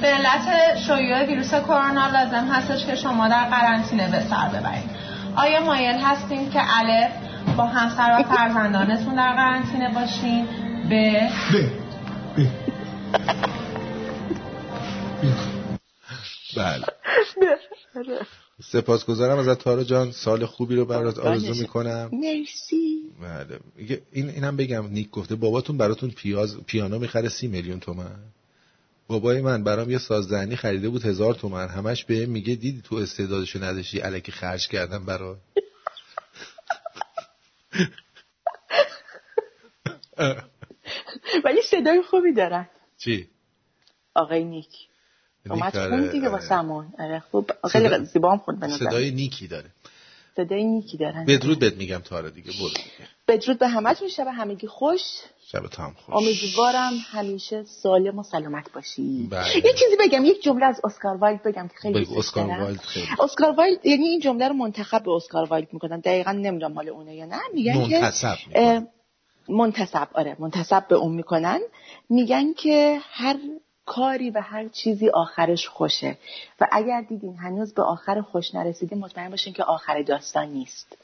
به علت شیوع ویروس کرونا لازم هستش که شما در قرنطینه به سر ببرید. آیا مایل هستین که الف با همسر و فرزندانتون در قرنطینه باشین؟ به به بله. سپاسگزارم از تارا جان. سال خوبی رو برات آرزو می‌کنم. مرسی. بله. این اینم بگم. نیک گفته. باباتون براتون پیاز پیانو می‌خره سی میلیون تومن. بابای من برام یه سازدهنی خریده بود هزار تومن. همش به میگه دیدی تو استعدادشو نداشتی؟ علکی خرج کردم برا ولی صدای خوبی دارن. چی؟ آقای نیک. اومد خون دیگه با سمون. آره خوب. خیلی زیبا هم خود صدای نیکی داره. صدای نیکی دارن. بدرود بهت میگم تاره دیگه برو دیگه. بدرود به همتون شب همگی خوش. شب هم خوش. امیدوارم همیشه سالم و سلامت باشی. بله. یه چیزی بگم یک جمله از اسکار وایلد بگم که خیلی بگو اسکار وایلد خیلی. اسکار وایلد یعنی این جمله رو منتسب به اسکار وایلد می‌کنن. دقیقا نمی‌دونم مال اونه یا نه. میگن که منتصب آره منتصب به اون می‌کنن. میگن که هر کاری و هر چیزی آخرش خوشه. و اگر دیدین هنوز به آخر خوش نرسیدین مطمئن باشین که آخر داستان نیست.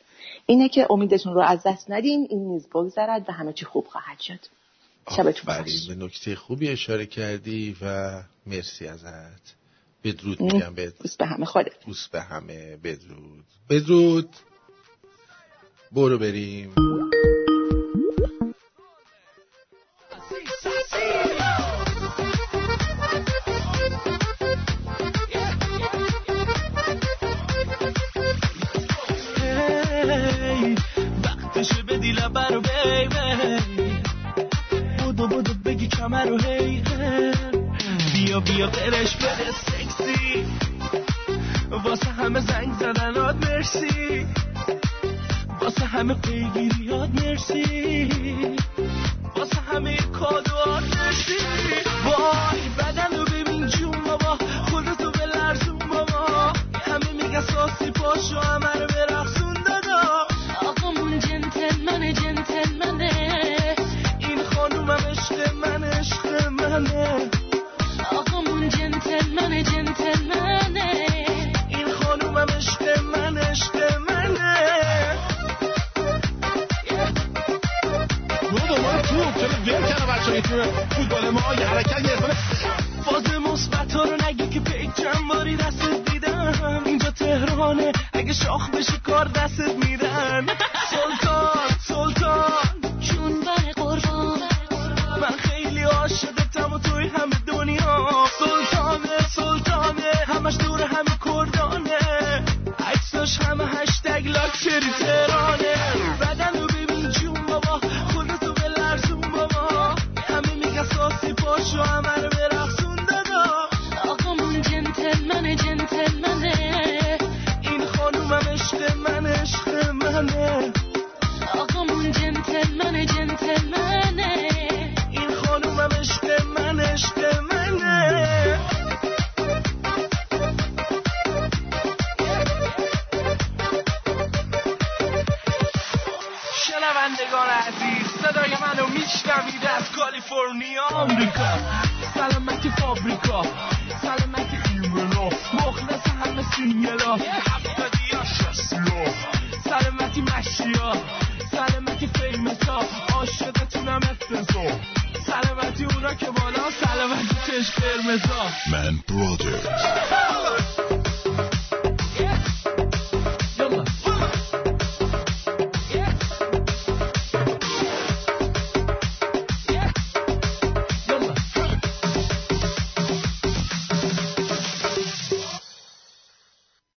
اینه که امیدتون رو از دست ندین این نیز بگذرد و همه چی خوب خواهد شد. شبتون خوش. به نکته خوبی اشاره کردی و مرسی ازت. بدرود میگم بدرود بوس به همه خودت. بوس به همه. بدرود. بدرود. برو بریم. بدی لبر و بیبی بودو بودو بگی کمر رو هی. بیا بیا برش بره سکسی. واسه همه زنگ زدنات مرسی. واسه همه پیگیریات مرسی. واسه همه کادوات مرسی. وای بدن رو ببین جون بابا. خودتو به لرزون بابا. همه میگن ساسی پاشو همه رو برقصون تو فوتبال ما یه حرکت یه فاز مثبت رو نگی که پیک چند باری دستت دیدم. اینجا تهرانه اگه شاخ بشی کار دستت میدن. کالیفرنیا آمریکا. سلامتی فابریکا.